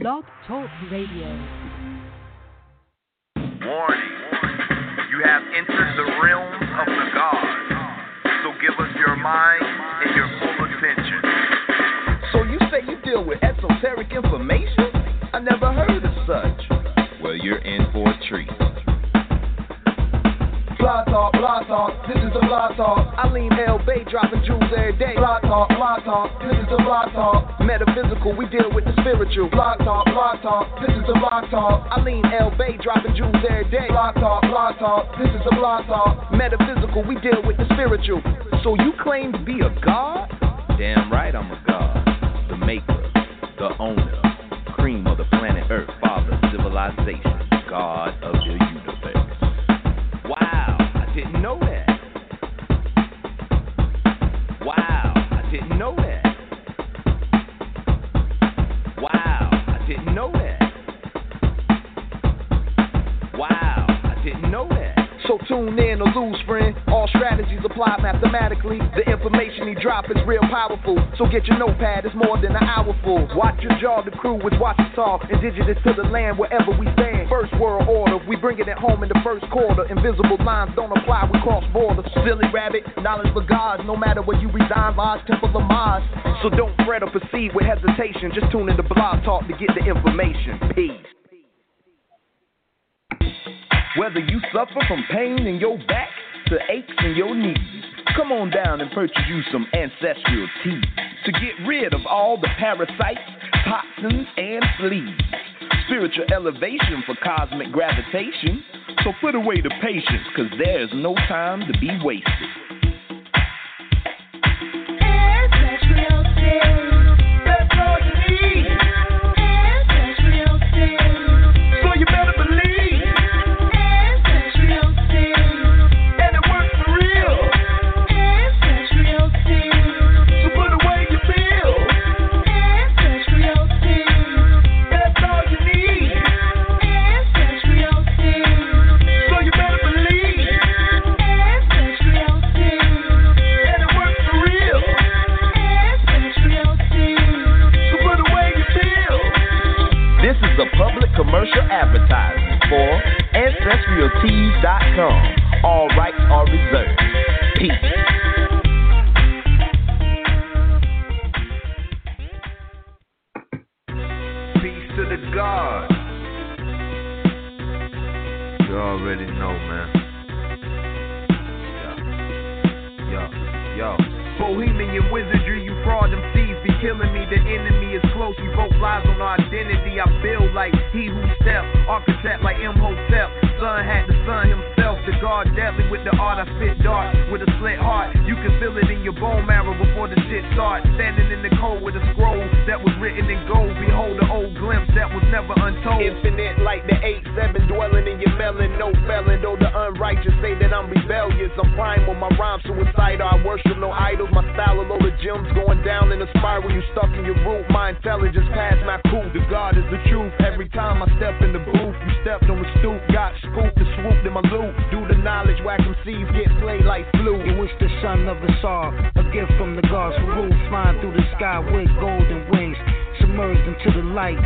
Blog Talk Radio. Warning. You have entered the realm of the gods. So give us your mind and your full attention. So you say you deal with esoteric information? I never heard of such. Well, you're in for a treat. Fly talk, fly talk, this is the fly talk. Alim El-Bey, dropping jewels every day. Fly talk, fly talk, this is the fly talk. Metaphysical, we deal with the spiritual. Fly talk, fly talk, this is the fly talk. Alim El-Bey, dropping jewels every day. Fly talk, fly talk, this is the fly talk. Metaphysical, we deal with the spiritual. So you claim to be a god? Damn right I'm a god. The maker, the owner, cream of the planet Earth, father, civilization, god of the universe. Didn't know that. Wow, I didn't know that. Wow, I didn't know that. Wow, I didn't know that. So tune in or lose, friend. All strategies apply mathematically. The information he drop is real powerful. So get your notepad, it's more than an hour full. Watch your jaw, the crew is watching talk. Indigenous to the land wherever we stand. First world order, we bringing it at home in the first quarter. Invisible lines don't apply, we cross borders. Silly rabbit, knowledge for gods. No matter where you reside, lies, Temple of Mars. So don't fret or proceed with hesitation. Just tune in to Blog Talk to get the information. Peace. Whether you suffer from pain in your back to aches in your knees, come on down and purchase you some ancestral tea to get rid of all the parasites, toxins, and fleas. Spiritual elevation for cosmic gravitation. So put away the patience, cause there's no time to be wasted. AncestralTees.com. All rights are reserved. Peace. Peace to the gods. You already know, man. Yo, yo, yo. Bohemian wizardry, you fraud them thieves be killing me. The enemy is close. We both lies on our identity. I build like he who stepped, architect like Imhotep. Son had to son himself. The guard deadly with the art. I spit dark with a slit heart. You can feel it in your bone marrow before the shit starts. Standing in the cold with a scroll that was written in gold. Behold the old glimpse that was never untold. Infinite like the 8-7 dwelling in your melon. No felon, though the unrighteous say that I'm rebellious. I'm primal, my rhyme suicidal. I worship no idols. My style a load of gems going down in a spiral. You stuck in your root. My intelligence past my cool. The God is the truth. Every time I step in the booth, you stepped on the stoop. Got scooped and swooped in my loot. Do the knowledge, whack seeds, get played like flu. In which the son of us are, a gift from the gods who rule, flying through the sky with golden wings. Submerged into the light,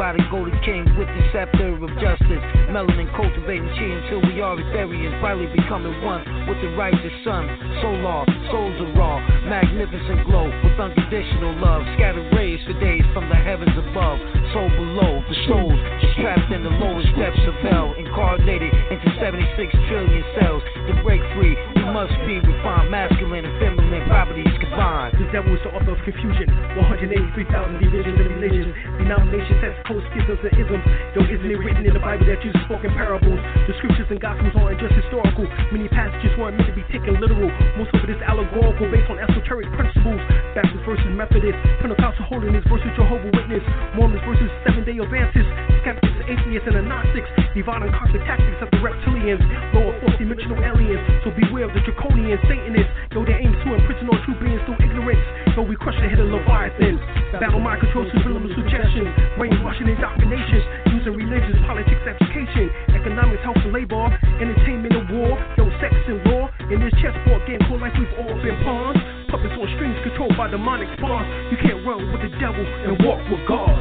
by the golden king with the scepter of justice. Melanin cultivating chi until we are Ethereans, finally becoming one with the righteous sun. Solar, souls are raw, magnificent glow with unconditional love. Scattered rays for days from the heavens above, soul below. The souls trapped in the lowest depths of hell, incarnated into 76 trillion cells. To break free, we must be refined, masculine and feminine properties combined. The devil is the author of confusion. 183,000 divisions and religions, denominations, sects, codes, schisms, and isms. Though isn't it written in the Bible that Jesus spoke in parables? The scriptures and gospels aren't just historical. Many passages weren't meant to be taken literal. Most of it is allegorical, based on esoteric principles. Baptist versus Methodist, Pentecostal holiness versus Jehovah Witness, Mormons versus Seven Day Adventists, skeptics, atheists, and agnostics. Divine and cosmic tactics of the reptilians, lower fourth dimensional aliens. So beware of the draconian Satanists. Though they aim to imprison no on true beings through ignorance. So we crush the head of Leviathan. Battle mind control, subliminal suggestions, brainwashing indoctrination, using religions, politics, education, economics, health and labor, entertainment and war, yo, sex and law. In this chessboard game called life, we've all been pawns. Puppets on strings controlled by demonic spawns. You can't run with the devil and walk with God.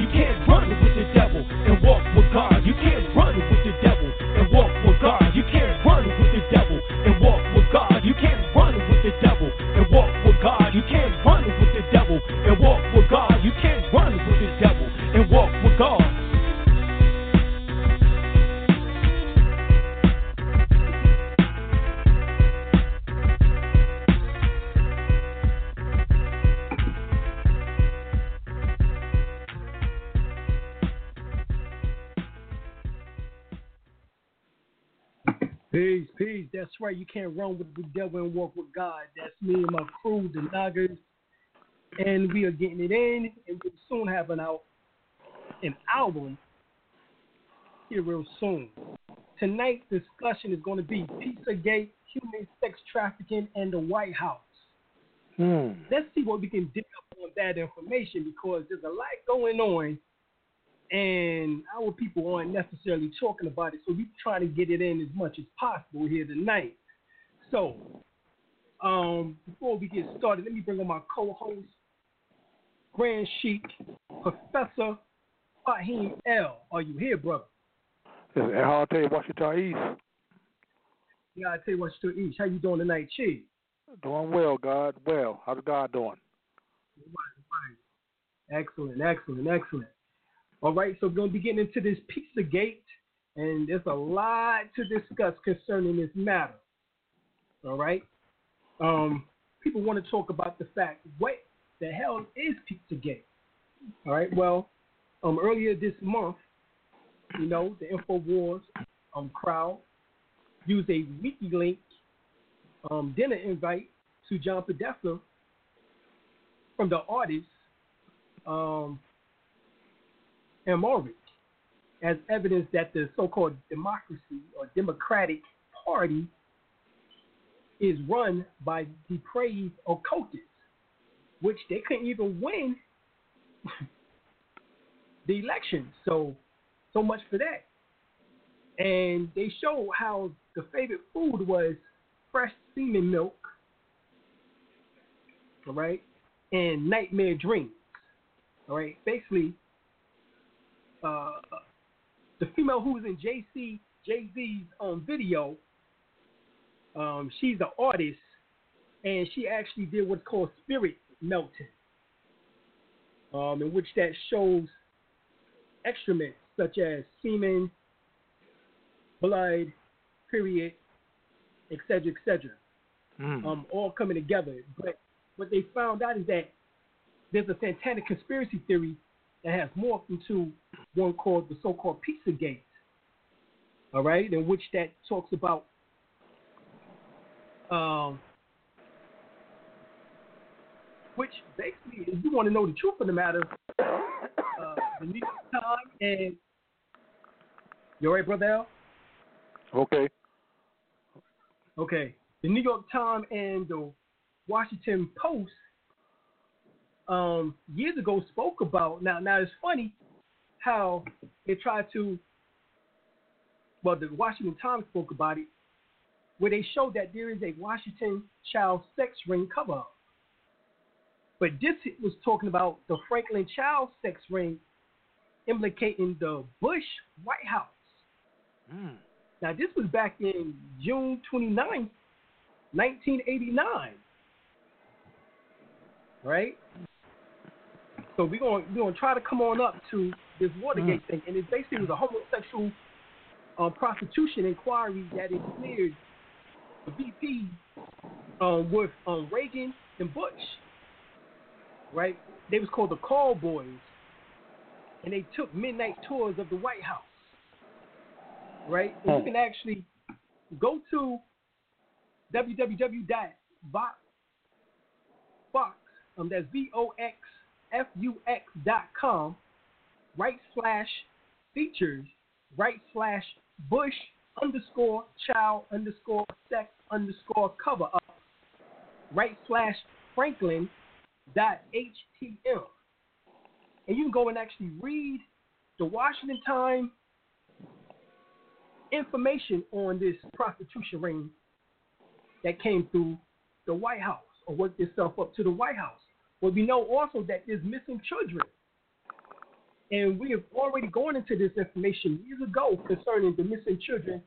You can't run with the devil and walk with God. You can't run. You can't run with the devil and walk with God. That's me and my crew, the Nagas. And we are getting it in, and we'll soon have an out an album here real soon. Tonight's discussion is going to be Pizzagate, human sex trafficking, and the White House. Hmm. Let's see what we can dig up on that information because there's a lot going on and our people aren't necessarily talking about it, so we're trying to get it in as much as possible here tonight. So, um, before we get started, let me bring on my co-host, Grand Sheik, Professor Fahim L. Are you here, brother? I'll tell you, Washington East. Yeah, I tell you to East. How you doing tonight, Chi? Doing well, God. Well, how's God doing? Excellent, excellent, excellent. All right, so we're going to be getting into this Pizzagate, and there's a lot to discuss concerning this matter. All right, um, people want to talk about the fact what the hell is Pizzagate? All right, well, um, earlier this month, you know, the Infowars um crowd used a WikiLeaks um dinner invite to John Podesta from the artist um Amoric as evidence that the so-called democracy or Democratic Party is run by depraved occultists, which they couldn't even win the election. So, so much for that. And they show how the favorite food was fresh semen milk, all right, and nightmare dreams, all right. Basically, uh, the female who was in JC Jay Z's um, video, um, she's an artist, and she actually did what's called spirit melting, um, in which that shows excrement such as semen, blood, period, etc., etc., Mm. um, all coming together. But what they found out is that there's a satanic conspiracy theory that has morphed into one called the so-called Pizzagate. All right, in which that talks about um, which basically, if you want to know the truth of the matter, uh, the New York Times and you all right, brother Al? Okay. Okay. The New York Times and the Washington Post um, years ago spoke about now. Now it's funny how they tried to. Well, the Washington Times spoke about it, where they showed that there is a Washington child sex ring cover up. But this was talking about the Franklin child sex ring implicating the Bush White House. Mm. Now, this was back in June 29th, 1989. Right? So we're going we're gonna try to come on up to this Watergate thing. And it basically was a homosexual um, prostitution inquiry that it cleared the VP um, with um, Reagan and Bush. Right? They was called the Call Boys. And they took midnight tours of the White House right? And you can actually go to www.vox, um, that's V-O-X-F-U-X dot com, right slash features, right slash Bush underscore child underscore sex underscore cover up, right slash Franklin dot HTM. And you can go and actually read the Washington Times information on this prostitution ring that came through the White House or worked itself up to the White House. But we know also that there's missing children. And we have already gone into this information years ago concerning the missing children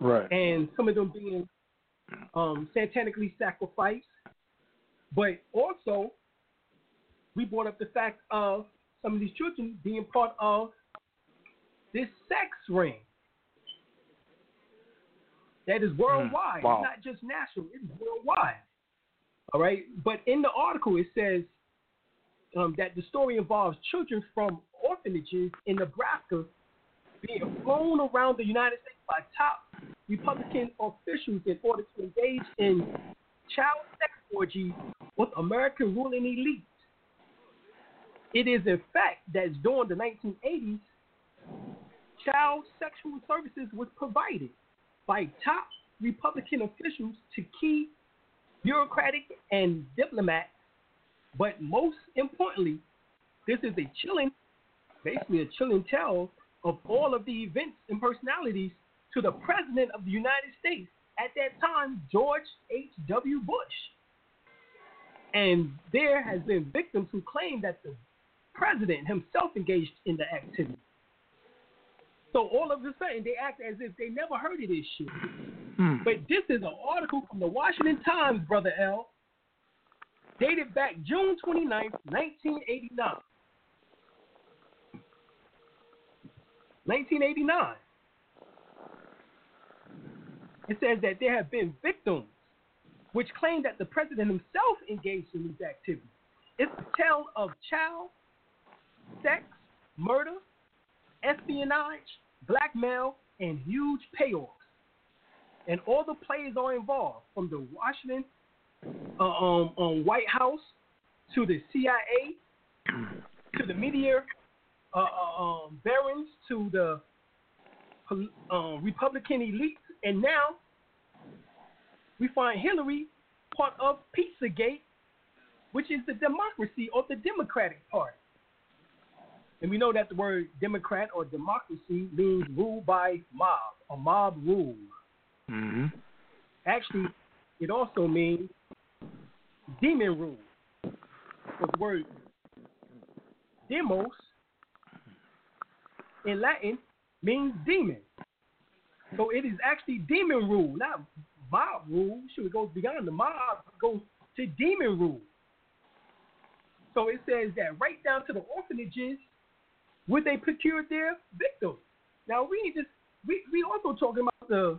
Right. and some of them being um, satanically sacrificed. But also, we brought up the fact of some of these children being part of this sex ring that is worldwide. wow. It's not just national, it's worldwide. All right. But in the article, it says um, that the story involves children from orphanages in Nebraska being flown around the United States by top Republican officials in order to engage in child sex orgies with American ruling elites. It is in fact that during the 1980s, child sexual services was provided by top Republican officials to key bureaucratic and diplomats. But most importantly, this is a chilling, basically a chilling tale of all of the events and personalities to the President of the United States at that time, George H.W. Bush. And there has been victims who claim that the president himself engaged in the activity. So all of a sudden, they act as if they never heard of this shit. Hmm. But this is an article from the Washington Times, Brother L, dated back June 29th, 1989. 1989. It says that there have been victims which claim that the president himself engaged in these activities. It's a tale of child, sex, murder, espionage, blackmail, and huge payoffs. And all the players are involved, from the Washington uh, um, um, White House to the CIA to the media uh, uh, um, barons to the um, Republican elites, and now we find Hillary part of Pizzagate, which is the democracy or the Democratic Party. And we know that the word Democrat or democracy means rule by mob, a mob rule. hmm Actually, it also means demon rule. So the word demos in Latin means demon. So it is actually demon rule, not mob rule. Should it goes beyond the mob, it goes to demon rule. So it says that right down to the orphanages where they procured their victims. Now we just we we also talking about the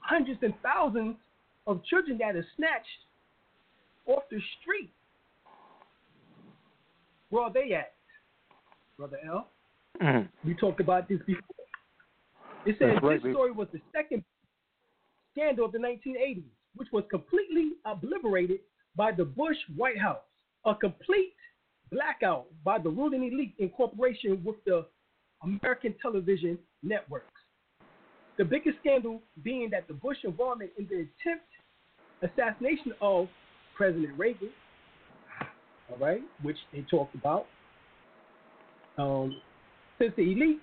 hundreds and thousands of children that are snatched off the street. Where are they at, brother L? hmm We talked about this before. It says That's this story was the second scandal of the 1980s, which was completely obliterated by the Bush White House. A complete blackout by the ruling elite in cooperation with the American television networks. The biggest scandal being that the Bush involvement in the attempt assassination of President Reagan, all right, which they talked about. Um, since the elite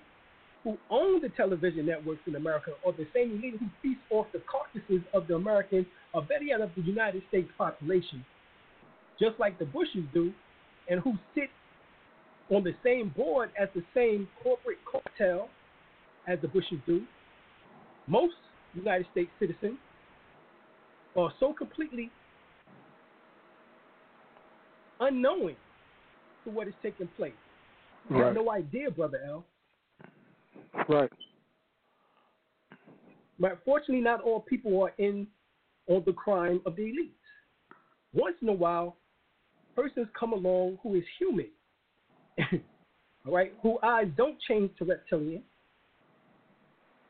who own the television networks in America are the same elite who feast off the carcasses of the American, or better yet, of the United States population, just like the Bushes do, and who sit on the same board as the same corporate cartel as the Bushes do. Most United States citizens are so completely unknowing to what is taking place. They have no idea, Brother L. Right. But fortunately, not all people are in on the crime of the elites. Once in a while, persons come along who is human, all right, who eyes don't change to reptilian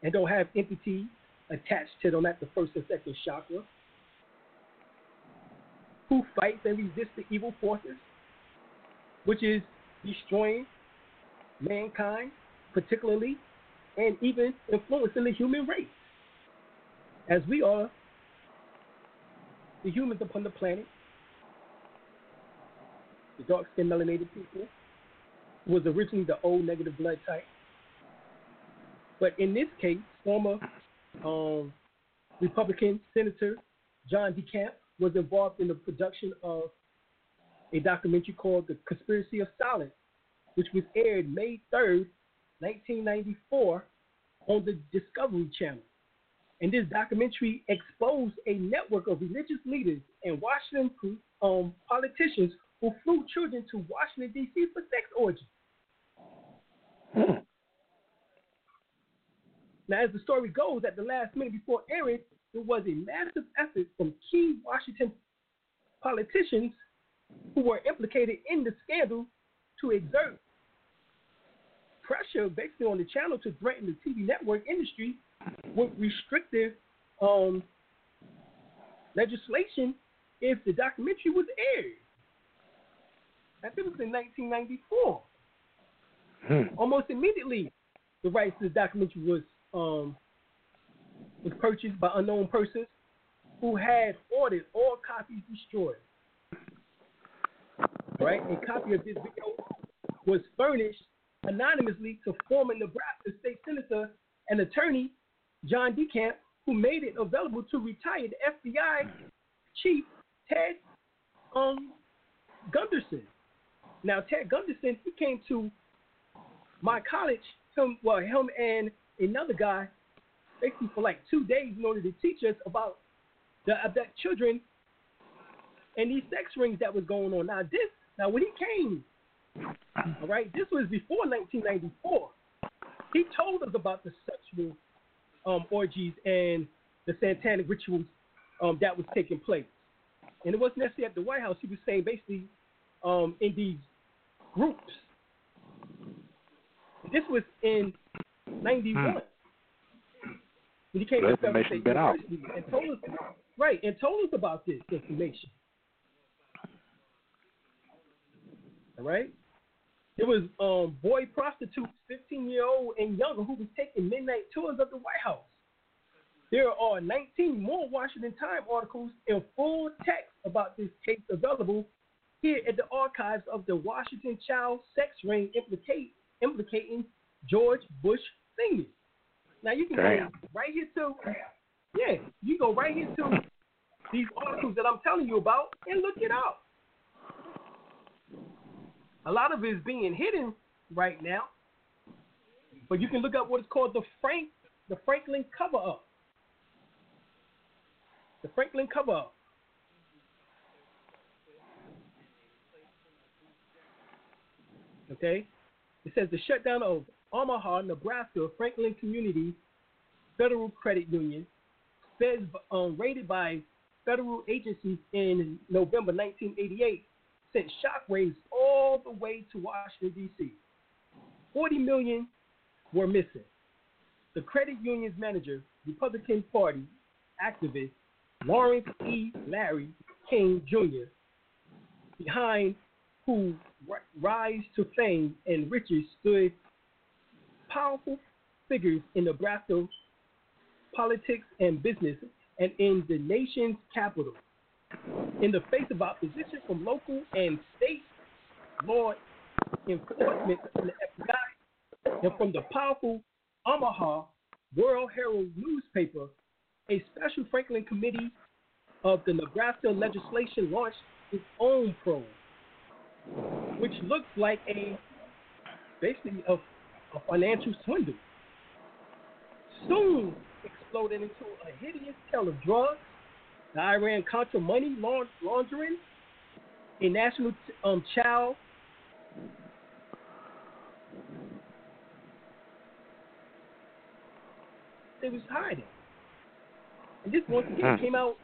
and don't have entities attached to them at the first and second chakra, who fights and resists the evil forces, which is destroying mankind, particularly, and even influencing the human race as we are the humans upon the planet, the dark skinned melanated people, was originally the O negative blood type. But in this case, former um, Republican Senator John DeCamp was involved in the production of a documentary called The Conspiracy of Silence, which was aired May 3rd, 1994, on the Discovery Channel. And this documentary exposed a network of religious leaders and Washington um, politicians who flew children to Washington, D.C. for sex orgies. Hmm. Now, as the story goes, at the last minute before airing, there was a massive effort from key Washington politicians who were implicated in the scandal to exert pressure basically on the channel to threaten the TV network industry with restrictive um, legislation if the documentary was aired. I think it was in 1994. Hmm. Almost immediately, the rights to the documentary was um, was purchased by unknown persons who had ordered all copies destroyed. Right? A copy of this video was furnished anonymously to former Nebraska State Senator and attorney John DeCamp, who made it available to retired FBI Chief Ted um, Gunderson. Now, Ted Gunderson, he came to my college, him, well, him and another guy, basically for like two days in order to teach us about the abduct children and these sex rings that was going on. Now, this, now when he came, all right, this was before 1994. He told us about the sexual um, orgies and the satanic rituals um, that was taking place. And it wasn't necessarily at the White House. He was saying basically um, in these groups. This was in 91. Hmm. When he came The to information been out. And told us, right, and told us about this information. All right? It was um, boy prostitutes, 15 year old and younger, who was taking midnight tours of the White House. There are 19 more Washington Times articles in full text about this case available here at the archives of the Washington child sex ring implicate, implicating George Bush Sr. Now you can Damn. go right here to, yeah, you go right here to these articles that I'm telling you about and look it up. A lot of it is being hidden right now, but you can look up what is called the Frank, the Franklin cover up. The Franklin cover up. Okay? It says the shutdown of Omaha, Nebraska Franklin Community Federal Credit Union, Feds um, raided by federal agencies in November 1988, sent shockwaves all the way to Washington, D.C. 40 million were missing. The credit union's manager, Republican Party activist Lawrence E. Larry King Jr., behind who ri- rise to fame and riches stood powerful figures in Nebraska politics and business and in the nation's capital. In the face of opposition from local and state law enforcement from the FBI and from the powerful Omaha World Herald newspaper, a special Franklin committee of the Nebraska legislation launched its own probe, which looks like a basically a, a financial swindle. Soon exploded into a hideous tale of drugs, the Iran Contra money laundering, a national um, child they was hiding. And this once again Hmm. came out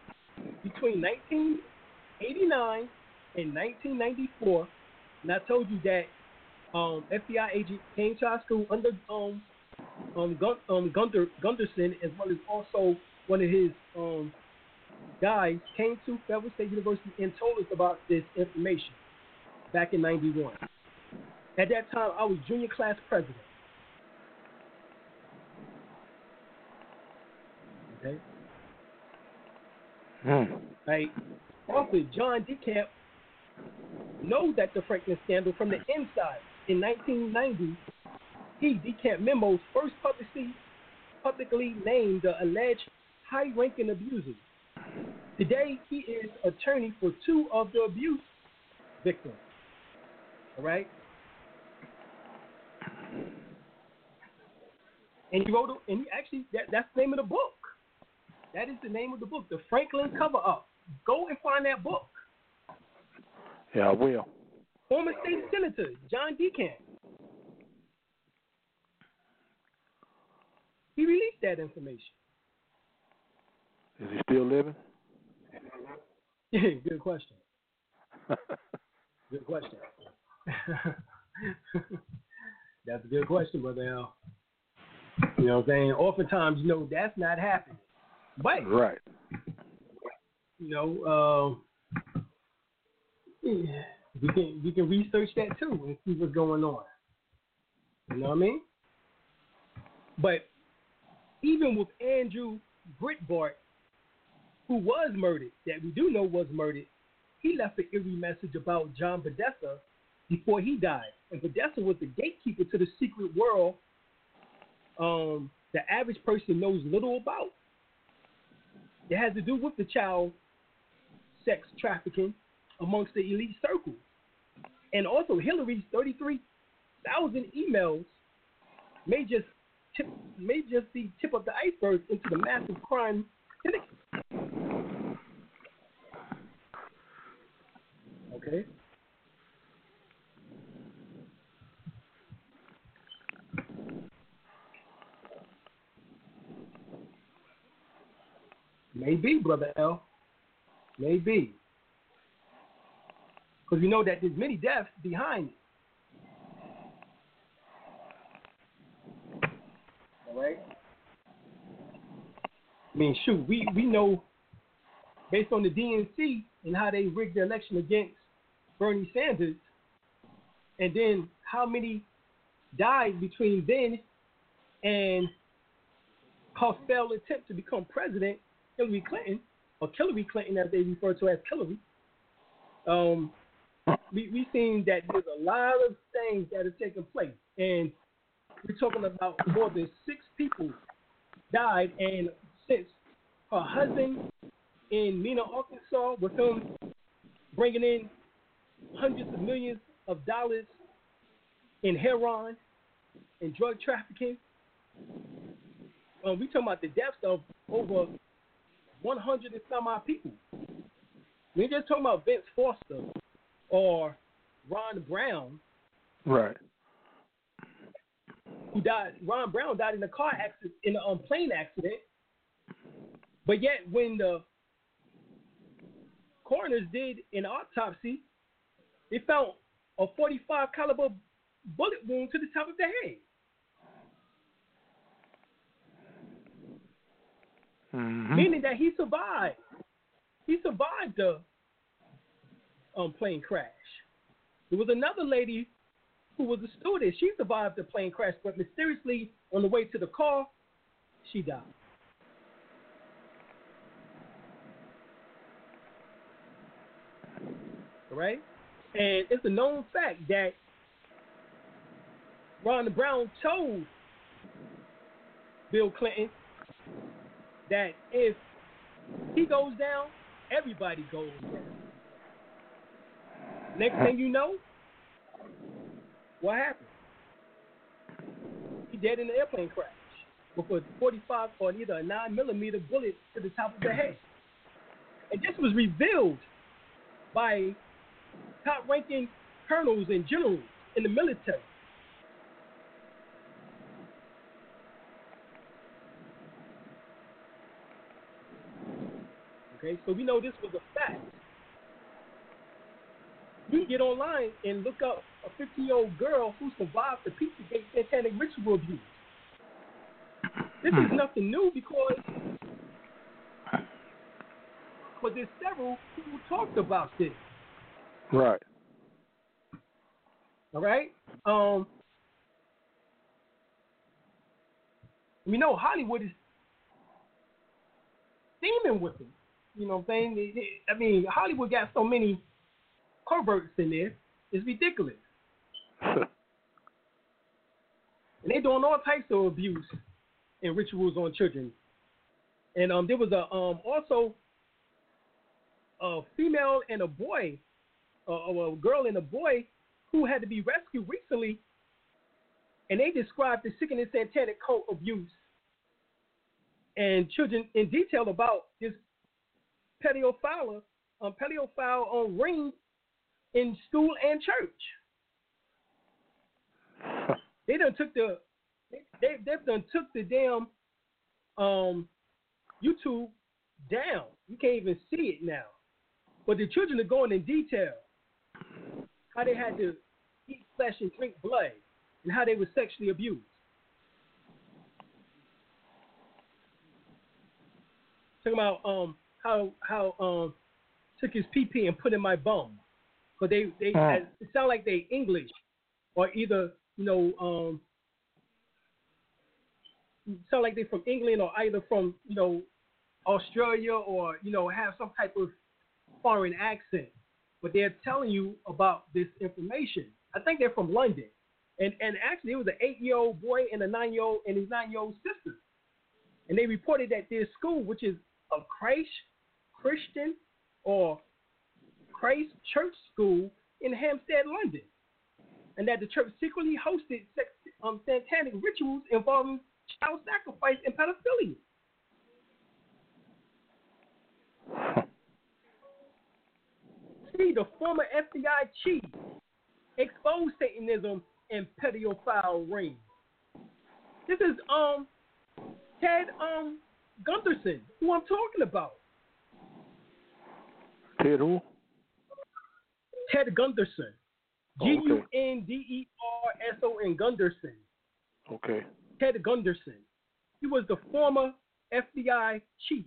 between 1989 and 1994. And I told you that um, FBI agent came to our school under um, um, Gun, um, Gunder, Gunderson, as well as also one of his um, guys, came to Fayetteville State University and told us about this information back in 91. At that time, I was junior class president. Okay? Hmm. Right? Author John DeCamp knows that the Franklin scandal from the inside. In 1990, he, DeCamp Memos, first publicly, publicly named the alleged high-ranking abusers. Today, he is attorney for two of the abuse victims. All right? And he wrote, a, and he actually, that, that's the name of the book. That is the name of the book, The Franklin Cover Up. Go and find that book. Yeah, I will. Former state senator John Deacon. He released that information. Is he still living? Good question. Good question. that's a good question, brother L. You know what I'm saying? Oftentimes, you know, that's not happening. But right. you know, uh, yeah, we can we can research that too and see what's going on. You know what I mean? But even with Andrew Breitbart, who was murdered, that we do know was murdered, he left an eerie message about John Podesta before he died. And Podesta was the gatekeeper to the secret world um, the average person knows little about. It has to do with the child sex trafficking amongst the elite circles. And also Hillary's 33,000 emails may just tip, may just be tip of the iceberg into the massive crime syndicate. Okay. Maybe, brother L. Maybe. Because we know that there's many deaths behind it. All right. I mean, shoot, we, we know based on the DNC and how they rigged the election against Bernie Sanders, and then how many died between then and her failed attempt to become president, Hillary Clinton, or Hillary Clinton as they refer to as Hillary. Um, we we seen that there's a lot of things that are taking place, and we're talking about more than six people died, and since her husband in Mena, Arkansas, with him bringing in hundreds of millions of dollars in heroin and drug trafficking. Um, we talking about the deaths of over 100 and some odd people. We just talking about Vince Foster or Ron Brown, Right. who died. Ron Brown died in a car accident, in a um, plane accident. But yet, when the coroners did an autopsy, they found a 45 caliber bullet wound to the top of the head. Mm-hmm. meaning that he survived. He survived the um, plane crash. There was another lady who was a student. She survived the plane crash, but mysteriously, on the way to the car, she died. All right? And it's a known fact that Ron Brown told Bill Clinton that if he goes down, everybody goes down. Next thing you know, what happened? He dead in an airplane crash with a 45 or either a 9 millimeter bullet to the top of the head. And this was revealed by top ranking colonels and generals in the military. Okay, so we know this was a fact. You can get online and look up a 50 year old girl who survived the Pizzagate satanic ritual abuse. This is hmm. nothing new because because there's several people who talked about this. Right. All right. Um, we know Hollywood is steaming with it. You know what I'm saying? I mean, Hollywood got so many perverts in there. It's ridiculous. And they're doing all types of abuse and rituals on children. And um, there was a um also a female and a boy, uh, a girl and a boy who had to be rescued recently, and they described the sickening satanic cult abuse and children in detail about this pedophile, um, pedophile um, ring in school and church. They done took the they they they've done took the damn um YouTube down. You can't even see it now. But the children are going in detail how they had to eat flesh and drink blood and how they were sexually abused. Talking about um how how um took his pee pee and put in my bum. But they they Oh. it sound like they English or either you know um sound like they from England or either from you know Australia or you know have some type of foreign accent. But they're telling you about this information. I think they're from London. And and actually it was an eight year old boy and a nine year old and his nine year old sister. And they reported that their school, which is a Christ Christian or Christ Church school in Hampstead, London, and that the church secretly hosted sex, um, satanic rituals involving child sacrifice and pedophilia. The former FBI chief exposed Satanism and pedophile rings. This is um Ted um Gunderson, who I'm talking about. Ted who? Ted Gunderson. Oh, G. U N D E R S O N Gunderson. Okay. Ted Gunderson. He was the former FBI chief.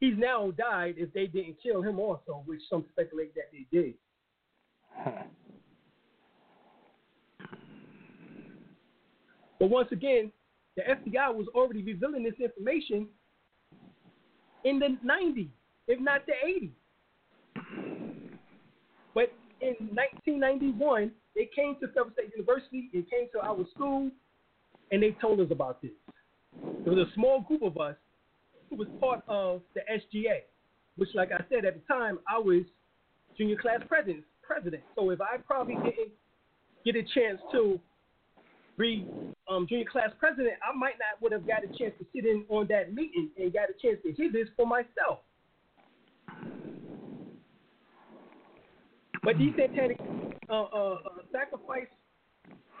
He's now died if they didn't kill him also, which some speculate that they did. Huh. But once again, the FBI was already revealing this information in the 90s, if not the 80s. But in 1991, they came to Fayetteville State University and came to our school, and they told us about this. There was a small group of us who was part of the SGA, which, like I said at the time, I was junior class president. President. So if I probably didn't get a chance to be um, junior class president, I might not would have got a chance to sit in on that meeting and got a chance to hear this for myself. But these satanic uh, uh, uh, sacrifice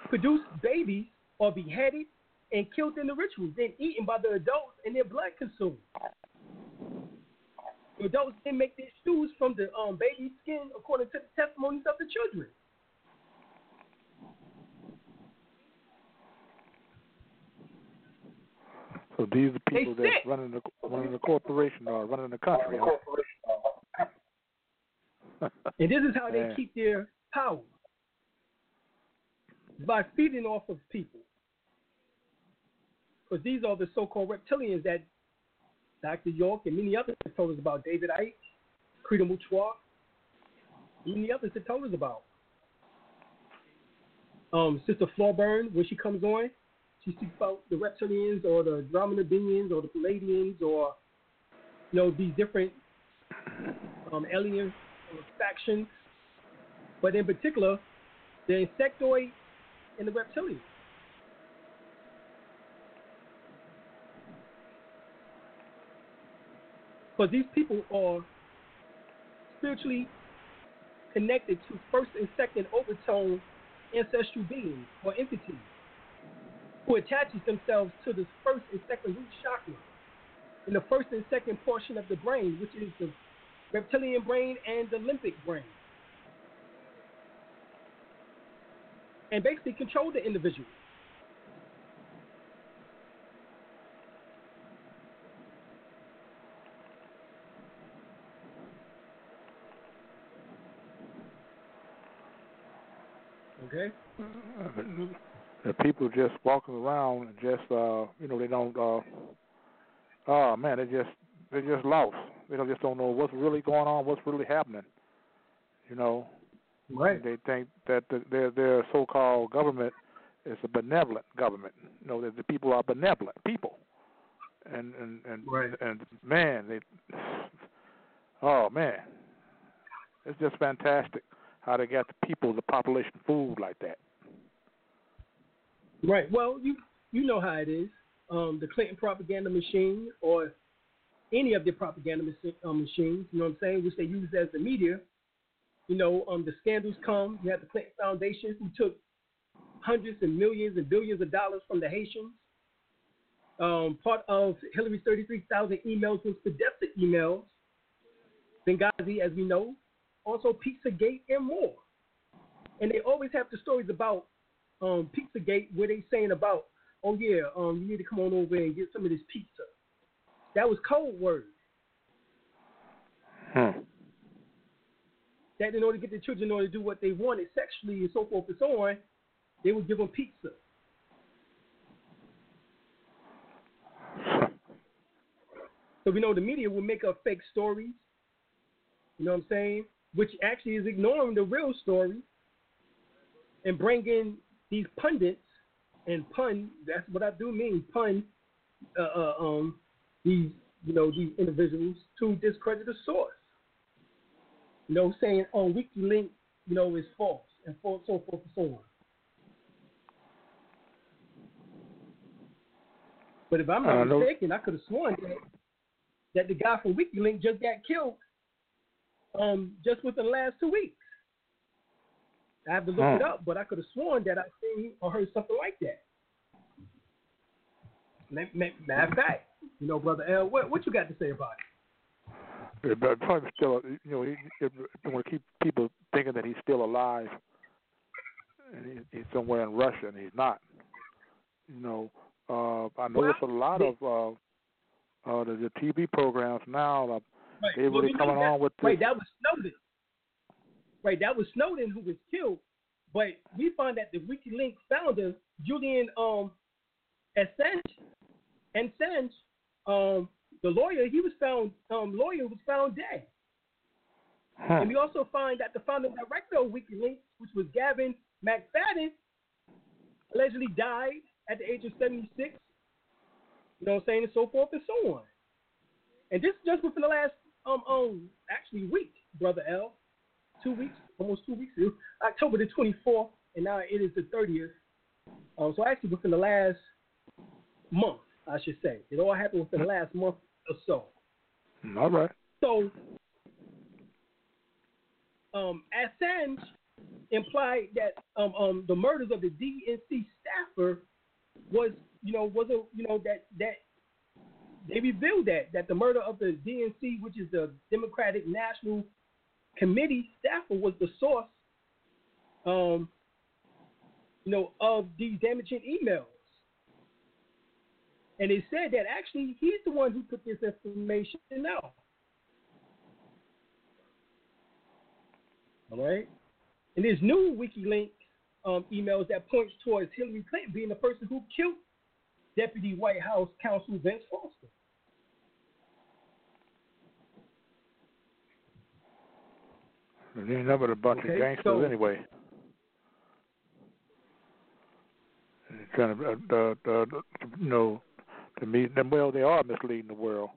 produced babies are beheaded and killed in the rituals, then eaten by the adults and their blood consumed. The adults then make their stews from the um, baby's skin according to the testimonies of the children. So these are people that's sick. running the running the corporation or running the country. Huh? And this is how they Yeah. keep their power by feeding off of people. Because these are the so called reptilians that Dr. York and many others have told us about. David Icke, Credo Mutwa, many others have told us about. Um, Sister Florburn, when she comes on, she speaks about the reptilians or the Drominidinians or the Palladians or, you know, these different um, alien factions, but in particular, the insectoid and the reptilian. Because these people are spiritually connected to first and second overtone ancestral beings or entities who attaches themselves to the first and second root chakra in the first and second portion of the brain, which is the reptilian brain and the limbic brain. And basically control the individual. Okay? the people just walking around and just uh you know they don't uh oh man they just they just lost they don't just don't know what's really going on what's really happening you know Right. they think that the, their their so-called government is a benevolent government you know that the people are benevolent people and and and Right. and man they oh man it's just fantastic how they got the people the population fooled like that Right. Well, you you know how it is. Um, the Clinton propaganda machine or any of the propaganda uh, machines, you know what I'm saying, which they use as the media, you know, um, the scandals come. You have the Clinton Foundation who took hundreds and millions and billions of dollars from the Haitians. Um, part of Hillary's 33,000 emails was Podesta emails. Benghazi, as we know, also Pizzagate and more. And they always have the stories about um, Pizzagate where they saying about, oh yeah, um, you need to come on over and get some of this pizza. That was code word. Hmm. That in order to get the children in order to do what they wanted sexually and so forth and so on, they would give them pizza. So we know the media will make up fake stories. You know what I'm saying? Which actually is ignoring the real story and bringing these pundits and pun. That's what I do mean pun. Uh, uh, um, these you know these individuals to discredit the source. You know, saying on oh, WikiLink, you know, is false and so forth and so on. But if I'm not mistaken, I could have sworn that, that the guy from WikiLink just got killed um, just within the last two weeks. I have to look it up, but I could have sworn that I seen or heard something like that. Matter of fact, you know, brother L, what what you got to say about it? Yeah, but probably still, you know, he, he, he want to keep people thinking that he's still alive, and he, he's somewhere in Russia, and he's not. You know, uh, I notice well, a lot of uh, uh, the, the TV programs now. Right. They well, coming that, on with this. Right, that was Snowden. Right, that was Snowden who was killed. But we found that the WikiLeaks founder Julian um, Assange, Assange, um, the lawyer, he was found um, lawyer was found dead. Huh. And we also find that the founder director of WikiLeaks, which was Gavin MacFadyen, allegedly died at the age of 76. You know what I'm saying? And so forth and so on. And this is just within the last, um, um, actually week, Brother L. Two weeks, almost two weeks. ago, October the 24th, and now it is the 30th. Um, so actually within the last month, I should say. It all happened within the last month or so. All right. So, um, Assange implied that um, um, the murders of the DNC staffer was you know was a you know that that they revealed that that the murder of the DNC, which is the Democratic National Committee staffer, was the source, um, you know, of these damaging emails. And they said that actually he's the one who put this information out. All right. And there's new WikiLeaks um, emails that points towards Hillary Clinton being the person who killed Deputy White House Counsel Vince Foster. They ain't nothing but a bunch okay, of gangsters so, anyway. Trying to, uh, uh, uh, you know, to meet them. Well, they are misleading the world.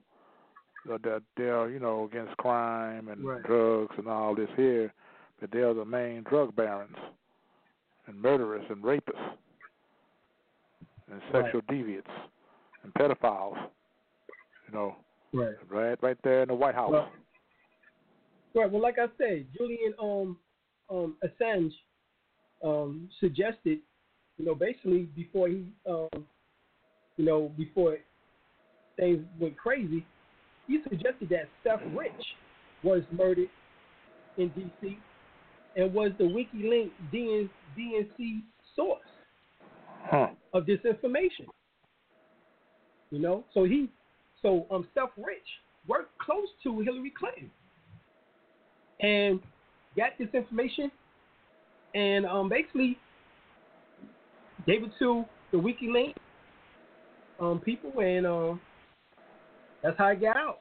That they're, you know, against crime and right. drugs and all this here, but they're the main drug barons and murderers and rapists and sexual right. deviants and pedophiles. You know, right, right, right there in the White House. Well, right. Well, like I said, Julian um um Assange um suggested, you know, basically before he um you know before things went crazy, he suggested that Seth Rich was murdered in D.C. and was the WikiLink DN, DNC source huh. of this information. You know, so he, so um, Seth Rich worked close to Hillary Clinton and got this information and um, basically gave it to the WikiLink um, people, and um, that's how I got out.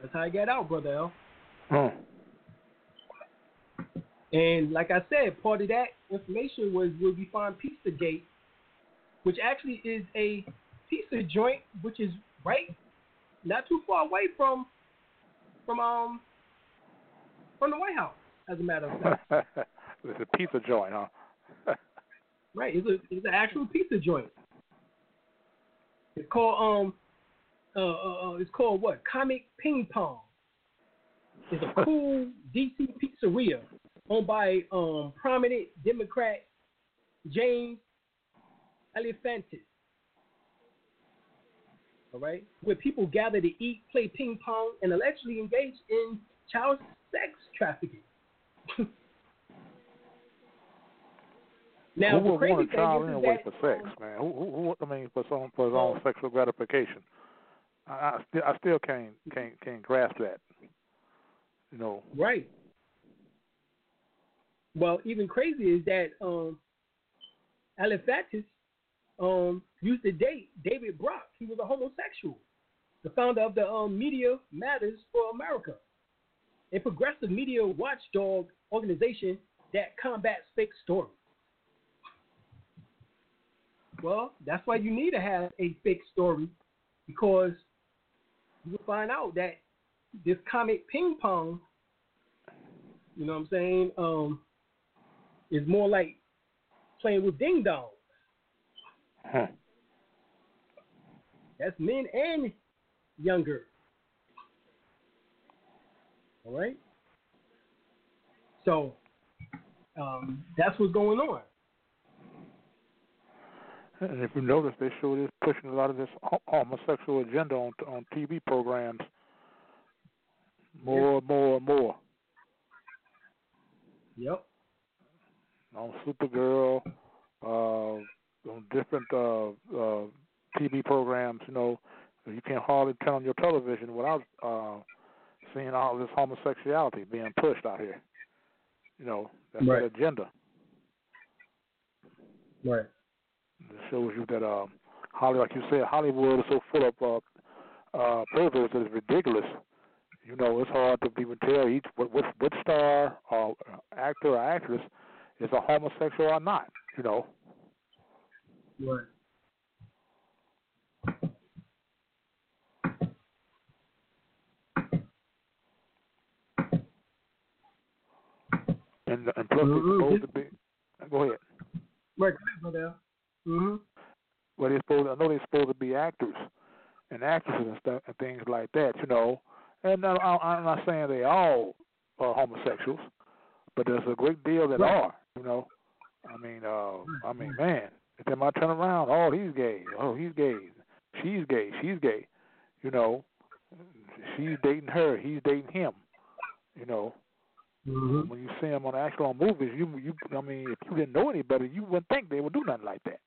That's how I got out, brother L. Hmm. And like I said, part of that information was where we find Pizzagate, which actually is a pizza joint, which is right, not too far away from, from um, from the White House. As a matter of fact, it's a pizza joint, huh? right, it's a it's an actual pizza joint. It's called um, uh, uh, uh, it's called what? Comet Ping Pong. It's a cool DC pizzeria owned by um, prominent Democrat James Alefantis. All right, where people gather to eat, play ping pong, and allegedly engage in child sex trafficking. now, who would crazy want a child anyway that, for sex, man? Who, who, who, I mean, for some for his own sexual gratification. I, I still, I still can't, can't, can't grasp that. You know, Right. Well, even crazy is that um, Alefantis um, used to date David Brock. He was a homosexual, the founder of the um, Media Matters for America, a progressive media watchdog organization that combats fake stories. Well, that's why you need to have a fake story because you will find out that this Comet Ping Pong, you know what I'm saying, um, is more like playing with ding dongs. Huh. That's men and younger. All right. So um, that's what's going on. And if you notice, they show this pushing a lot of this ho- homosexual agenda on on TV programs. More, and more, and more. Yep. On Supergirl, uh, on different uh, uh, TV programs, you know, you can't hardly turn on your television without uh, seeing all this homosexuality being pushed out here. You know, that's Right. that agenda. Right. It shows you that um, Holly, like you said, Hollywood is so full of uh, uh, perverts that it's ridiculous. You know, it's hard to even tell each what what, what star or actor or actress is a homosexual or not. You know, Right. and and plus Mhm. they're supposed to be. Go ahead. Right. Mm-hmm. Well, they're supposed. I know they're supposed to be actors and actresses and stuff and things like that. You know, and I, I, I'm not saying they all are homosexuals, but there's a great deal that Right. are. You know, I mean, uh, I mean, man, if they might turn around, oh, he's gay, oh, he's gay, she's gay, she's gay. You know, she's dating her, he's dating him. You know, Mm-hmm. when you see them on actual movies, you you, I mean, if you didn't know any better, you wouldn't think they would do nothing like that.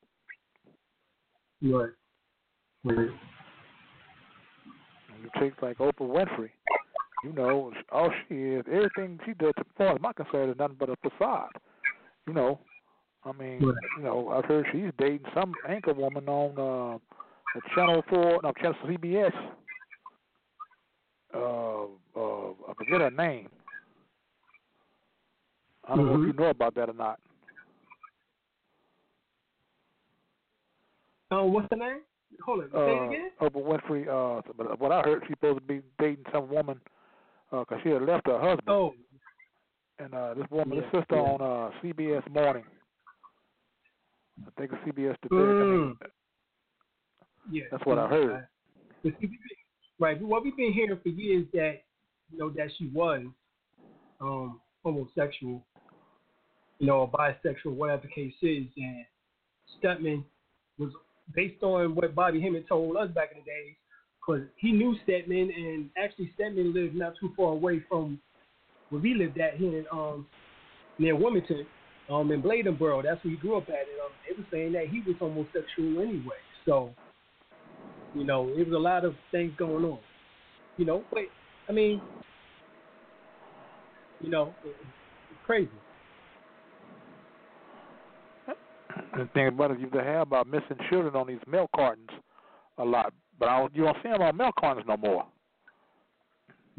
Right. Right. You take like Oprah Winfrey, you know, all she is, everything she does, as far as my concern, is nothing but a facade. You know, I mean, Right. you know, I've heard she's dating some anchor woman on uh, Channel Four, no, Channel CBS. Uh, uh, I forget her name. I don't know Mhm. if you know about that or not. Oh, what's the name? Hold on. Say uh, it again. Oprah Winfrey. Uh, but what I heard, she's supposed to be dating some woman because she had left her husband, Oh, and uh, this woman, Yeah, this sister yeah. on uh, CBS Morning. I think it's CBS Today. I Mm. mean, yeah. That's what I heard. Uh, but see, we- Right. What we've been hearing for years that you know that she was um, homosexual, you know, or bisexual, whatever the case is, and Stedman was based on what Bobby Hemmitt told us back in the days, because he knew Stedman, and actually Stedman lived not too far away from where we lived at here in um, near Wilmington, um, in Bladenboro. That's where he grew up at. And um, they were saying that he was homosexual anyway. So, you know, it was a lot of things going on. You know, but I mean, you know, it's crazy. the thing about it, you to have about missing children on these milk cartons a lot, but I don't, you don't see them on milk cartons no more.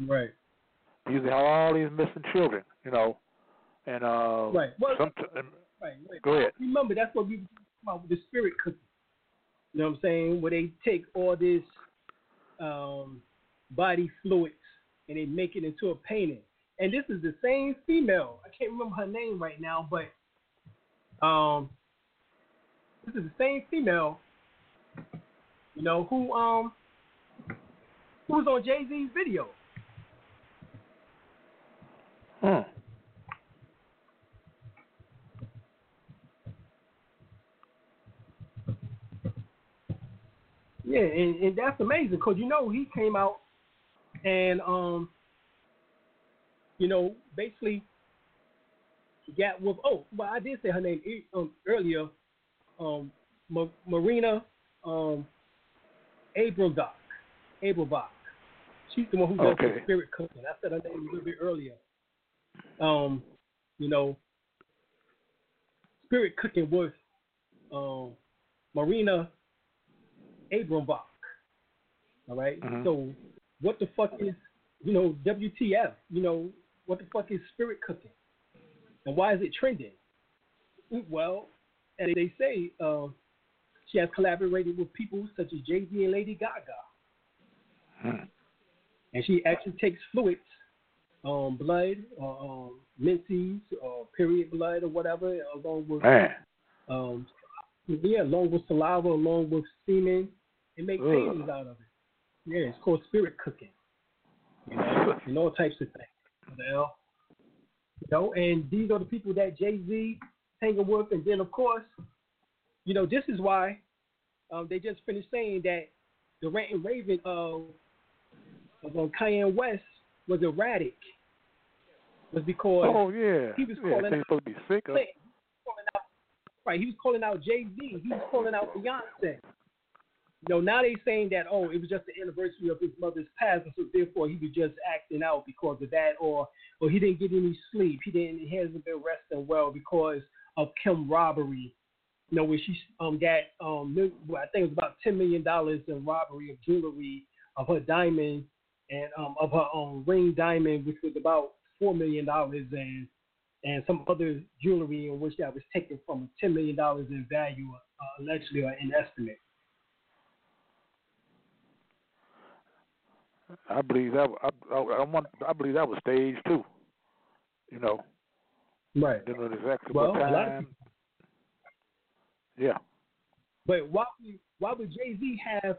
Right. You have all these missing children, you know, and uh, Right. Well, some, right, right. go ahead. Remember, that's what we were talking about with the spirit cookie. You know what I'm saying? Where they take all this um, body fluids and they make it into a painting. And this is the same female. I can't remember her name right now, but um, this is the same female. You know who um who's on Jay Z's video. Hmm. Yeah, and, and that's amazing because you know he came out and um, you know, basically got with oh, well I did say her name um, earlier, um, Ma- Marina um, Abrabach, Abrabach. She's the one who does Okay. the spirit cooking. I said her name a little bit earlier. Um, you know, spirit cooking with um, Marina Abrambach. All right? Mhm. So what the fuck is you know WTF? You know what the fuck is spirit cooking, and why is it trending? Well, as they say, um, she has collaborated with people such as Jay Z and Lady Gaga, Hmm. and she actually takes fluids, um, blood, or um, menses, or period blood, or whatever, along with Man. um, yeah, along with saliva, along with semen, and make babies out of it. Yeah, it's called spirit cooking. You know, and all types of things. The hell? You know, and these are the people that Jay Z hanging with, and then of course, you know, this is why um, they just finished saying that the rant and raving of of um, Kanye West was erratic, was because Oh yeah. he was yeah, calling supposed to be sick of. He was calling out, right, he was calling out Jay Z. He was calling out Beyonce. You know, now they saying that oh, it was just the anniversary of his mother's passing, so therefore he was just acting out because of that, or or he didn't get any sleep. He didn't. He hasn't been resting well because of Kim robbery. You know, where she um got um I think it was about ten million dollars in robbery of jewelry of her diamond and um of her um ring diamond, which was about four million dollars, and and some other jewelry in which that was taken from ten million dollars in value, uh, allegedly or in estimate. I believe that. I, I, I want. I believe that was stage two. You know, Right. didn't know exactly Well, what a lot of time. Yeah. But why would why would Jay Z have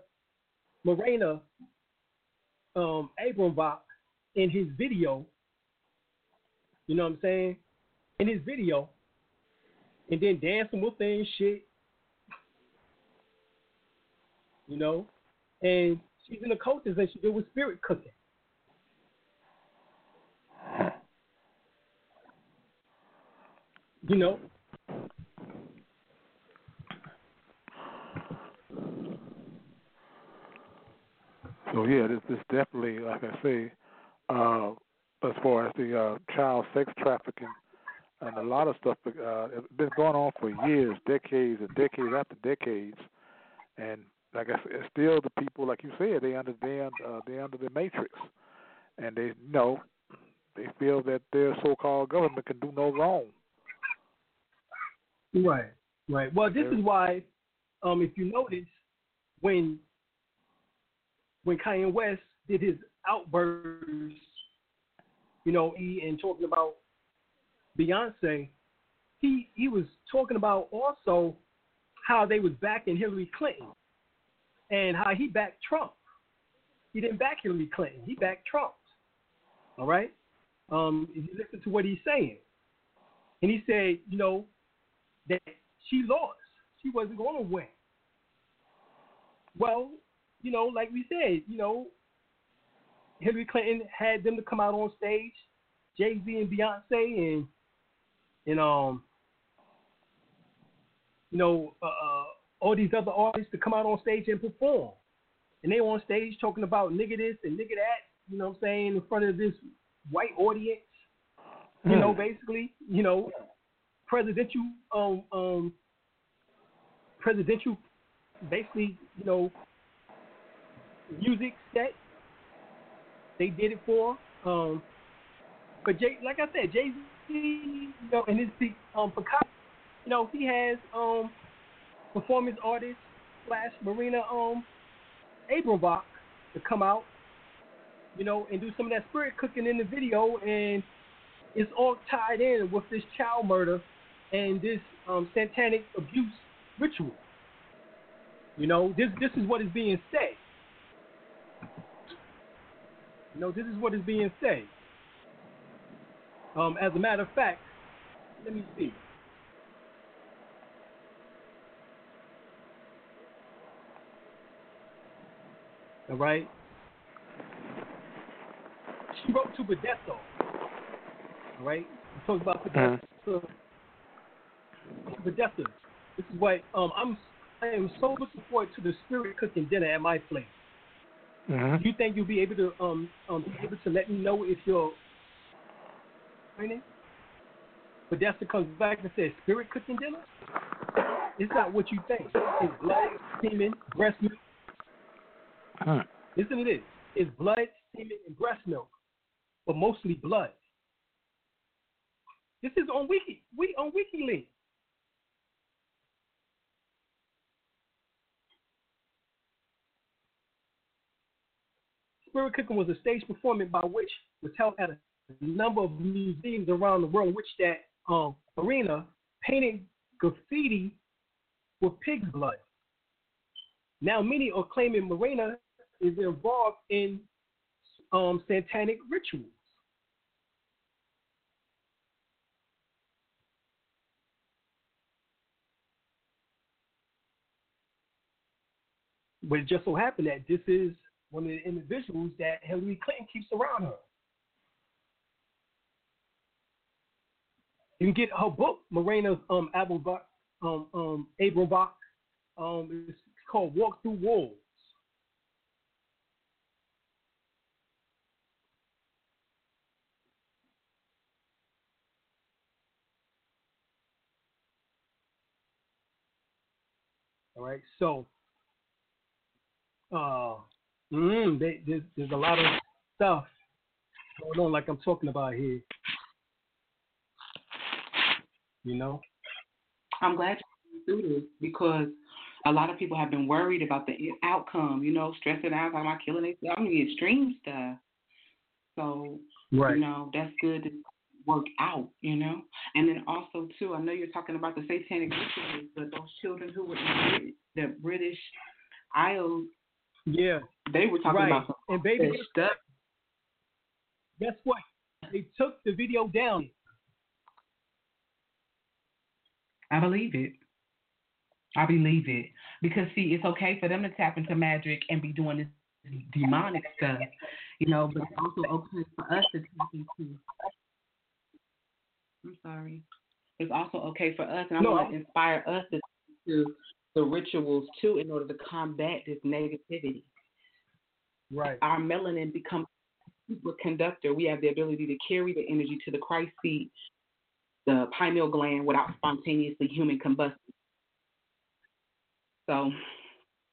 Morena um Abrambach in his video? You know what I'm saying? In his video, and then dancing with her and shit. You know, and she's in the cultures and she did with spirit cooking. You know, So yeah, this this definitely, like I say, uh, as far as the uh, child sex trafficking and a lot of stuff, uh, it's been going on for years, decades and decades after decades, and like I said, still the people, like you said, they understand, uh, they under the matrix, and they know they feel that their so-called government can do no wrong. Right, right. Well, this is why, um, if you notice, when when Kanye West did his outbursts, you know, he and talking about Beyonce, he he was talking about also how they was backing Hillary Clinton and how he backed Trump. He didn't back Hillary Clinton. He backed Trump. All right. Um, if you listen to what he's saying, and he said, you know, that she lost. She wasn't going to win. Well, you know, like we said, you know, Hillary Clinton had them to come out on stage, Jay Z and Beyonce, and and um, you know, uh, uh, all these other artists to come out on stage and perform, and they were on stage talking about nigga this and nigga that, you know, what I'm saying in front of this white audience, you know, basically, you know, presidential um um presidential basically you know music set. They did it for um but Jay like I said Jay Z you know and his um Picasso you know he has um performance artist slash Marina um Abrambach to come out you know and do some of that spirit cooking in the video and it's all tied in with this child murder and this um, satanic abuse ritual. You know, this this is what is being said. You know, this is what is being said. Um, as a matter of fact, let me see. All right. She wrote to Podesta. All right. Talks about Podesta. Uh-huh. Podesta. This is what um I'm. I am so looking forward to the spirit cooking dinner at my place. hmm Do you think you'll be able to um um be able to let me know if you're training? But that's comes back and says spirit cooking dinner. It's not what you think. It's blood, semen, breast milk. Huh. Listen to this. It's blood, semen, and breast milk, but mostly blood. This is on Wiki. We on WikiLeaks. Spirit Cooking was a stage performance by which was held at a number of museums around the world, in which that um, arena painted graffiti with pig's blood. Now, many are claiming Marina is involved in um, satanic rituals. But it just so happened that this is one of the individuals that Hillary Clinton keeps around her. You can get her book, Morena um, Abelbach, um, um, Abelbach. Um, it's called Walk Through Walls. All right, so uh, mm, they, there's, there's a lot of stuff going on, like I'm talking about here. You know, I'm glad you do this because a lot of people have been worried about the outcome, you know, stressing out, talking about killing themselves, I mean, extreme stuff. So, right? you know, that's good to work out, you know. And then also, too, I know you're talking about the satanic rituals, but those children who were in the British Isles, Yeah, they were talking right. about some And baby, stuff. guess what? They took the video down. I believe it. I believe it. Because see, it's okay for them to tap into magic and be doing this demonic stuff, you know, but it's also okay for us to tap into I'm sorry. It's also okay for us and I No, want to inspire us to to the rituals too in order to combat this negativity. Right. Our melanin becomes a superconductor. We have the ability to carry the energy to the Christ seat, the pineal gland without spontaneously human combustion. So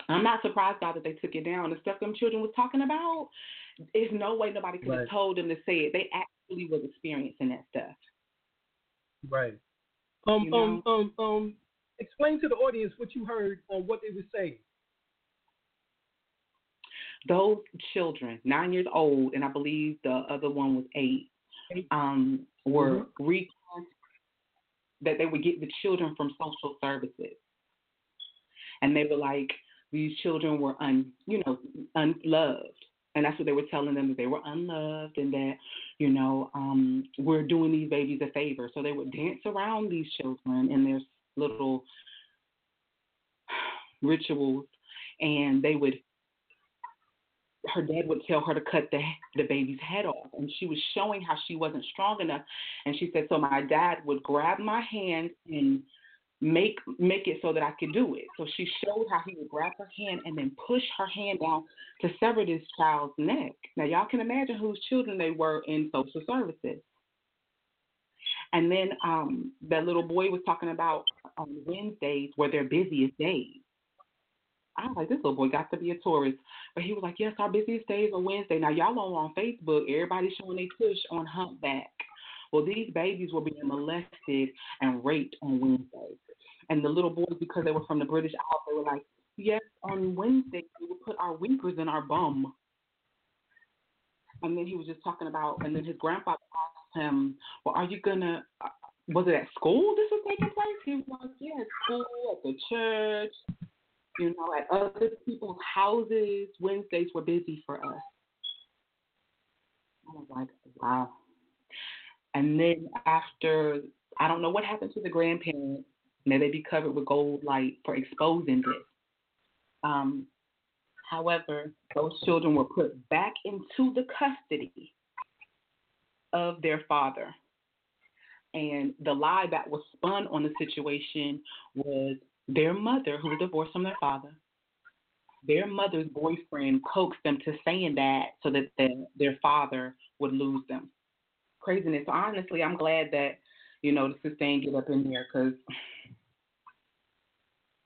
I'm not surprised by that they took it down. The stuff them children was talking about, there's no way nobody could have Right. told them to say it. They actually was experiencing that stuff. Right. Um, You um, um, um. Explain to the audience what you heard on what they were saying. Those children, nine years old, and I believe the other one was eight, Eight. um, were re- that they would get the children from social services, and they were like these children were un, you know, unloved, and that's what they were telling them that they were unloved, and that you know, um, we're doing these babies a favor. So they would dance around these children in their little rituals, and they would her dad would tell her to cut the the baby's head off and she was showing how she wasn't strong enough and she said so my dad would grab my hand and make make it so that I could do it. So she showed how he would grab her hand and then push her hand down to sever this child's neck. Now y'all can imagine whose children they were in social services. And then um that little boy was talking about on Wednesdays were their busiest days. I was like, this little boy got to be a tourist. But he was like, yes, our busiest days are Wednesday. Now, y'all all on Facebook, everybody's showing they push on humpback. Well, these babies were being molested and raped on Wednesdays. And the little boys, because they were from the British Isles, they were like, yes, on Wednesday, we would put our winkers in our bum. And then he was just talking about, and then his grandfather asked him, well, are you going to, uh, was it at school this was taking place? He was like, yeah, at school, at the church, you know, at other people's houses. Wednesdays were busy for us. I was like, wow. And then after, I don't know what happened to the grandparents. May they be covered with gold light for exposing this. Um, however, those children were put back into the custody of their father. And the lie that was spun on the situation was their mother, who was divorced from their father, their mother's boyfriend coaxed them to saying that so that the, their father would lose them. Craziness. Honestly, I'm glad that you know the sister ain't get up in there because.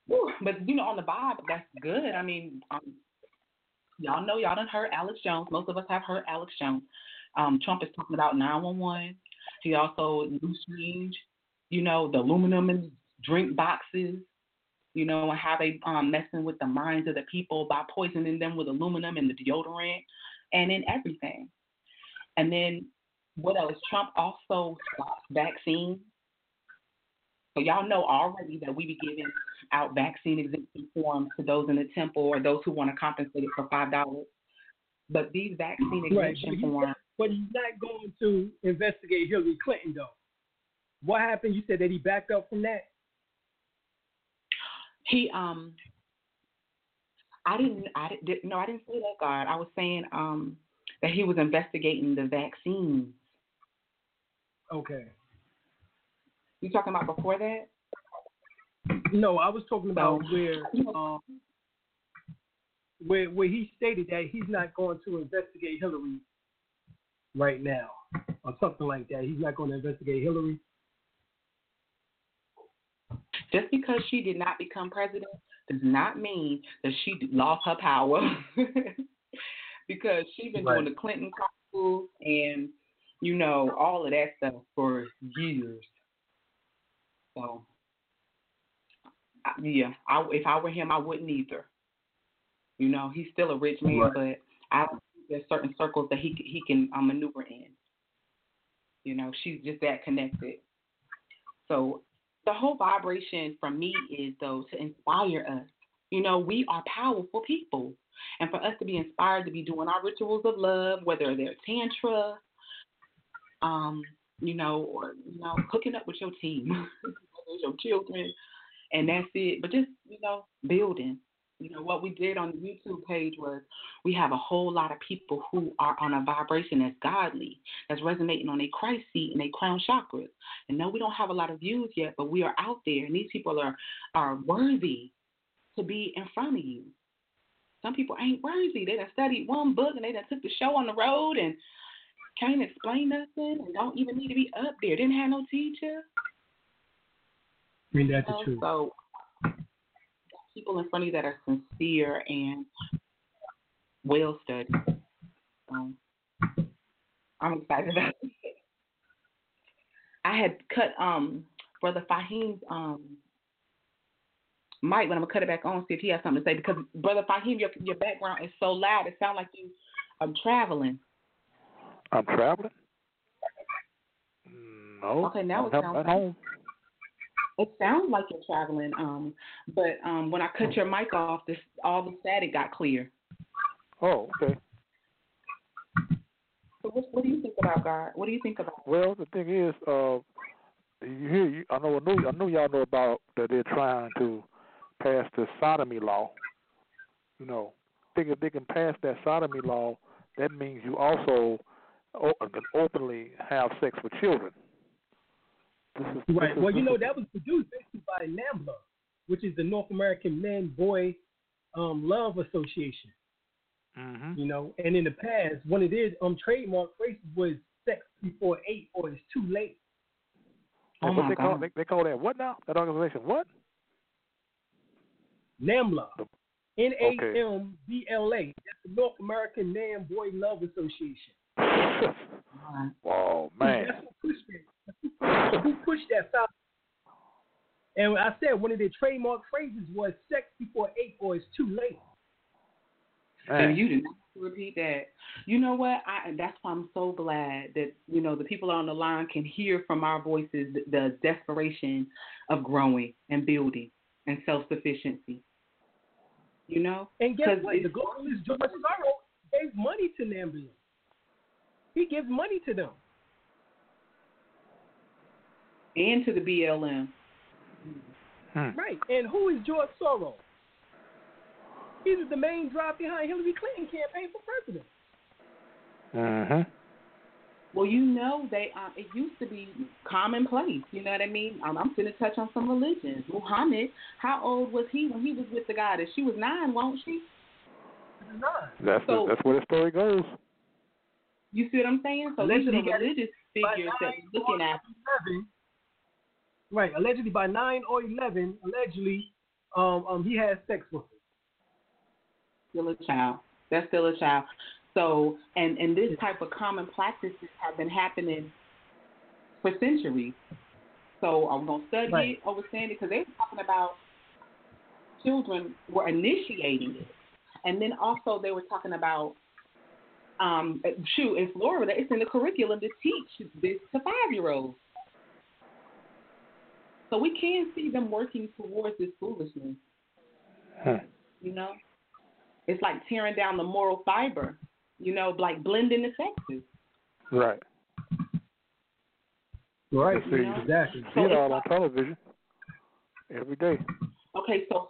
But you know, on the vibe, that's good. I mean, um, y'all know y'all done heard Alex Jones. Most of us have heard Alex Jones. Um, Trump is talking about 911. He also new strange, you know, the aluminum and drink boxes you know, and how they um messing with the minds of the people by poisoning them with aluminum and the deodorant and in everything. And then what else? Trump also stopped vaccines. So y'all know already that we be giving out vaccine exemption forms to those in the temple or those who want to compensate it for five dollars. But these vaccine exemption right. forms. But he's not going to investigate Hillary Clinton though. What happened? You said that he backed up from that. He um I didn't I didn't no I didn't say that God. I was saying um that he was investigating the vaccines. Okay. You talking about before that? No, I was talking about so, where um where where he stated that he's not going to investigate Hillary right now or something like that. He's not going to investigate Hillary. Just because she did not become president does not mean that she lost her power. because she's been right. doing the Clinton Chronicles and you know all of that stuff for years. So yeah, I, if I were him, I wouldn't either. You know, he's still a rich man, right. but I there's certain circles that he he can um, maneuver in. You know, she's just that connected. So the whole vibration from me is though to inspire us. You know, we are powerful people. And for us to be inspired to be doing our rituals of love, whether they're tantra, um, you know, or you know, hooking up with your team, your children, and that's it. But just, you know, building. You know, what we did on the YouTube page was we have a whole lot of people who are on a vibration that's godly, that's resonating on a Christ seat and a crown chakras. And no, we don't have a lot of views yet, but we are out there, and these people are are worthy to be in front of you. Some people ain't worthy. They done studied one book and they done took the show on the road and can't explain nothing and don't even need to be up there. Didn't have no teacher. I mean that's the truth. So people in front of you that are sincere and well studied. Um, I'm excited about it. I had cut um brother Fahim's um mic, but I'm gonna cut it back on see if he has something to say because brother Fahim, your your background is so loud. It sounds like you are traveling. I'm traveling. No. Okay, now it sounds at home. It sounds like you're traveling, um, but um, when I cut your mic off, this all the static got clear. Oh, okay. So what, what do you think about God? What do you think about? Well, the thing is, uh, you hear, you, I know, I know, I know, y'all know about that they're trying to pass the sodomy law. You know, think if they can pass that sodomy law, that means you also can openly have sex with children. This is, right. This well, you know that was produced basically by NAMBLA, which is the North American Men Boy um, Love Association. Mm-hmm. You know, and in the past, when it is um trademark phrases was sex before eight or it's too late. Oh what they God. call they, they call that what now? That organization what? NAMBLA. N A M B L A. That's the North American Man Boy Love Association. oh man. That's who pushed that. Who pushed that foul? And I said one of their trademark phrases was sex before eight or it's too late. And you did not repeat that. You know what? I that's why I'm so glad that you know the people on the line can hear from our voices the, the desperation of growing and building and self sufficiency. You know, and guess what? The globalist George Soros gave money to NAMBLA. He gives money to them. And to the BLM. Hmm. Right. And who is George Soros? He's the main drive behind Hillary Clinton campaign for president. Mhm. Well, you know, they um, it used to be commonplace. You know what I mean? Um, I'm going to touch on some religions. Muhammad, how old was he when he was with the goddess? She was nine, won't she? Nine. That's So- the, that's where the story goes. You see what I'm saying? So these are Allegedly the religious By figures that nine we're looking at. 11, right. Allegedly by nine or eleven, allegedly, um, um, he had sex with her. Still a child. That's still a child. So, and and this type of common practices have been happening for centuries. So I'm gonna study Right. it, understand it, because they were talking about children were initiating it, and then also they were talking about um shoot in Florida it's in the curriculum to teach this to five year olds. So we can see them working towards this foolishness. Hmm. You know, it's like tearing down the moral fiber. You know, like blending the sexes. Right. Right. You see, Exactly. See So it all on television every day. Okay, so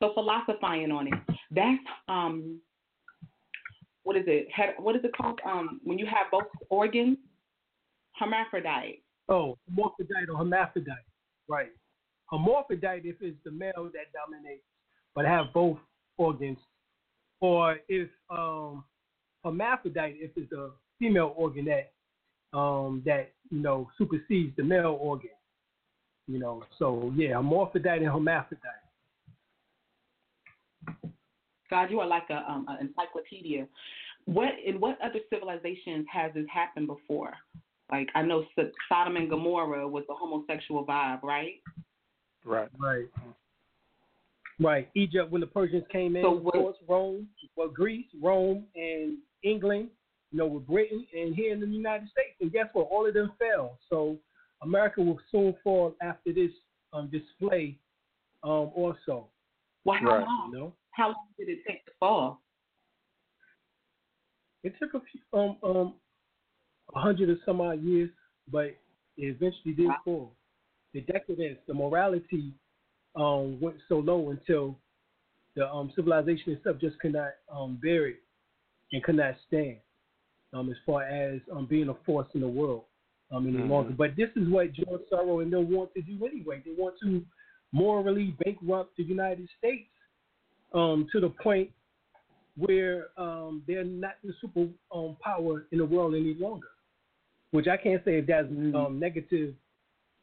so philosophizing on it. That's um, what is it? What is it called? Um, when you have both organs, hermaphrodite. Oh, hermaphrodite or hermaphrodite. Right. Hermaphrodite if it's the male that dominates, but have both organs, or if um, hermaphrodite if it's the female organ that um, that you know supersedes the male organ. You know, so yeah, hermaphrodite and hermaphrodite. God, you are like a um, an encyclopedia. What in what other civilizations has this happened before? Like I know Sodom and Gomorrah was the homosexual vibe, right? Right. Right. Right. Egypt when the Persians came in, So of what- course, Rome, well, Greece, Rome, and England, you know, with Britain, and here in the United States. And guess what? All of them fell. So America will soon fall after this um, display um, also. Well, how Right. You long? know, How long did it take to fall? it took a few, um, um, a hundred or some odd years, but it eventually did Wow. fall. The decadence, the morality um, went so low until the um, civilization itself just could not um, bear it and could not stand um, as far as um, being a force in the world um, any Mhm. longer. But this is what George Soros and them want to do anyway. They want to morally bankrupt the United States um, to the point where um, they're not the super um, power in the world any longer. Which I can't say if that's Mhm. um, negative.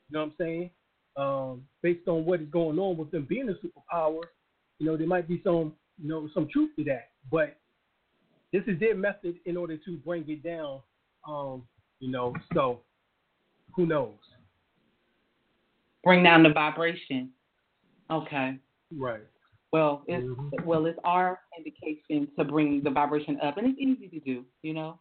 You know what I'm saying? Um, based on what is going on with them being a superpower, you know, there might be some, you know, some truth to that. But this is their method in order to bring it down. Um, you know, so who knows? Bring down the vibration. Okay. Right. Well, it's Mhm. well, it's our indication to bring the vibration up, and it's easy to do. You know,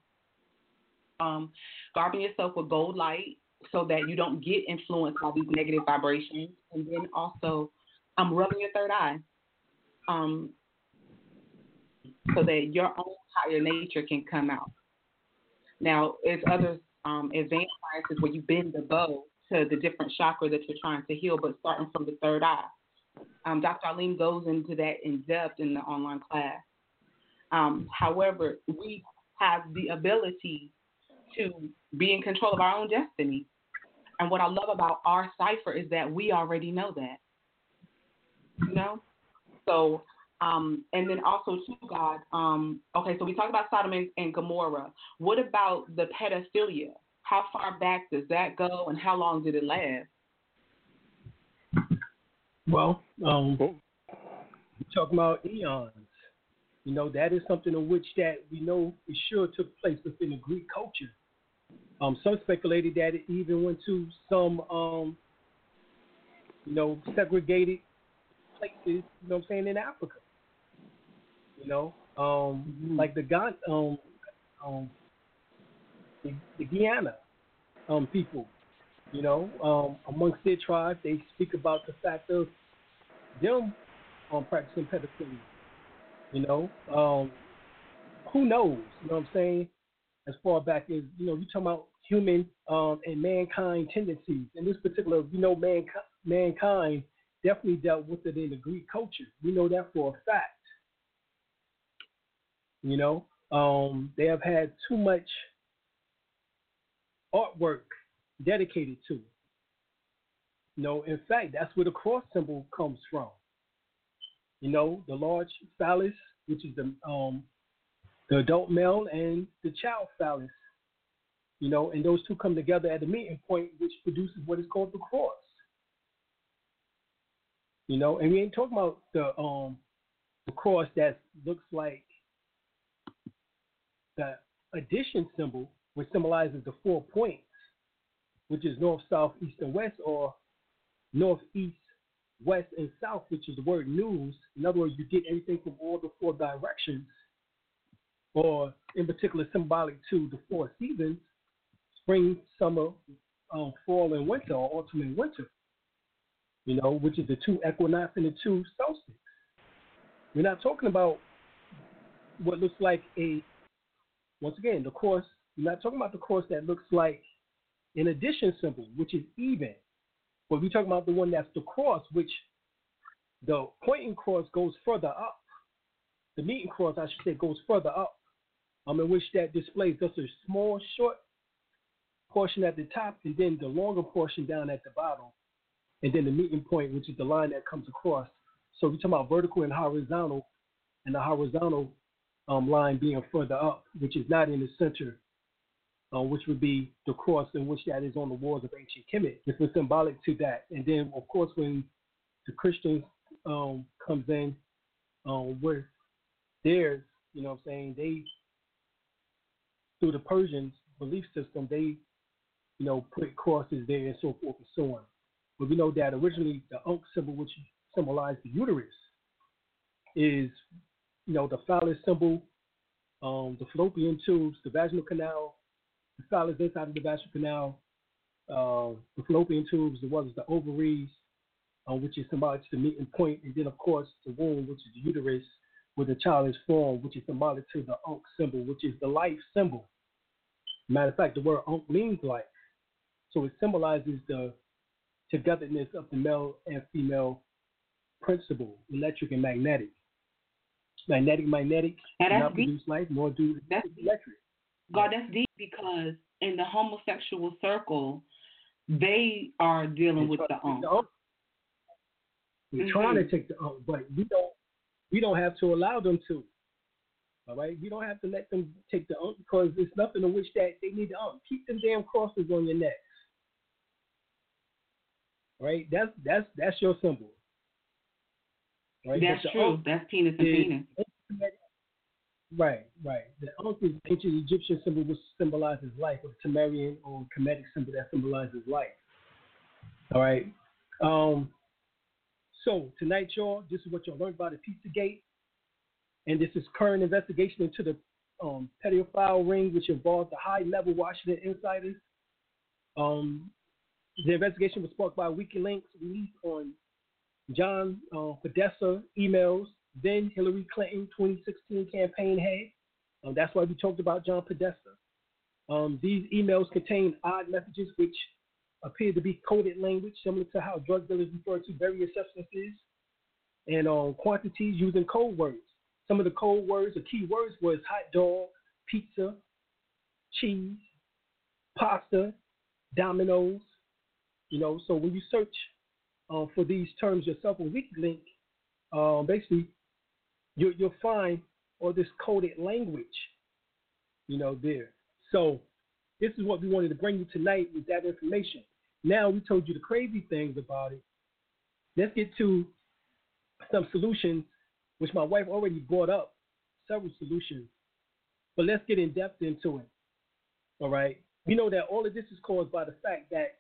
um, garbing yourself with gold light so that you don't get influenced by these negative vibrations, and then also, um, rubbing your third eye, um, so that your own higher nature can come out. Now, there's other um, advanced sciences where you bend the bow to the different chakra that you're trying to heal, but starting from the third eye. Um, Dr. Alim goes into that in depth in the online class. Um, however, we have the ability to be in control of our own destiny. And what I love about our cipher is that we already know that. You know? So, um, and then also, too, God, um, okay, so we talked about Sodom and, and Gomorrah. What about the pedophilia? How far back does that go, and how long did it last? Well, um, Well, talking about eons. You know, that is something in which that we know for sure took place within the Greek culture. Um, some speculated that it even went to some, um, you know, segregated places. You know what I'm saying in Africa. You know, um, Mhm. like the Gan, um, um, the, the Guyana, um, people. You know, um, amongst their tribes, they speak about the fact of them um, practicing pedophilia. You know, um, who knows? You know what I'm saying? As far back as you know, you talking about human um, and mankind tendencies. In this particular, you know, mankind, mankind definitely dealt with it in the Greek culture. We know that for a fact. You know, um, they have had too much artwork dedicated to. You know, in fact, that's where the cross symbol comes from. You know, the large phallus, which is the um, the adult male, and the child phallus. You know, and those two come together at the meeting point, which produces what is called the cross. You know, and we ain't talking about the um the cross that looks like the addition symbol, which symbolizes the four points, which is north, south, east, and west, or north, east, west, and south, which is the word news. In other words, you get everything from all the four directions, or in particular, symbolic to the four seasons spring, summer, um, fall, and winter, or autumn and winter. You know, which is the two equinox and the two solstices. We're not talking about what looks like a, once again, the cross. We're not talking about the cross that looks like an addition symbol, which is even. But we're talking about the one that's the cross, which the pointing cross goes further up. The meeting cross, I should say, goes further up, um, in which that displays just a small, short portion at the top, and then the longer portion down at the bottom, and then the meeting point, which is the line that comes across. So we're talking about vertical and horizontal, and the horizontal um, line being further up, which is not in the center, uh, which would be the cross in which that is on the walls of ancient Kemet. This was symbolic to that. And then, of course, when the Christians um, comes in um, with theirs, you know what I'm saying, they, through the Persians' belief system, they you know, put crosses there and so forth and so on. But we know that originally the Ankh symbol, which symbolized the uterus, is, you know, the phallus symbol, um, the fallopian tubes, the vaginal canal, the phallus inside of the vaginal canal, uh, the fallopian tubes, as well as the ovaries, uh, which is symbolic to the meeting point, and then of course the womb, which is the uterus, where the child is formed, which is symbolic to the Ankh symbol, which is the life symbol. Matter of fact, the word Ankh means life. So it symbolizes the togetherness of the male and female principle, electric and magnetic. Magnetic, magnetic, now not produce life, nor do that's electric. God, that's deep because in the homosexual circle, they are dealing with the ump. We're Mhm. trying to take the ump, but we don't. We don't have to allow them to. All right, we don't have to let them take the ump because it's nothing to which that they need to ump. Keep them damn crosses on your neck. Right, that's that's that's your symbol. Right, That's true. ump That's penis and is- penis. Right, right. The Ankh is ancient Egyptian symbol which symbolizes life, or the Tamarian or Kemetic symbol that symbolizes life. All right. Um, so tonight, y'all, this is what y'all learned about the Pizzagate, and this is current investigation into the um, pedophile ring, which involved the high-level Washington insiders. Um, the investigation was sparked by WikiLeaks released on John uh, Podesta emails, then Hillary Clinton 2016 campaign head. Um, that's why we talked about John Podesta. Um, these emails contain odd messages which appear to be coded language, similar to how drug dealers refer to various substances and um, quantities using code words. Some of the code words or key words was hot dog, pizza, cheese, pasta, dominoes. You know, so when you search uh, for these terms yourself on WikiLeaks, um, basically you, you'll find all this coded language, you know, there. So this is what we wanted to bring you tonight with that information. Now we told you the crazy things about it. Let's get to some solutions, which my wife already brought up, several solutions. But let's get in depth into it. All right. We know that all of this is caused by the fact that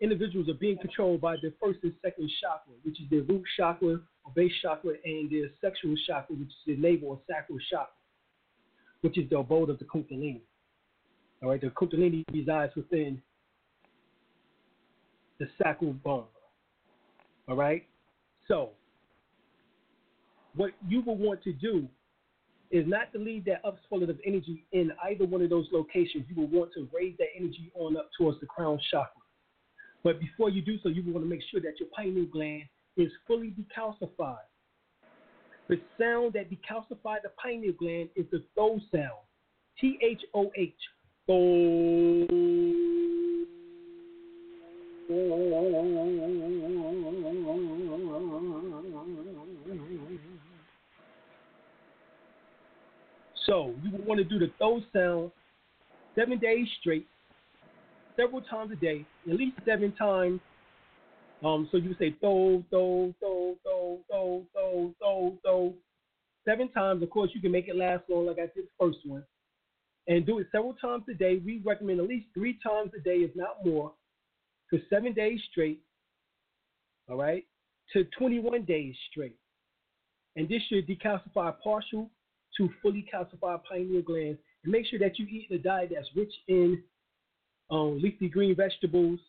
individuals are being controlled by their first and second chakra, which is their root chakra or base chakra, and their sexual chakra, which is their navel or sacral chakra, which is the abode of the Kundalini. All right, the Kundalini resides within the sacral bone. All right, so what you will want to do is not to leave that upswelling of energy in either one of those locations. You will want to raise that energy on up towards the crown chakra. But before you do so, you will want to make sure that your pineal gland is fully decalcified. The sound that decalcified the pineal gland is the tho sound. T H O H. So you want to do the tho sound seven days straight, several times a day, at least seven times. Um, so you say tho, tho, tho, tho, tho, tho, tho, tho, seven times. Of course, you can make it last long, like I did the first one, and do it several times a day. We recommend at least three times a day, if not more, for seven days straight. All right, to 21 days straight, and this should decalcify partial to fully calcify pineal glands and make sure that you eat a diet that's rich in um, leafy green vegetables,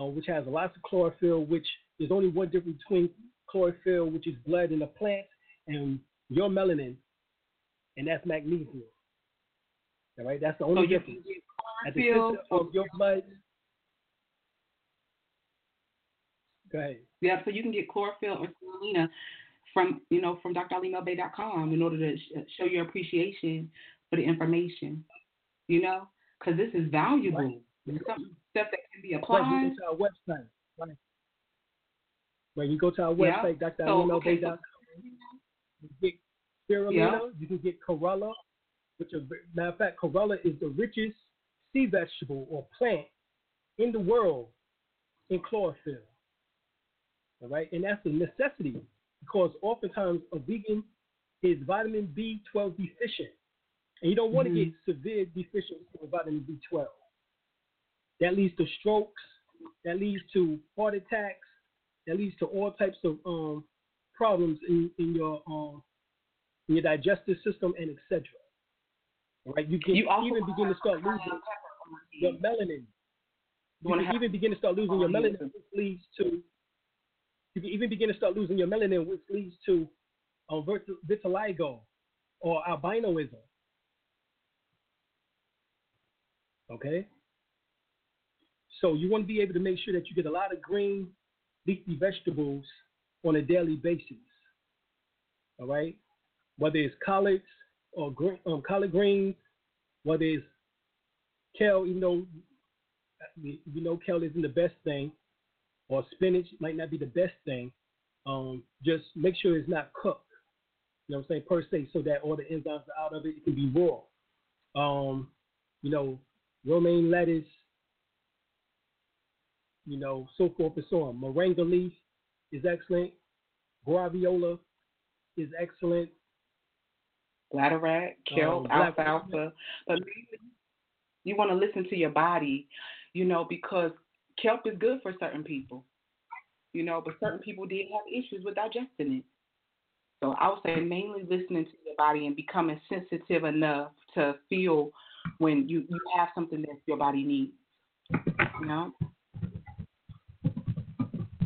uh, which has lots of chlorophyll, which there's only one difference between chlorophyll, which is blood in a plant, and your melanin, and that's magnesium. All right, that's the only so you difference. can get At the center of your blood. Go ahead. Yeah, so you can get chlorophyll or spirulina from you know from dralimelbey.com in order to sh- show your appreciation for the information. You know, because this is valuable. It's some stuff that can be Right, applied. you go to our website. Right. Right, you go to our Yeah. website, So, okay, so- You can get spirulina, Yeah. you can get chlorella, which matter of fact, chlorella is the richest sea vegetable or plant in the world in chlorophyll. All right, and that's a necessity because oftentimes a vegan is vitamin B12 deficient, and you don't want to Mhm. get severe deficiency of vitamin B12. That leads to strokes. That leads to heart attacks. That leads to all types of um, problems in, in your um, in your digestive system and etc. Right, you can You even begin to start losing pepper on the your melanin. You can have- even begin to start losing your melanin, which leads to. You can even begin to start losing your melanin, which leads to um, vitiligo or albinoism. Okay. So you want to be able to make sure that you get a lot of green, leafy vegetables on a daily basis. All right. Whether it's collards or green, um, collard greens, whether it's kale, even though we know kale isn't the best thing, or spinach might not be the best thing. Um, just make sure it's not cooked. You know what I'm saying per se, so that all the enzymes are out of it. It can be raw. Um, you know, romaine lettuce. You know, so forth and so on. Moringa leaf is excellent. Graviola is excellent. Bladderwrack, kelp, oh, black- alfalfa. But you want to listen to your body, you know, because kelp is good for certain people, you know, but certain people did have issues with digesting it. So I would say mainly listening to your body and becoming sensitive enough to feel when you, you have something that your body needs, you know.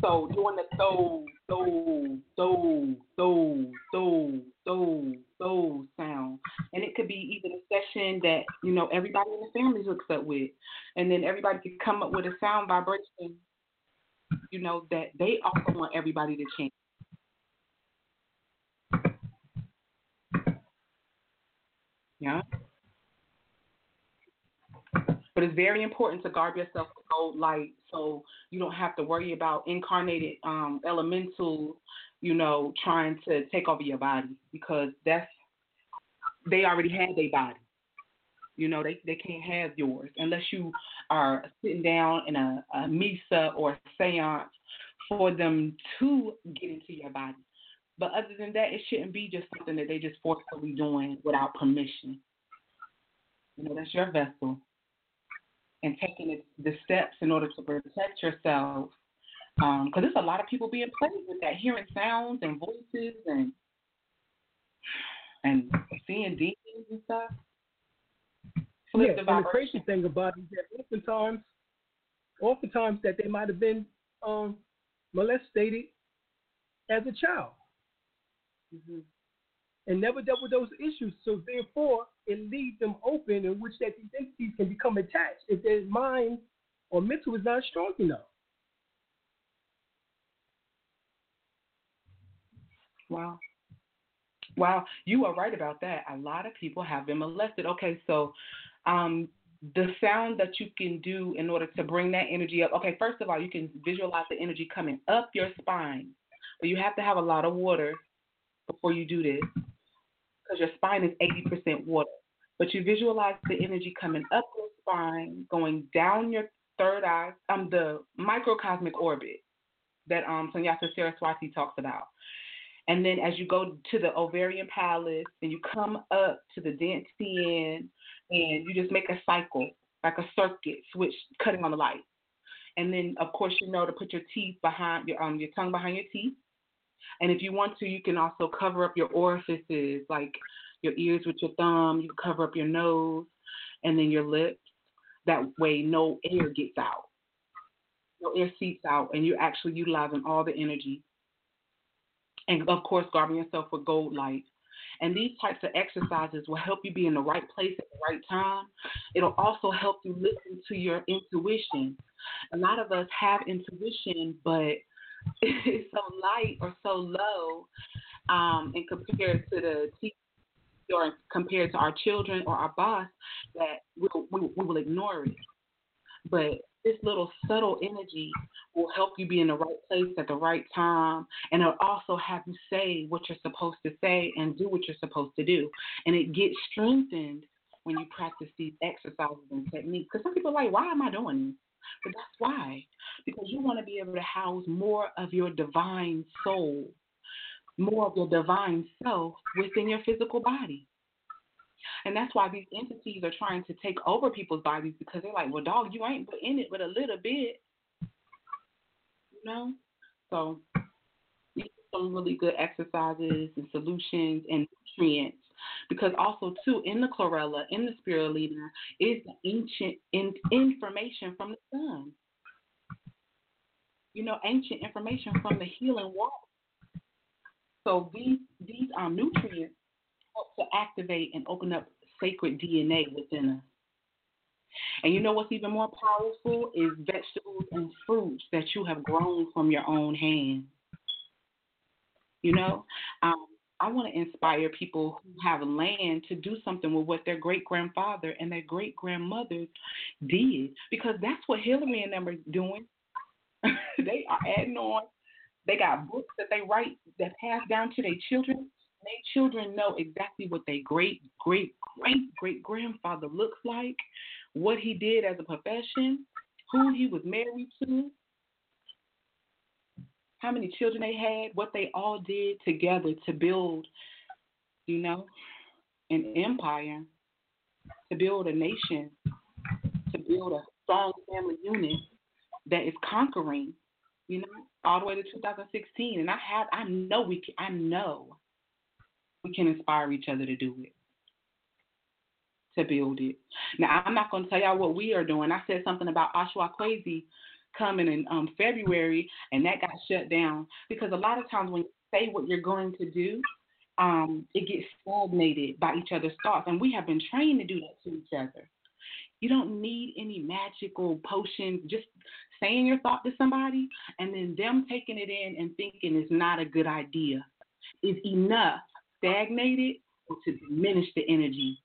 So doing the so so so so so so so sound, and it could be even a session that you know everybody in the family hooks up with, and then everybody could come up with a sound vibration, you know that they also want everybody to change. Yeah. But it's very important to guard yourself with gold light so you don't have to worry about incarnated um, elementals, you know, trying to take over your body because that's they already have their body. You know, they, they can't have yours unless you are sitting down in a, a misa or a seance for them to get into your body. But other than that, it shouldn't be just something that they just forcefully doing without permission. You know, that's your vessel. And taking the steps in order to protect yourself. Because there's a lot of people being played with that, hearing sounds and voices and and seeing demons and stuff. Flip yeah, the and the crazy thing about it is that oftentimes, oftentimes that they might have been um, molested as a child. Mhm. And never dealt with those issues. So therefore, it leaves them open in which that these entities can become attached if their mind or mental is not strong enough. Wow. Wow, you are right about that. A lot of people have been molested. Okay, so um, the sound that you can do in order to bring that energy up. Okay, first of all, you can visualize the energy coming up your spine, but you have to have a lot of water before you do this because your spine is 80% water. But you visualize the energy coming up your spine, going down your third eye, um, the microcosmic orbit that um Sunyata Saraswati talks about. And then as you go to the ovarian palace and you come up to the dantian and you just make a cycle, like a circuit switch, cutting on the light. And then of course you know to put your teeth behind your um your tongue behind your teeth. And if you want to, you can also cover up your orifices, like your ears with your thumb. You cover up your nose and then your lips. That way, no air gets out, no air seeps out, and you're actually utilizing all the energy and of course garbing yourself with gold light. And these types of exercises will help you be in the right place at the right time. It'll also help you listen to your intuition. A lot of us have intuition, but it's so light or so low um, and compared to the teacher or compared to our children or our boss that we'll, we, we will ignore it. But this little subtle energy will help you be in the right place at the right time. And it'll also have you say what you're supposed to say and do what you're supposed to do. And it gets strengthened when you practice these exercises and techniques. Because some people are like, why am I doing this? But that's why. Because you want to be able to house more of your divine soul, more of your divine self within your physical body. And that's why these entities are trying to take over people's bodies because they're like, well, dog, you ain't in it but a little bit. You know? So some really good exercises and solutions and nutrients. Because also, too, in the chlorella, in the spirulina, is the ancient in- information from the sun. You know, ancient information from the healing water. So these these um, nutrients help to activate and open up sacred DNA within us. And you know what's even more powerful is vegetables and fruits that you have grown from your own hands. You know, um, I want to inspire people who have land to do something with what their great grandfather and their great grandmothers did, because that's what Hillary and them are doing. they are adding on. They got books that they write that pass down to their children their children know exactly what their great, great, great, great grandfather looks like, what he did as a profession, who he was married to, how many children they had, what they all did together to build, you know, an empire, to build a nation, to build a strong family unit that is conquering, you know, all the way to 2016. And I have, I know we, can, I know we can inspire each other to do it, to build it. Now, I'm not going to tell y'all what we are doing. I said something about Ashwa Kwesi coming in um, February, and that got shut down because a lot of times when you say what you're going to do, um, it gets stagnated by each other's thoughts, and we have been trained to do that to each other. You don't need any magical potion. Just saying your thought to somebody and then them taking it in and thinking it's not a good idea is enough stagnated to diminish the energy.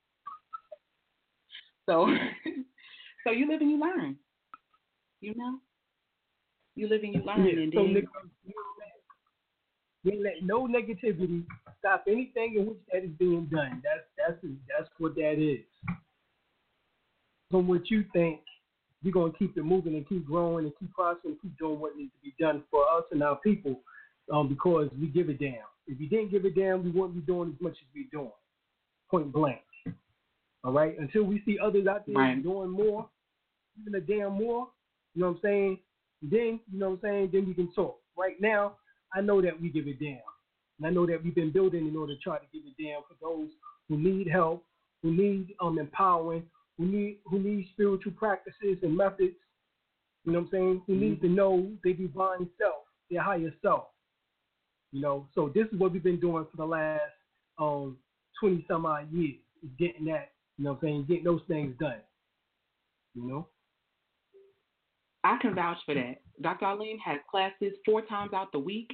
So, so you live and you learn. You know, you live and you learn, yeah, and so. They let no negativity stop anything in which that is being done. That's that's that's what that is. From what you think, we're gonna keep it moving and keep growing and keep prospering and keep doing what needs to be done for us and our people, um, because we give a damn. If you didn't give a damn, we wouldn't be doing as much as we're doing. Point blank. All right. Until we see others out there right. doing more, even a damn more, you know what I'm saying? Then, you know what I'm saying, then we can talk. Right now, I know that we give a damn. And I know that we've been building in order to try to give a damn for those who need help, who need um empowering, who need who need spiritual practices and methods, you know what I'm saying, who mm-hmm. need to know their divine self, their higher self. You know, so this is what we've been doing for the last um twenty some odd years. Is getting that, you know what I'm saying, getting those things done. You know? I can vouch for that. Dr. Alim has classes four times out the week,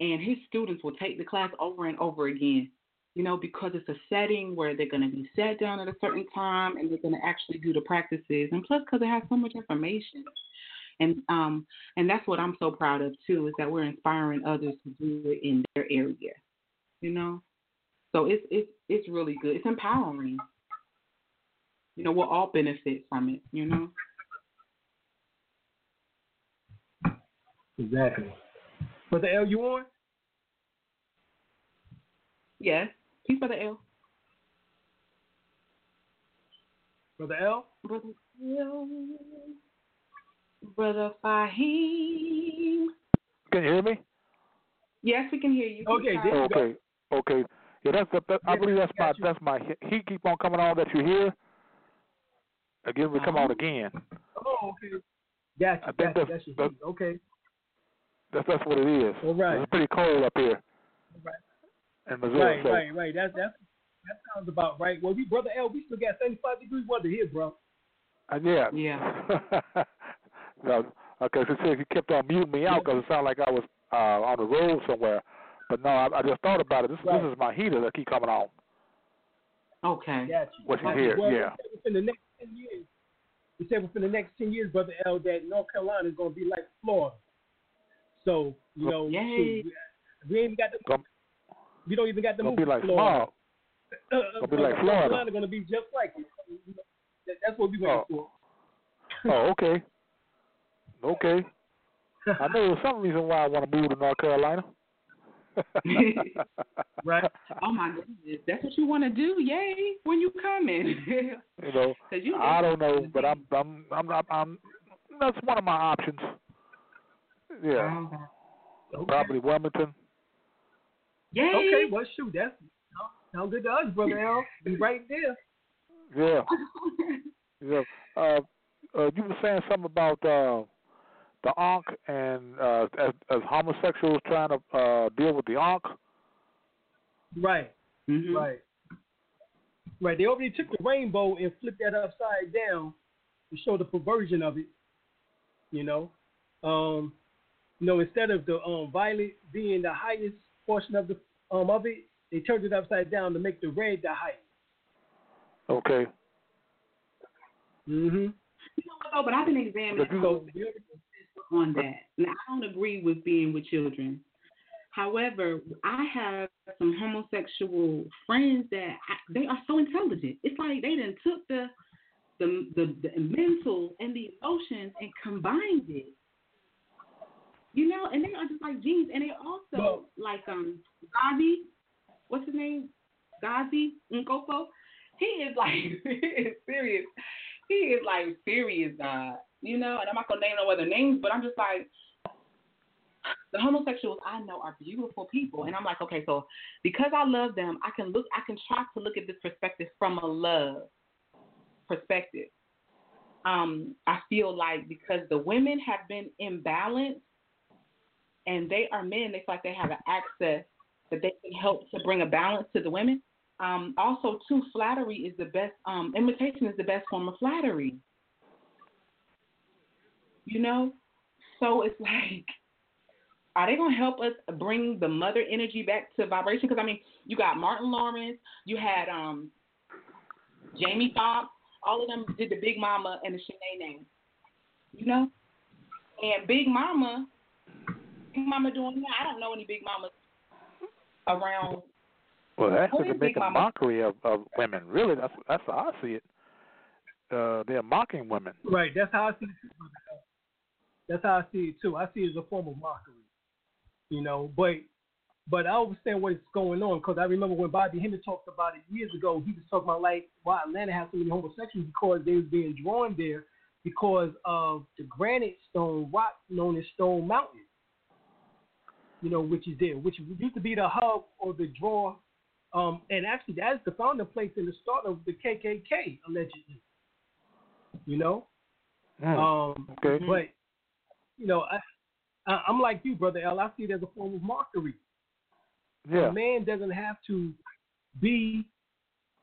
and his students will take the class over and over again. You know, because it's a setting where they're going to be sat down at a certain time and they're going to actually do the practices, and plus because it has so much information. And um and that's what I'm so proud of too is that we're inspiring others to do it in their area. You know, so it's it's it's really good. It's empowering. You know, we'll all benefit from it. You know. Exactly. Brother L, you on? Yes. Peace, Brother L. Brother L? Brother L. Brother Fahim. Can you hear me? Yes, we can hear you. Okay, Keep there you okay, okay. Yeah, that's the, that, I believe that's my you. that's my he keep on coming on that you hear. Again, we come on Uh-huh. again. Oh, okay. Gotcha, I think gotcha. that's- That's that- Okay. That's that's what it is. All right. It's pretty cold up here Right. in Missouri. Right, so right, right. That's that's that sounds about right. Well, we brother L, we still got seventy five degree weather here, bro. uh, yeah. Yeah. no, okay, so see if you kept on muting me out because it sounded like I was uh, on the road somewhere. But no, I, I just thought about it. This Right. this is my heater that keep coming on. Okay. Gotcha. What you Gotcha. hear, Well, yeah. we said Within the next ten years, we said within the next ten years, brother L, that North Carolina is gonna be like Florida. So you know, shoot, we, ain't got the Gonna, we don't even got the move be like Florida. smog. Uh, be uh, like Florida. Carolina gonna be just like it. That, that's what we waiting Oh. for. Oh, okay. Okay. I know there's some reason why I want to move to North Carolina. Right. Oh my goodness, that's what you want to do? Yay! When you coming? You know, you I don't know, but I'm, I'm, I'm, I'm, I'm that's one of my options. Yeah, Okay. probably Wilmington. Yay! Okay, well shoot, that's sound good to us, brother L. Be right there. Yeah, yeah. Uh, uh, you were saying something about uh, the Ankh and uh, as, as homosexuals trying to uh, deal with the Ankh. Right, Mhm. right. Right. They already took the rainbow and flipped that upside down to show the perversion of it. You know. Um you know, instead of the um violet being the highest portion of the um of it, they turned it upside down to make the red the highest. Okay. Mm-hmm. You know what, though, but I've been examining So on that. Now, I don't agree with being with children. However, I have some homosexual friends that I, they are so intelligent. It's like they done took the, the the the mental and the emotions and combined it. You know, and they are just like jeans, And they also like um Gazi, what's his name? Gazi Nkoko. He is like he is serious. He is like serious, God. You know, and I'm not gonna name no other names, but I'm just like the homosexuals I know are beautiful people, and I'm like, okay, so because I love them, I can look, I can try to look at this perspective from a love perspective. Um, I feel like because the women have been imbalanced, and they are men, they feel like they have an access that they can help to bring a balance to the women. Um, also, too, flattery is the best. Um, imitation is the best form of flattery. You know, so it's like, are they gonna help us bring the mother energy back to vibration? Because I mean, you got Martin Lawrence, you had um, Jamie Foxx, all of them did the Big Mama and the Sheneneh. You know, and Big Mama, Mama doing that. I don't know any Big Mamas around. Well, Who actually, is they're Big making a mockery of, of women. Really, that's that's how I see it. Uh, they're mocking women. Right, that's how I see it too. brother L. That's how I see it too. I see it as a form of mockery. You know, but but I understand what's going on because I remember when Bobby Hemmitt talked about it years ago. He was talking about like why Atlanta has so many homosexuals because they was being drawn there because of the granite stone rock known as Stone Mountain. You know, which is there, which used to be the hub or the draw. Um, and actually, that's the founding place in the start of the KKK, allegedly. You know, Mm, um, okay. but you know, I, I I'm like you, brother L. I see it as a form of mockery. Yeah. A man doesn't have to be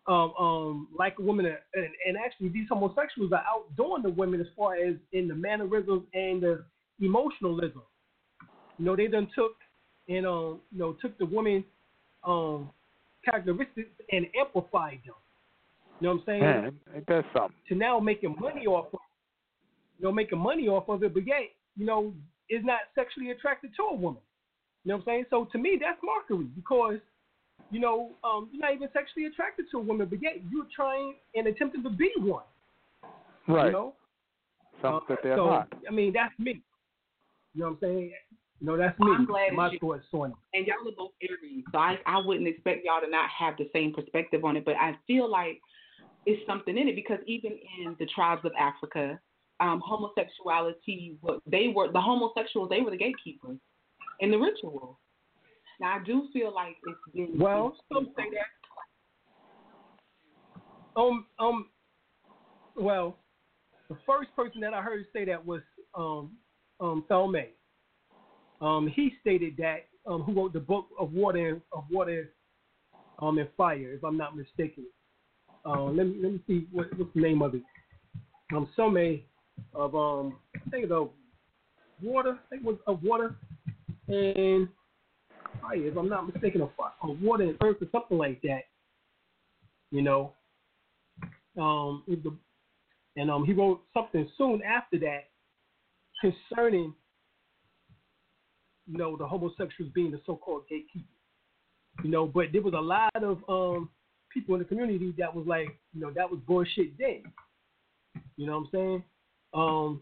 um, um, like a woman, and, and actually these homosexuals are outdoing the women as far as in the mannerisms and the emotionalism. You know, they done took and um, you know took the women um characteristics and amplified them. You know what I'm saying? Man, ain't that something? To now making money off of, you know, making money off of it, but yet, you know, is not sexually attracted to a woman. You know what I'm saying? So to me, that's mockery because, you know, um, you're not even sexually attracted to a woman, but yet you're trying and attempting to be one. Right. You know? Something Uh, that they're so, not. I mean, that's me. You know what I'm saying? Know, that's me. I'm glad My thoughts on it. and y'all are both Aries, so I I wouldn't expect y'all to not have the same perspective on it. But I feel like it's something in it because even in the tribes of Africa, um, homosexuality, they were the homosexuals, they were the gatekeepers in the ritual. Now I do feel like it's been Well, some say that. Um, um, well, the first person that I heard say that was um, um, Thelme. Um, he stated that um, who wrote the book of water and, of water um, and fire, if I'm not mistaken. Uh, let me let me see what, what's the name of it. Um, Some of um, I think of water. I think it was of water and fire, if I'm not mistaken, of, of water and earth or something like that. You know, um, the and um, he wrote something soon after that concerning, you know, the homosexuals being the so-called gatekeepers. You know, but there was a lot of um people in the community that was like, you know, that was bullshit then. You know what I'm saying? Um,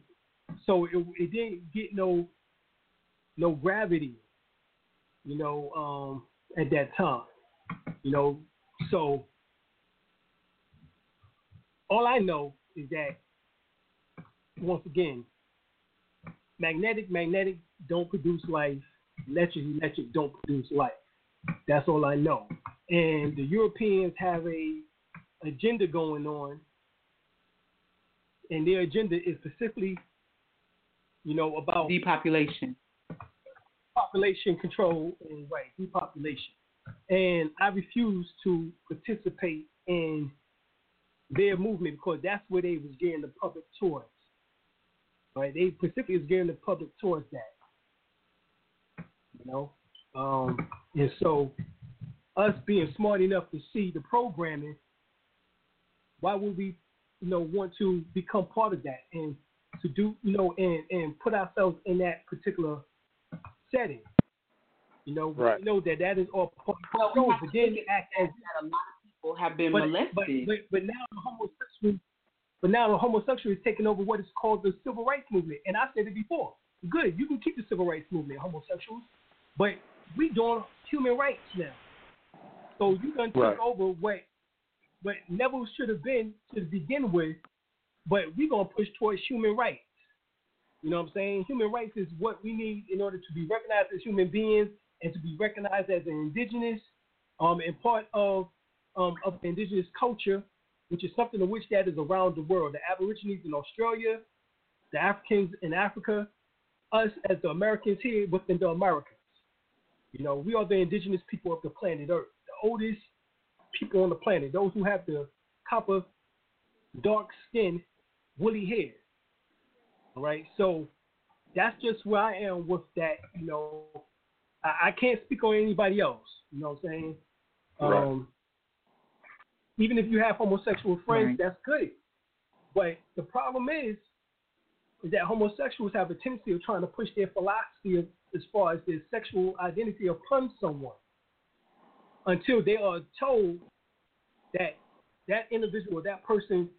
so it, it didn't get no no gravity, you know, um, at that time. You know, so all I know is that once again, magnetic, magnetic don't produce life, electric, electric don't produce life. That's all I know. And the Europeans have a agenda going on, and their agenda is specifically, you know, about depopulation. population control and right depopulation. And I refuse to participate in their movement because that's where they was getting the public towards. Right? They specifically is gearing the public towards that. You know? Um, and so us being smart enough to see the programming, why would we, you know, want to become part of that and to do, you know, and, and put ourselves in that particular setting. You know, Right. we know that that is all part of the we but then look act as that a lot of people have been but, molested. but, but, but now the homosexual, but now the homosexual is taking over what is called the civil rights movement. And I said it before. Good, you can keep the civil rights movement, homosexuals, but we doing human rights now. So you done took Right. over what what never should have been to begin with, but we gonna push towards human rights. You know what I'm saying? Human rights is what we need in order to be recognized as human beings and to be recognized as an indigenous um, and part of um, of indigenous culture, which is something in which that is around the world. The Aborigines in Australia, the Africans in Africa, us as the Americans here within the Americas. You know, we are the indigenous people of the planet Earth, the oldest people on the planet, those who have the copper, dark skin, woolly hair. All right, so that's just where I am with that. You know, I, I can't speak on anybody else. You know what I'm saying? Right. Um, even if you have homosexual friends, Right. that's good. But the problem is, is that homosexuals have a tendency of trying to push their philosophy of, as far as their sexual identity upon someone until they are told that that individual, that person,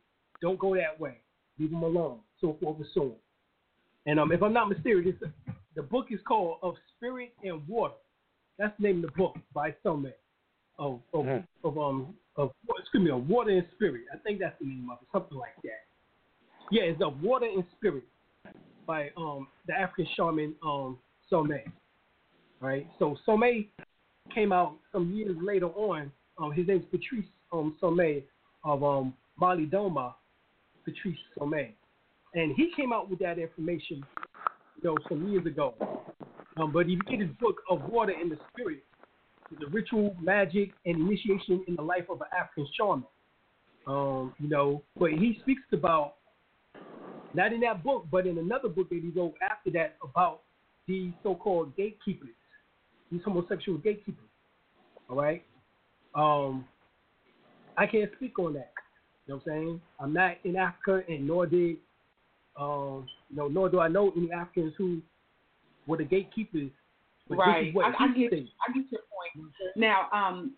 don't go that way. Leave them alone. So forth and so on. And um, if I'm not mistaken, the book is called Of Spirit and Water. That's the name of the book by Selman. Of of, Mhm. of um of excuse me, of Water and Spirit. I think that's the name of it, something like that. Yeah, it's of Water and Spirit by um the African shaman um Somé. Right? So Somé came out some years later on. Um his name's Patrice um Somé of um Malidoma, Patrice Somé. And he came out with that information, you know, some years ago. Um, but if you get his book of water and the spirit, the ritual, magic, and initiation in the life of an African shaman. Um, you know, but he speaks about not in that book, but in another book that he wrote after that about these so-called gatekeepers, these homosexual gatekeepers. All right. Um, I can't speak on that. You know what I'm saying? I'm not in Africa, and nor did, um, you know, nor do I know any Africans who were the gatekeepers. Right. I, I, get, thinks. I get your point. Now, um,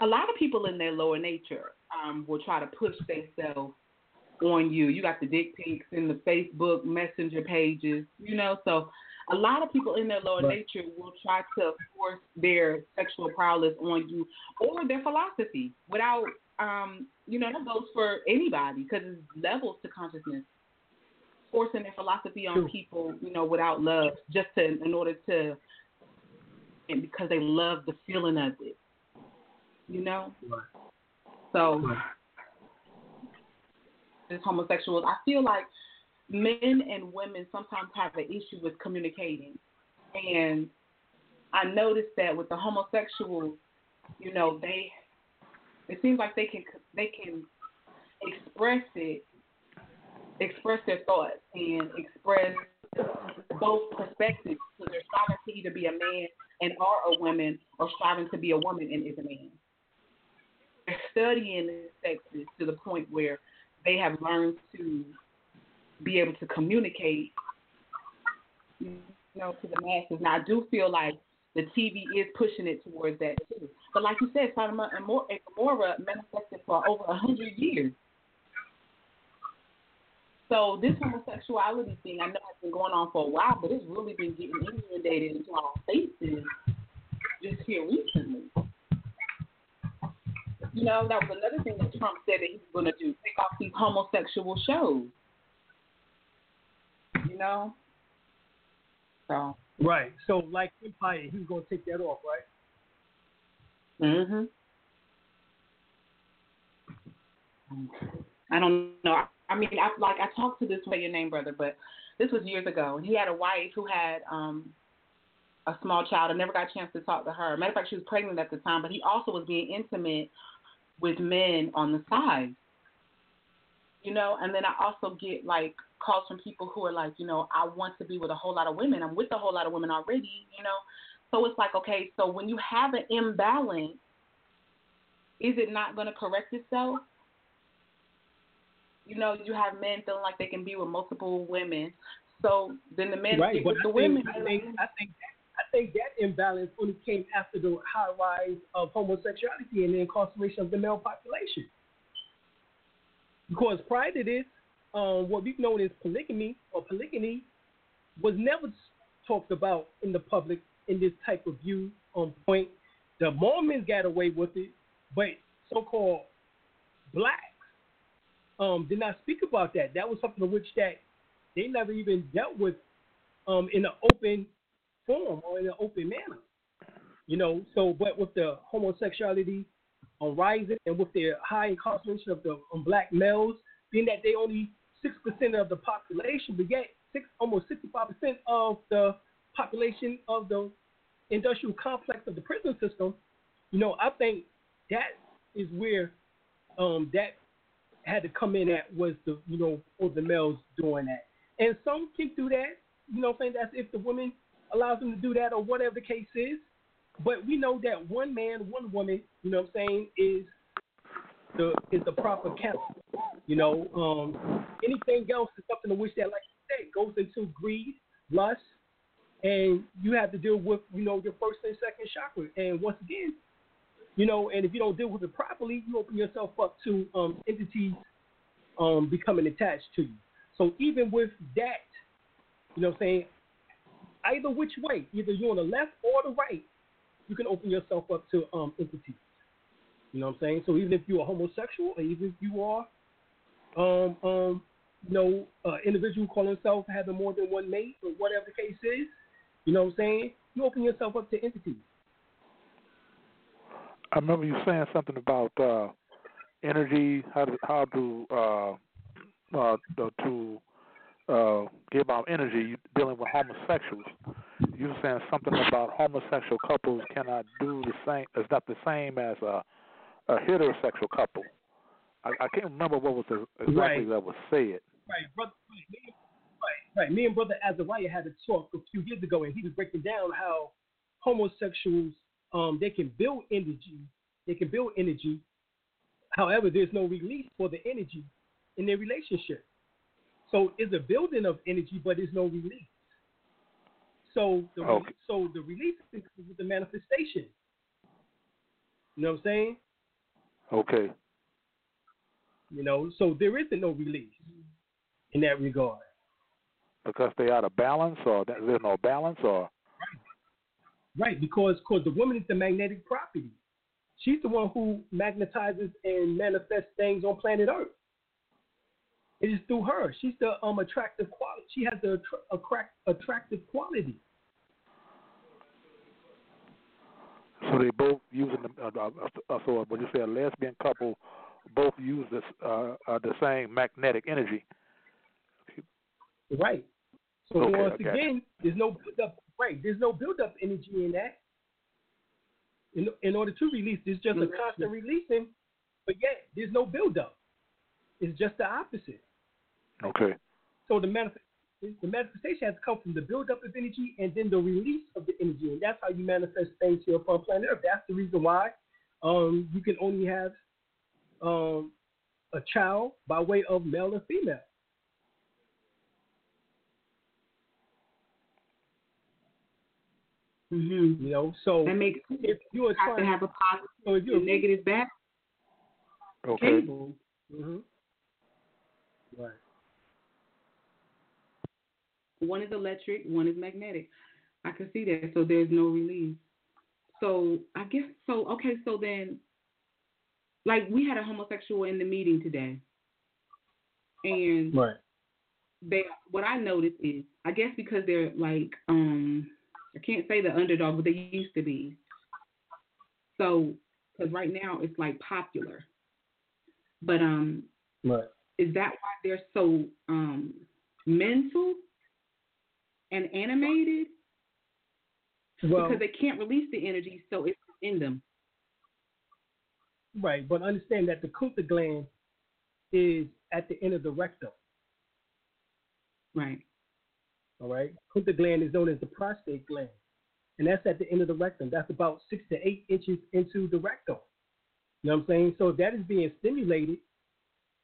a lot of people in their lower nature um, will try to push themselves on you. You got the dick pics in the Facebook Messenger pages, you know. So a lot of people in their lower right. nature will try to force their sexual prowess on you or their philosophy without, um, you know, that goes for anybody because it's levels to consciousness. Forcing their philosophy on True. people, you know, without love, just to in order to, because they love the feeling of it, you know. So, as homosexuals, I feel like men and women sometimes have an issue with communicating. And I noticed that with the homosexuals, you know, they it seems like they can they can express it, express their thoughts and express both perspectives. So they're striving to either be a man and are a woman, or striving to be a woman and is a man. They're studying sexes to the point where they have learned to be able to communicate, you know, to the masses. Now, I do feel like the TV is pushing it towards that too. But like you said, Sodoma and Gomorrah manifested for over a hundred years. So this homosexuality thing, I know it's been going on for a while, but it's really been getting inundated into our faces just here recently. You know, that was another thing that Trump said that he was going to do: take off these homosexual shows. You know, so Right. So like Empire, he was gonna take that off, right? Mm Mhm. I don't know. I mean, I like I talked to this way your name brother, but this was years ago, and he had a wife who had um a small child. I never got a chance to talk to her. Matter of fact, she was pregnant at the time, but he also was being intimate with men on the side. You know, and then I also get like calls from people who are like, you know, I want to be with a whole lot of women. I'm with a whole lot of women already, you know. So it's like, okay, so when you have an imbalance, is it not going to correct itself? You know, you have men feeling like they can be with multiple women. So then the men right, with I the think, women. I think I think I think that imbalance only came after the high rise of homosexuality and the incarceration of the male population. Because prior to this, um, what we've known as polygamy or polygyny was never talked about in the public in this type of view on point. The Mormons got away with it, but so-called blacks um, did not speak about that. That was something which that they never even dealt with um, in an open form or in an open manner. You know, so but with the homosexuality on rising and with the high incarceration of the um, black males, being that they only six percent of the population, but yet six almost sixty five percent of the population of the industrial complex of the prison system, you know, I think that is where um, that had to come in at was the you know or the males doing that, and some can do that. You know, saying that's if the woman allows them to do that or whatever the case is. But we know that one man, one woman, you know what I'm saying, is the is the proper count. You know, um, anything else is something to which that, like you said, goes into greed, lust, and you have to deal with, you know, your first and second chakra. And once again, you know, and if you don't deal with it properly, you open yourself up to um, entities um, becoming attached to you. So even with that, you know, what I'm saying either which way, either you're on the left or the right, you can open yourself up to um, entities. You know what I'm saying? So even if you're homosexual, or even if you are, um, um, you know, uh, individual calling himself having more than one mate, or whatever the case is, you know what I'm saying? You open yourself up to entities. I remember you saying something about uh, energy, how to how to uh, uh, to uh, give out energy dealing with homosexuals. You were saying something about homosexual couples cannot do the same. It's not the same as a, a heterosexual couple. I, I can't remember what was the, exactly Right. that was said. Right, brother. Right, right. Me and brother Azariah had a talk a few years ago, and he was breaking down how homosexuals um they can build energy, they can build energy. However, there's no release for the energy in their relationship. So it's a building of energy, but there's no release. So the Okay. so the release is with the manifestation. You know what I'm saying? Okay. You know, so there isn't no release in that regard. Because they out of balance, or there's no balance, or Right, because cause the woman is the magnetic property. She's the one who magnetizes and manifests things on planet Earth. It is through her. She's the um attractive quality. She has the attra- attract, attractive quality. so they both using the. Uh, uh, uh, so when you say a lesbian couple, both use this uh, uh, the same magnetic energy. Right. So Okay, once got again, there's no up. Right, there's no build up energy in that. In, in order to release, there's just a constant releasing, but yet there's no build up. It's just the opposite. Okay. So the manif- the manifestation has to come from the buildup of energy and then the release of the energy, and that's how you manifest things here upon planet Earth. That's the reason why um, you can only have um, a child by way of male and female. Mm-hmm. You know, so That makes sense. if you are You have to have a positive so if you're and negative back Okay. cable. hmm right, One is electric, one is magnetic. I can see that. So there's no release. So I guess so. Okay, so then, like we had a homosexual in the meeting today, and right, they what I noticed is I guess because they're like um I can't say the underdog, but they used to be. So because right now it's like popular, but um right. is that why they're so um mental and animated? Well, because they can't release the energy, so it's in them. right, but understand that the Kunta gland is at the end of the rectum. Right. All right. Kunta gland is known as the prostate gland. And that's at the end of the rectum. That's about six to eight inches into the rectum. You know what I'm saying? So if that is being stimulated,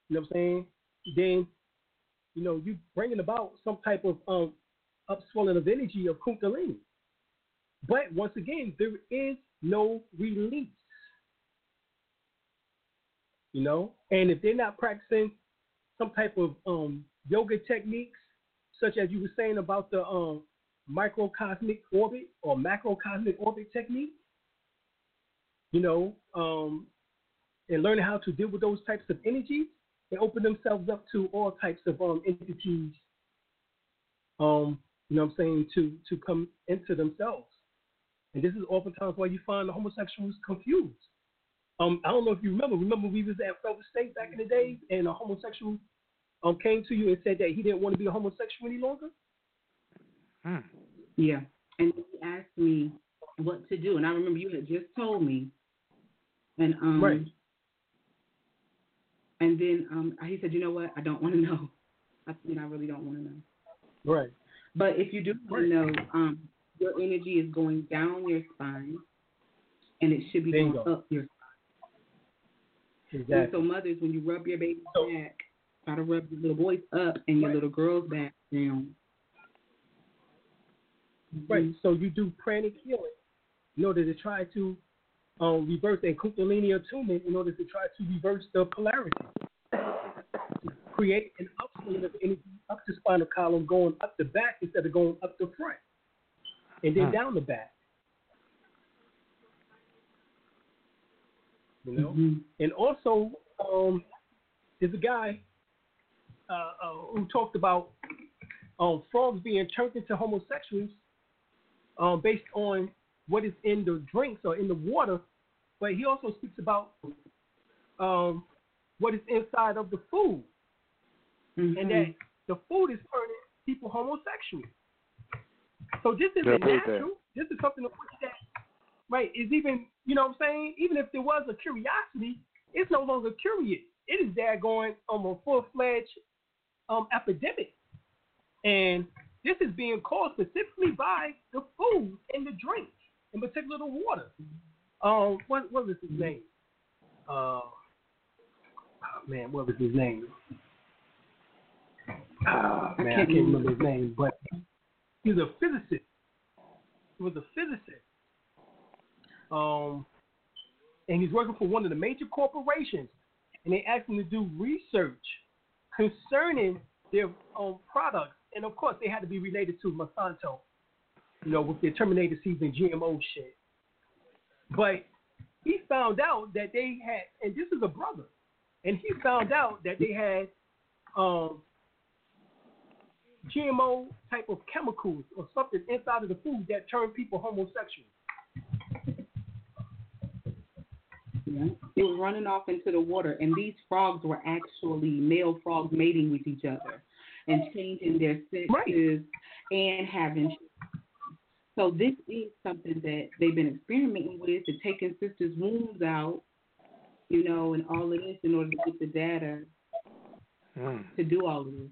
you know what I'm saying, then, you know, you bringing about some type of um upswelling of energy of Kundalini. But once again, there is no release. You know? And if they're not practicing some type of um yoga techniques, such as you were saying about the um, microcosmic orbit or macrocosmic orbit technique, you know, um, and learning how to deal with those types of energies, and open themselves up to all types of um, entities, um, you know what I'm saying, to, to come into themselves. And this is oftentimes why you find the homosexuals confused. Um, I don't know if you remember. Remember we was at Fayetteville State back in the day, and a homosexual um, came to you and said that he didn't want to be a homosexual any longer? Hmm. Yeah. And he asked me what to do, and I remember you had just told me. And um, Right. And then um, he said, "You know what? I don't want to know. I mean, I really don't want to know. Right. But if you do want to know, um, your energy is going down your spine, and it should be There you going go. up your spine. Exactly. so mothers, when you rub your baby's So- back, try to rub your little boys up and your Right. little girls back down. Right. So you do pranic healing in order to try to um, reverse and kundalini attunement in order to try to reverse the polarity. Create an upswing of energy up the spinal column, going up the back instead of going up the front, and then Hmm. down the back. You know. Mhm. And also, um, there's a guy uh, uh, who talked about um, frogs being turned into homosexuals um, based on what is in the drinks or in the water, but he also speaks about um, what is inside of the food, Mhm. and that the food is turning people homosexual. So this isn't Yeah, please, natural. This is something that, that right is even you know what I'm saying. Even if there was a curiosity, it's no longer curious. It is there going on a full fledged um, epidemic, and this is being caused specifically by the food and the drink, in particular the water. Um, what what was his name? Uh, oh, man, what was his name? Ah, man, I can't remember his name, but he was a physicist. He was a physicist. Um, and he's working for one of the major corporations, and they asked him to do research concerning their um, products, and of course they had to be related to Monsanto, you know, with their Terminator seeds and GMO shit. But he found out that they had, and this is a brother, and he found out that they had um, GMO type of chemicals or something inside of the food that turned people homosexual. Yeah. It was running off into the water, and these frogs were actually male frogs mating with each other and changing their sexes Right. and having. So this is something that they've been experimenting with and taking sisters' wombs out, you know, and all of this in order to get the data Mm. to do all of this.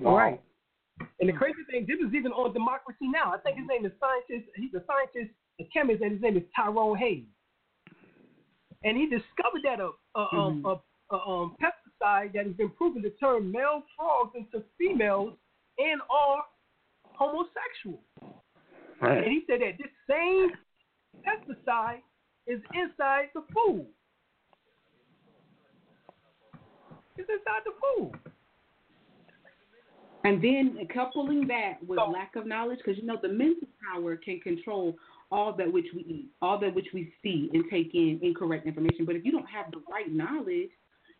Wow. Right. And the crazy thing, this is even on Democracy Now. I think his name is scientist. He's a scientist, a chemist, and his name is Tyrone Hayes. And he discovered that a, a, um, Mhm. a, a um, pesticide that has been proven to turn male frogs into females and are homosexual. Man. And he said that this same pesticide is inside the food. It's inside the food. And then coupling that with So- lack of knowledge, because you know the mental power can control all that which we eat, all that which we see and take in incorrect information. But if you don't have the right knowledge,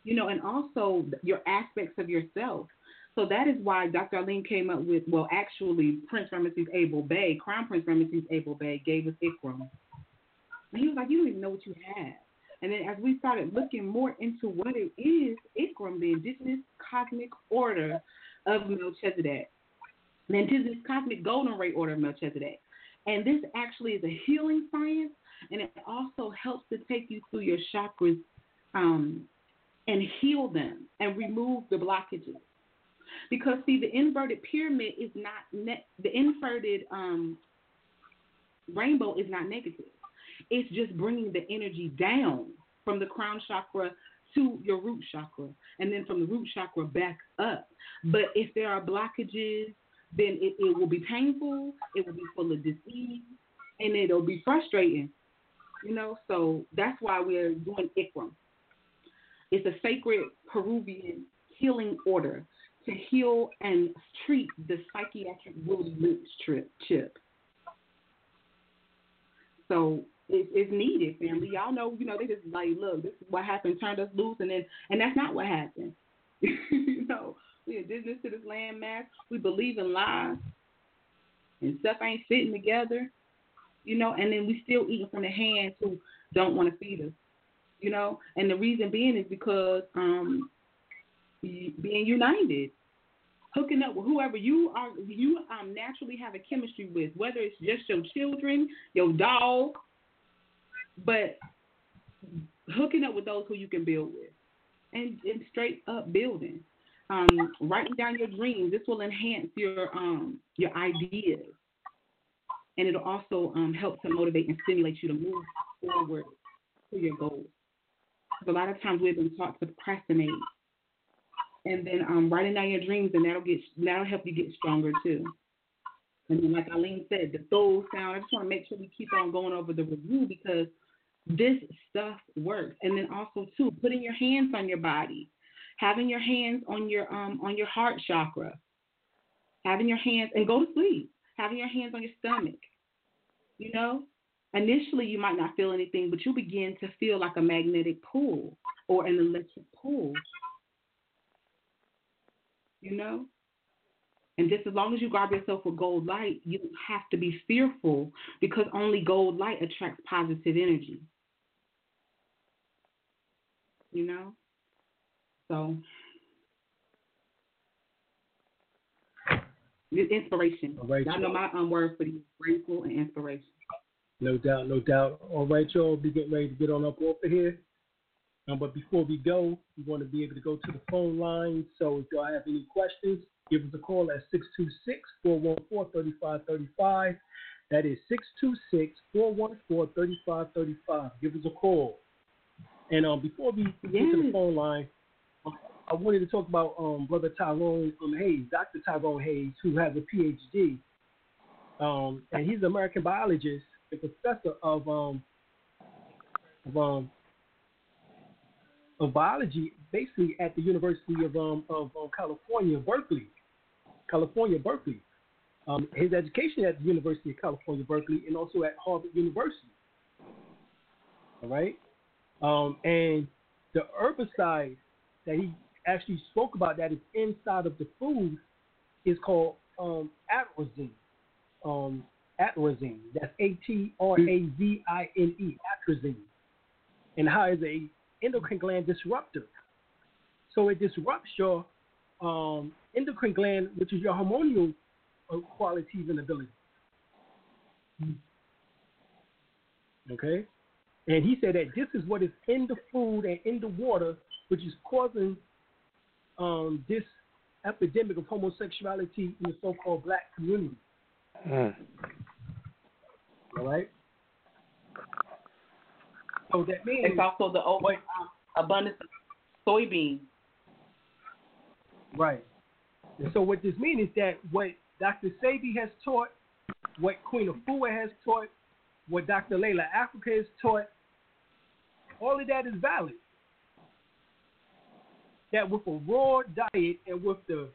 you know, and also your aspects of yourself. So that is why Dr. Alim came up with, well, actually, Prince Ramesses Abel Bay, Crown Prince Ramesses Abel Bay gave us Ikram. And he was like, you don't even know what you have. And then as we started looking more into what it is, Ikram, the indigenous cosmic order of Melchizedek, the indigenous cosmic golden ray order of Melchizedek. And this actually is a healing science, and it also helps to take you through your chakras um, and heal them and remove the blockages. Because see, the inverted pyramid is not the inverted um, rainbow is not negative. It's just bringing the energy down from the crown chakra to your root chakra, and then from the root chakra back up. But if there are blockages, then it, it will be painful. It will be full of disease, and it'll be frustrating. You know, so that's why we're doing Ikram. It's a sacred Peruvian healing order to heal and treat the psychiatric wound chip. So it's, it's needed, family. Y'all know, you know, they just like, look, this is what happened, turned us loose, and then, and that's not what happened. you know, we indigenous to this landmass. We believe in lies, and stuff ain't fitting together. You know, and then we still eating from the hands who don't want to feed us. You know, and the reason being is because um, being united, hooking up with whoever you are, you um naturally have a chemistry with, whether it's just your children, your dog, but hooking up with those who you can build with, and and straight up building. Um, writing down your dreams. This will enhance your um your ideas, and it'll also um help to motivate and stimulate you to move forward to your goals. a lot of times we've been taught to procrastinate, and then um writing down your dreams, and that'll get that'll help you get stronger too. And then, like Alim said, the throw sound. I just want to make sure we keep on going over the review because this stuff works. And then also too, putting your hands on your body, having your hands on your um on your heart chakra, having your hands and go to sleep, having your hands on your stomach. You know, initially you might not feel anything, but you begin to feel like a magnetic pull or an electric pull. You know, and just as long as you guard yourself with gold light, you have to be fearful because only gold light attracts positive energy. You know? So inspiration. All right, y'all know my um, words, for you, grateful and inspiration. No doubt, no doubt. All right, y'all, be getting ready to get on up off of here. Um, but before we go, we want to be able to go to the phone line. So if y'all have any questions, give us a call at 626 414 3535. That is 626 414 3535. Give us a call. And um, before we yes. get to the phone line, I wanted to talk about um, Brother Tyrone um, Hayes, Dr. Tyrone Hayes, who has a PhD. Um, and he's an American biologist, a professor of um, of um, of biology, basically at the University of um, of, um, California, Berkeley, California, Berkeley. Um, his education at the University of California, Berkeley, and also at Harvard University. All right, um, and the herbicide that he actually spoke about that is inside of the food is called um, atrazine. Um, atrazine. That's A T R A Z I N E. Atrazine. And how is a endocrine gland disruptor. So it disrupts your um, endocrine gland, which is your hormonal uh, qualities and abilities. Okay? And he said that this is what is in the food and in the water, which is causing um, this epidemic of homosexuality in the so-called black community. Mm. All right. So that means It's also the over um, abundance of soybeans. Right. And so what this means is that what Dr. Sebi has taught, what Queen Afua has taught, what Dr. Llaila Afrika has taught, all of that is valid. That with a raw diet and with the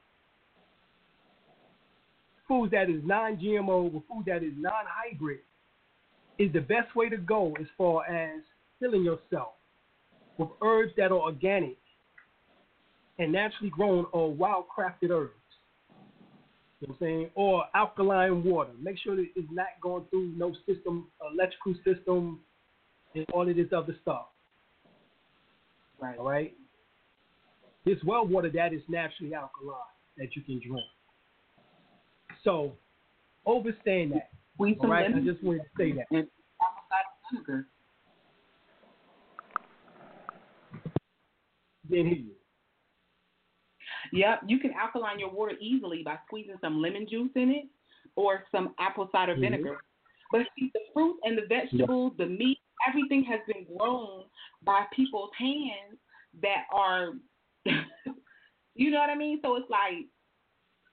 food that is non-GMO, with food that is non-hybrid, is the best way to go as far as healing yourself with herbs that are organic and naturally grown or wild crafted herbs. You know what I'm saying? Or alkaline water. Make sure that it's not going through no system, electrical system, and all of this other stuff. Right. All right? This well water that is naturally alkaline that you can drink. So, overstand that. Squeeze All right? I just wanted to say that. and apple cider vinegar. Didn't hear you. Yep, you can alkaline your water easily by squeezing some lemon juice in it or some apple cider Mhm. vinegar. But see, the fruit and the vegetables, the meat, everything has been grown by people's hands that are, you know what I mean? So it's like,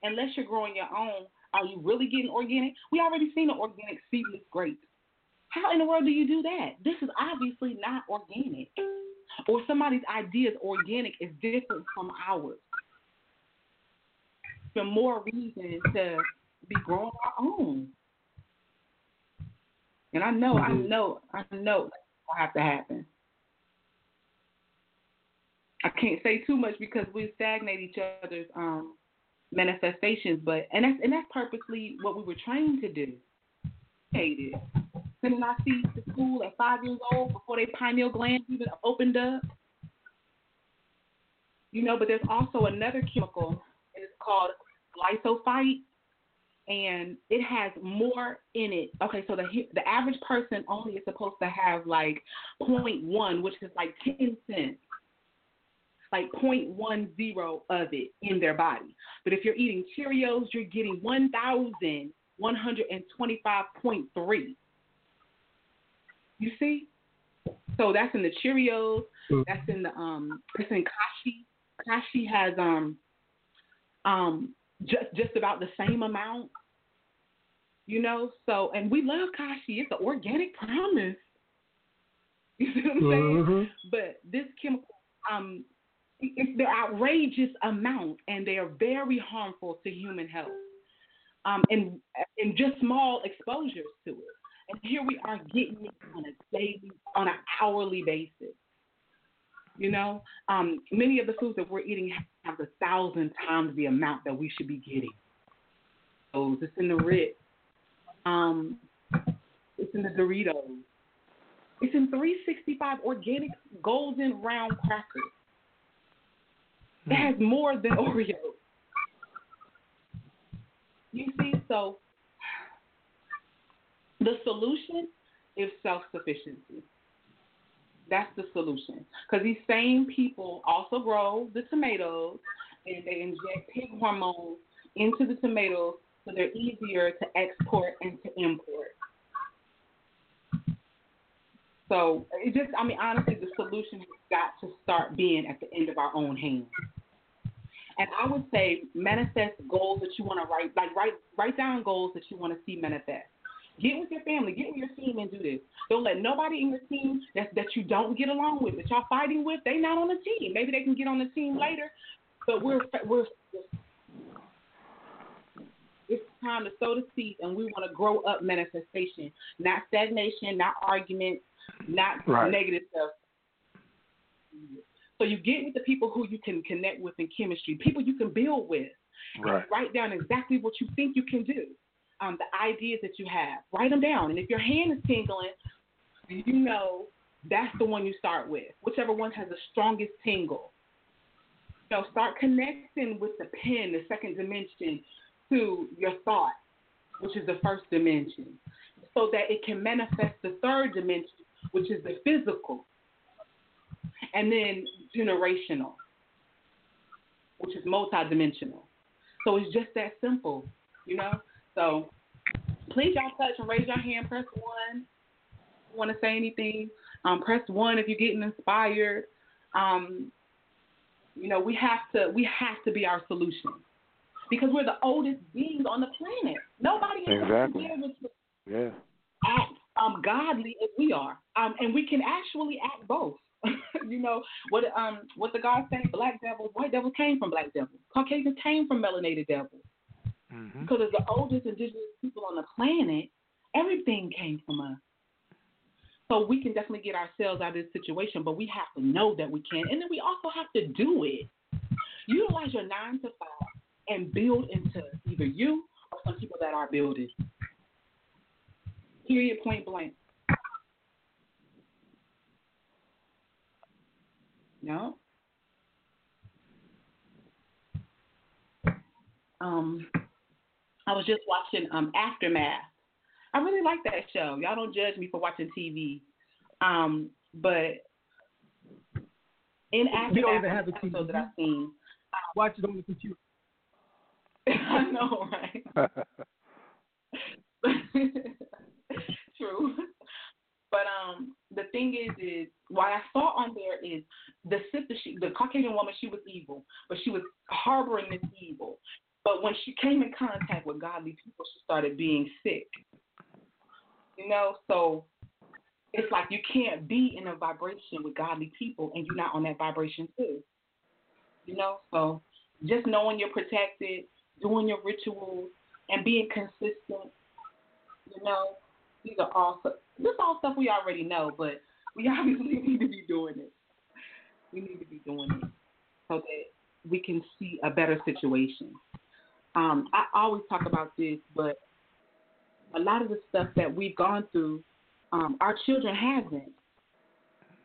unless you're growing your own, are you really getting organic? We already seen an organic seedless grape. How in the world do you do that? This is obviously not organic. Or somebody's idea is organic is different from ours. For more reason to be growing our own. And I know, I mm-hmm. know, I know that will have to happen. I can't say too much because we stagnate each other's um, manifestations, but and that's and that's purposely what we were trained to do. Hated. Sending our seeds to school at five years old before their pineal glands even opened up. You know, but there's also another chemical, and it's called glyphosate, and it has more in it. Okay, so the the average person only is supposed to have like 0.1, which is like 10 cents like 0.10 of it in their body. But if you're eating Cheerios, you're getting 1,125.3. You see? So that's in the Cheerios. That's in the um. It's in Kashi. Kashi has um um just just about the same amount. You know. So and we love Kashi. It's an organic promise. You see what I'm saying? Mhm. But this chemical um it's the outrageous amount and they are very harmful to human health um, and, and just small exposures to it. And here we are getting it on a daily, on an hourly basis. You know, um, many of the foods that we're eating have a thousand times the amount that we should be getting. It's in the Ritz. Um, it's in the Doritos. It's in 365 organic golden round crackers. It has mm. more than Oreos. You see, so the solution is self sufficiency. That's the solution. Because these same people also grow the tomatoes and they inject pig hormones into the tomatoes so they're easier to export and to import. So it just, I mean, honestly, the solution has got to start being at the end of our own hands. And I would say manifest goals that you want to write, like write write down goals that you want to see manifest. Get with your family, get with your team, and do this. Don't let nobody in your team that that you don't get along with, that y'all fighting with, they not on the team. Maybe they can get on the team later, but we're we're it's time to sow the seed, and we want to grow up manifestation, not stagnation, not argument, not right. negative stuff. So you get with the people who you can connect with in chemistry, people you can build with. Right. write down exactly what you think you can do, um, the ideas that you have. Write them down. And if your hand is tingling, you know that's the one you start with, whichever one has the strongest tingle. So start connecting with the pen, the second dimension, to your thought, which is the first dimension, so that it can manifest the third dimension, which is the physical, and then generational, which is multidimensional. So it's just that simple, you know? So please y'all touch and raise your hand, press one. Want to say anything? Um, press one if you're getting inspired. Um, you know, we have to we have to be our solution because we're the oldest beings on the planet. Nobody is exactly. able to yeah. act um, godly as we are, um, and we can actually act both. you know what? Um, what the God say? Black devils, white devils came from black devils. Caucasians came from melanated devils. Mm-hmm. Because as the oldest indigenous people on the planet, everything came from us. So we can definitely get ourselves out of this situation, but we have to know that we can, and then we also have to do it. Utilize your nine to five and build into either you or some people that are building. Period, point blank. No. Um, I was just watching um Aftermath. I really like that show. Y'all don't judge me for watching TV. Um, but in Aftermath, we don't even have a TV. that I've seen, watch it on the computer. I know, right? True. But um, the thing is, is what I saw on there is the sister, she, the Caucasian woman, she was evil, but she was harboring this evil. But when she came in contact with godly people, she started being sick. You know, so it's like you can't be in a vibration with godly people and you're not on that vibration too. You know, so just knowing you're protected, doing your rituals, and being consistent. You know, these are all this all stuff we already know, but we obviously need to be doing it. We need to be doing it so that we can see a better situation. Um, I always talk about this, but a lot of the stuff that we've gone through, um, our children haven't.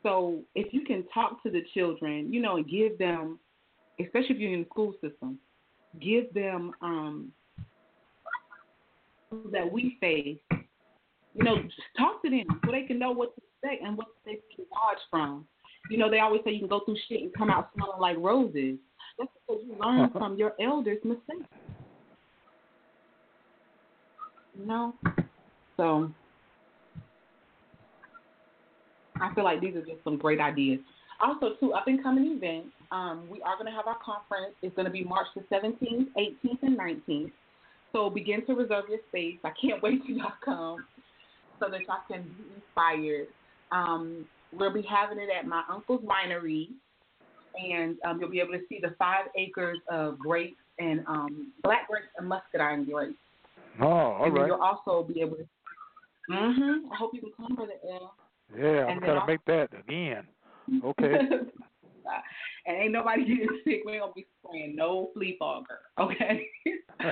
So if you can talk to the children, you know, and give them, especially if you're in the school system, give them um, that we face. You know, talk to them so they can know what to expect and what they can dodge from. You know, they always say you can go through shit and come out smelling like roses. That's because you learn from your elders' mistakes. You know? So I feel like these are just some great ideas. Also, too, up and coming events. Um, we are going to have our conference. It's going to be March the 17th, 18th, and 19th. So begin to reserve your space. I can't wait till y'all come so that y'all can be inspired. Um, we'll be having it at my uncle's winery, and um, you'll be able to see the five acres of grapes and um, black grapes and muscadine grapes. Oh, all and right. You'll also be able to. Mhm. I hope you can come, Brother L. Yeah, I'm gonna make that again. Okay. and ain't nobody getting sick. We ain't gonna be spraying no flea fogger, okay?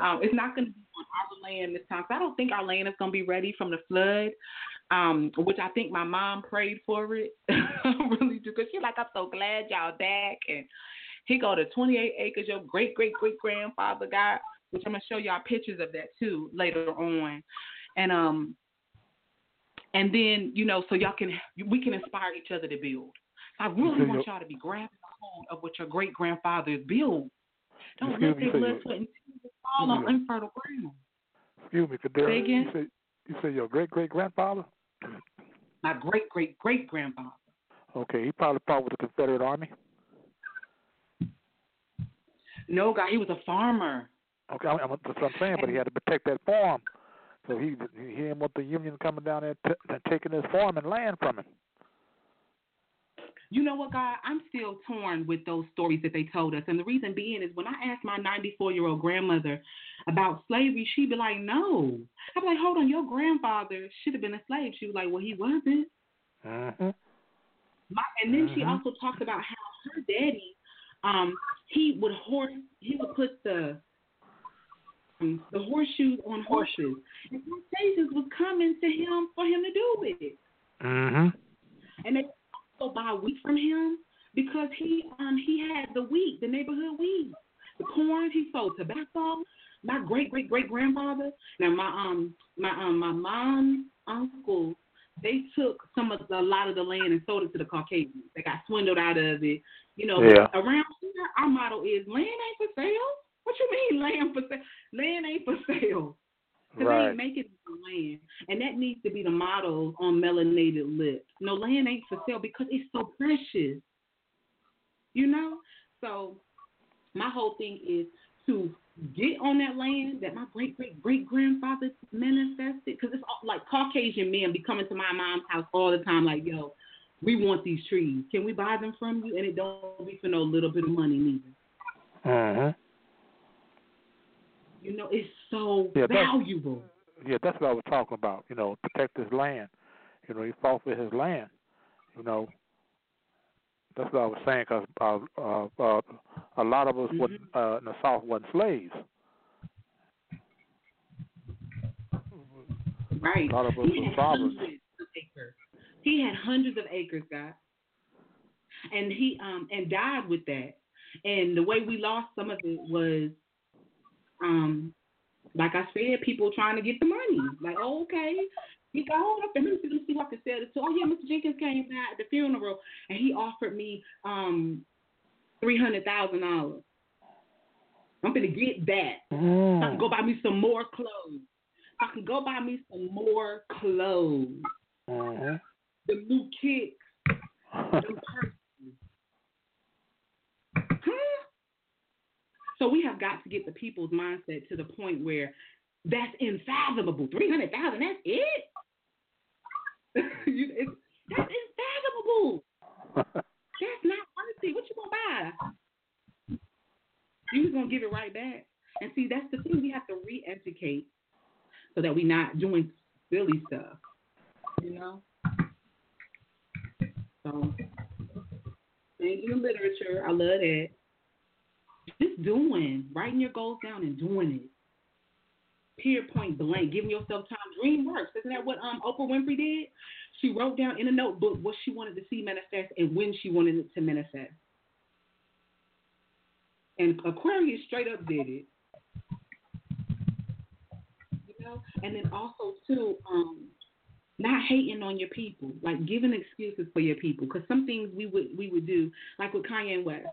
um, it's not gonna be on our land this time. 'cause I don't think our land is gonna be ready from the flood. Um, which I think my mom prayed for it, really do, because she's like, I'm so glad y'all back, and he go to 28 acres your great great great grandfather got. which I'm gonna show y'all pictures of that too later on, and um, and then you know, so y'all can we can inspire each other to build. I really want y'all to be grabbing hold of what your great grandfathers built. Don't let their blood, sweat, and tears fall on infertile ground. Excuse me, Cadera. Say again? You say, you say your great great grandfather? My great great great grandfather. Okay, he probably fought with the Confederate Army. No, guy, he was a farmer. Okay, I'm, that's what I'm saying, but he had to protect that farm. So he he didn't want the Union coming down there t- taking his farm and land from him. You know what, God? I'm still torn with those stories that they told us. And the reason being is when I asked my 94 year old grandmother about slavery, she'd be like, no. I'd be like, hold on, your grandfather should have been a slave. She was like, well, he wasn't. Mm-hmm. My, and then mm-hmm. she also talked about how her daddy, um, he would horse, he would put the um, the horseshoes on horses. And temptations was coming to him for him to do it. Mm-hmm. And they also buy wheat from him because he um he had the wheat, the neighborhood wheat, the corn. He sold tobacco. My great great great grandfather. Now my um my um my mom's uncle. They took some of the, a lot of the land and sold it to the Caucasians. They got swindled out of it. You know, yeah. around here, our motto is land ain't for sale. What you mean land for sale? Land ain't for sale. Because right. they ain't making land. And that needs to be the motto on melanated lips. No, land ain't for sale because it's so precious. You know? So my whole thing is to get on that land that my great great great grandfather manifested. Because it's all, like Caucasian men be coming to my mom's house all the time, like, yo, we want these trees. Can we buy them from you? And it don't be for no little bit of money neither. Uh-huh. You know, it's so yeah, valuable. Yeah, that's what I was talking about. You know, protect his land. You know, he fought for his land. You know, that's what I was saying because uh, uh, uh, a lot of us mm-hmm. uh, in the South weren't slaves. Right. A lot of us he were. He had hundreds of acres, guys, and he um and died with that. And the way we lost some of it was um, like I said, people trying to get the money. Like, oh, okay. He got hold up, let me see, let me see what I can sell it to. Oh yeah, Mr. Jenkins came by at the funeral and he offered me um three hundred thousand dollars. I'm gonna get that. Mm. So I can go buy me some more clothes. I can go buy me some more clothes. Mm-hmm. The new kicks. the? So we have got to get the people's mindset to the point where that's unfathomable. Three hundred thousand, that's it. you, that's unfathomable. that's not worthy. What you gonna buy? You just gonna give it right back. And see, that's the thing. We have to re-educate so that we're not doing silly stuff. You know. So, changing the literature. I love that just doing, writing your goals down and doing it. Period, point blank, giving yourself time. Dream works. Isn't that what um Oprah Winfrey did? She wrote down in a notebook what she wanted to see manifest and when she wanted it to manifest. And Aquarius straight up did it. You know, and then also too, um, not hating on your people, like giving excuses for your people, because some things we would we would do, like with Kanye West.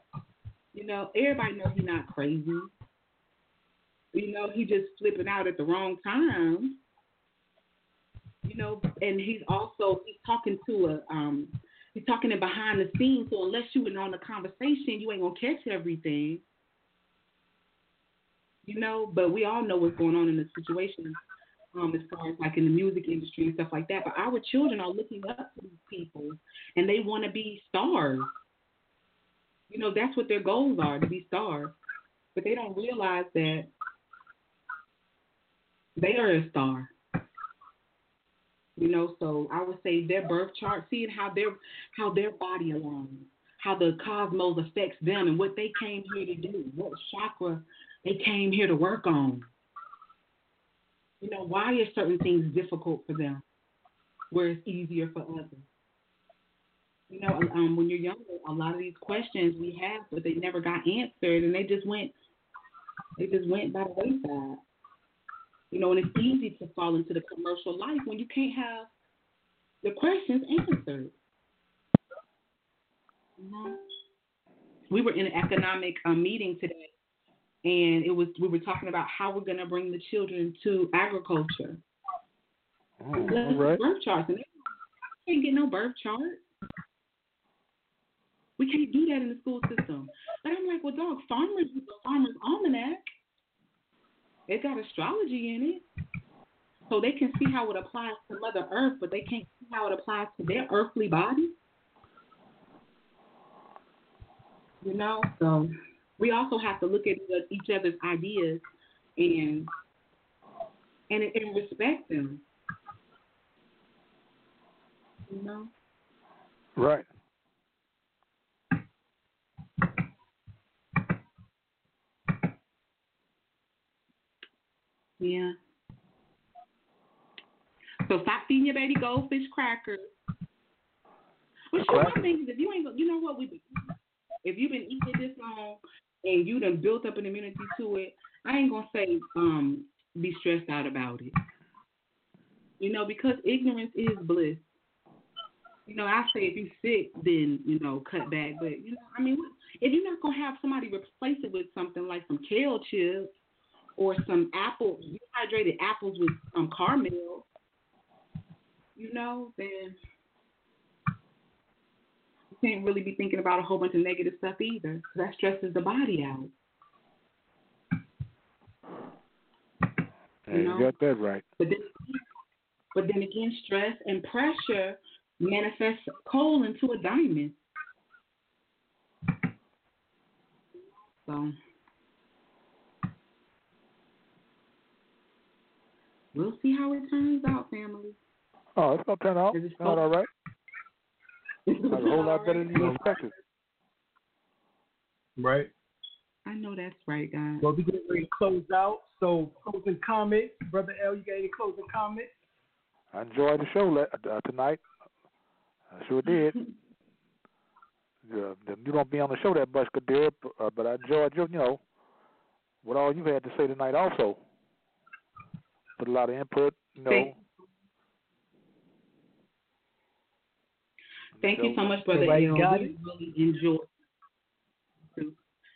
You know, everybody knows he's not crazy. You know, he just flipping out at the wrong time. You know, and he's also he's talking to a um he's talking in behind the scenes. So unless you were on the conversation, you ain't gonna catch everything. You know, but we all know what's going on in the situation, um, as far as like in the music industry and stuff like that. But our children are looking up to these people, and they want to be stars. You know, that's what their goals are to be stars. But they don't realize that they are a star. You know, so I would say their birth chart, seeing how their how their body aligns, how the cosmos affects them and what they came here to do, what chakra they came here to work on. You know, why are certain things difficult for them where it's easier for others? You know, um, when you're younger, a lot of these questions we have, but they never got answered, and they just went They just went by the wayside. You know, and it's easy to fall into the commercial life when you can't have the questions answered. You know? We were in an economic uh, meeting today, and it was we were talking about how we're going to bring the children to agriculture. Oh, all right. Birth charts, and they can't get no birth chart. We can't do that in the school system. But I'm like, well, dog, farmers with the farmer's almanac. It's got astrology in it. So they can see how it applies to Mother Earth, but they can't see how it applies to their earthly body. You know, so we also have to look at each other's ideas and and and respect them. You know. Right. Yeah. So stop feeding your baby goldfish crackers. But sure, my thing is, if you ain't, you know what we, if you've been eating this long and you done built up an immunity to it, I ain't gonna say um be stressed out about it. You know, because ignorance is bliss. You know, I say if you're sick, then you know cut back. But you know, I mean, if you're not gonna have somebody replace it with something like some kale chips or some apple dehydrated apples with some caramel, you know, then you can't really be thinking about a whole bunch of negative stuff either. That stresses the body out. You, know? you got that right. But then, but then again, stress and pressure manifests coal into a diamond. So. We'll see how it turns out, family. Oh, it's gonna turn out. It's not all right. It's a whole lot better than you expected. Right. I know that's right, guys. Well, we get ready to close out. So, closing comments, brother L. You got any closing comments? I enjoyed the show uh, tonight. I sure did. uh, you don't be on the show that much, Kadir, uh, but I enjoyed your, you know, what all you had to say tonight also put a lot of input. You know. Thank, Thank you so much, brother L. We really enjoy.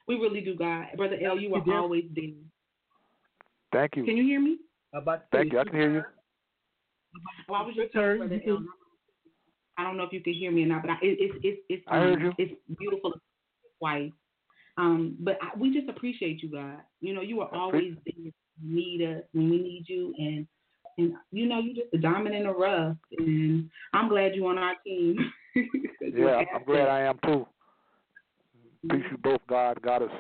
We really do, God. Brother L, you are always there. Thank you. Can you hear me? About Thank you. I can hear you. Well, I was just saying, brother L. I don't know if you can hear me or not, but I, it, it's it's it's I heard you. it's beautiful. Wife. Um, but I, we just appreciate you, God. You know, you are always there need us when we need you and and you know you're just a diamond in the rough and I'm glad you're on our team. yeah, I'm glad I am too. Peace mm-hmm. you both, God, got us.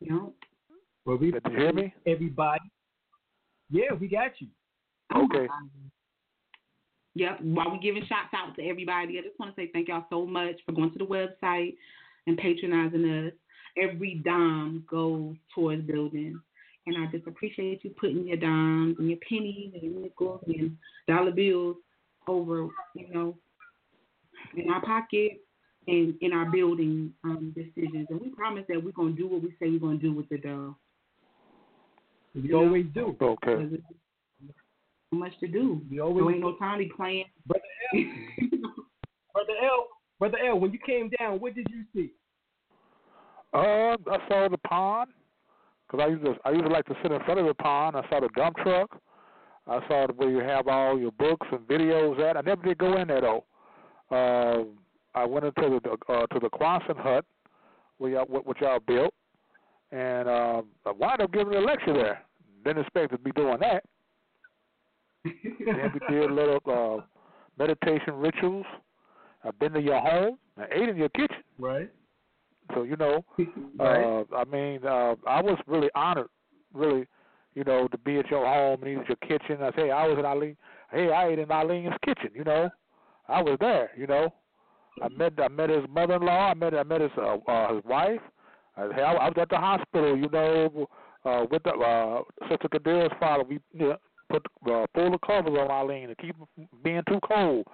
Yeah. Well, we Did you hear me? Everybody. Yeah, we got you. Okay. Yep. While we're giving shots out to everybody, I just want to say thank y'all so much for going to the website and patronizing us every dime goes towards building. And I just appreciate you putting your dimes and your pennies and your nickels and dollar bills over, you know, in our pocket and in our building um, decisions. And we promise that we're going to do what we say we're going to do with the dough. We always do. Okay. So much to do. We always there ain't no time to be playing. Brother L, Brother L, Brother L, when you came down, what did you see? Uh, I saw the pond because I used to I usually like to sit in front of the pond. I saw the dump truck. I saw where you have all your books and videos at. I never did go in there though. Uh, I went into the uh, to the Quonset hut where y'all what, y'all built, and uh, I wound up giving a lecture there. Didn't expect to be doing that. then we did a little uh, meditation rituals. I've been to your home. I ate in your kitchen. Right. So you know, right. uh, I mean, uh, I was really honored, really, you know, to be at your home and eat at your kitchen. I say I was in Alim. Hey, I ate in Alim's kitchen. You know, I was there. You know, I met I met his mother-in-law. I met I met his uh, uh, his wife. Uh, hey, I, I was at the hospital. You know, uh, with the uh, Sister Kadir's father. We you know, put uh, pull the covers on Alim to keep being too cold.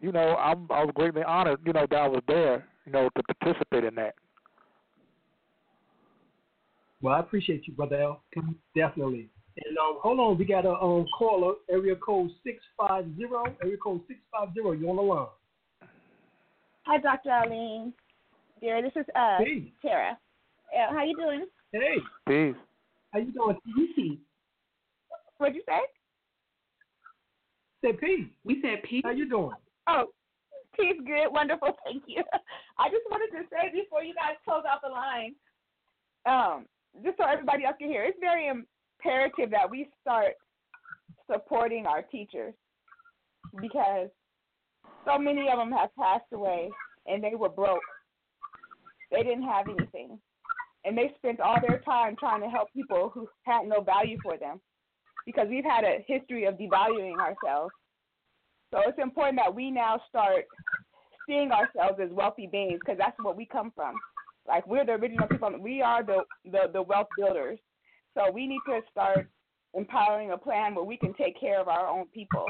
You know, I'm I was greatly honored. You know, that I was there. You know, to participate in that. Well, I appreciate you, brother L. Definitely. And um, hold on, we got a um caller, area code six five zero, area code six five zero. You on the line? Hi, Dr. Alim. Dear, this is uh Hey. Tara. Uh, how you doing? Hey, Peace. how you doing? Peace. What'd you say? Say P. We said peace. How you doing? Oh, peace, good, wonderful, thank you. I just wanted to say before you guys close out the line, um, just so everybody else can hear, it's very imperative that we start supporting our teachers because so many of them have passed away and they were broke. They didn't have anything. And they spent all their time trying to help people who had no value for them because we've had a history of devaluing ourselves. So it's important that we now start seeing ourselves as wealthy beings because that's what we come from. Like we're the original people. We are the, the the wealth builders. So we need to start empowering a plan where we can take care of our own people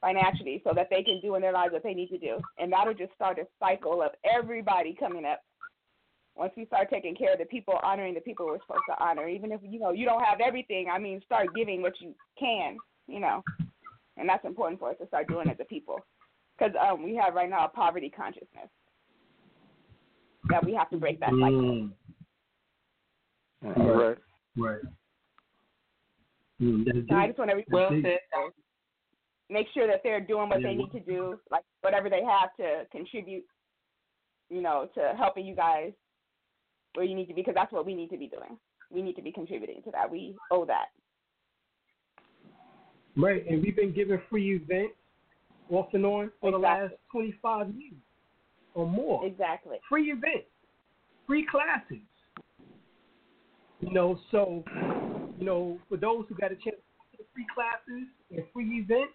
financially so that they can do in their lives what they need to do. And that'll just start a cycle of everybody coming up. Once we start taking care of the people, honoring the people we're supposed to honor, even if you know you don't have everything, I mean, start giving what you can, you know, and that's important for us to start doing as a people, because um, we have right now a poverty consciousness that we have to break that cycle. Mm, All right. right. Mm, that's So I just want everybody Well Big. make sure that they're doing what Yeah, they need to do, like whatever they have to contribute, you know, to helping you guys where you need to be, because that's what we need to be doing. We need to be contributing to that. We owe that. Right, and we've been giving free events off and on for the last 25 years or more. Exactly. Free events, free classes. You know, so, you know, for those who got a chance to the free classes and free events,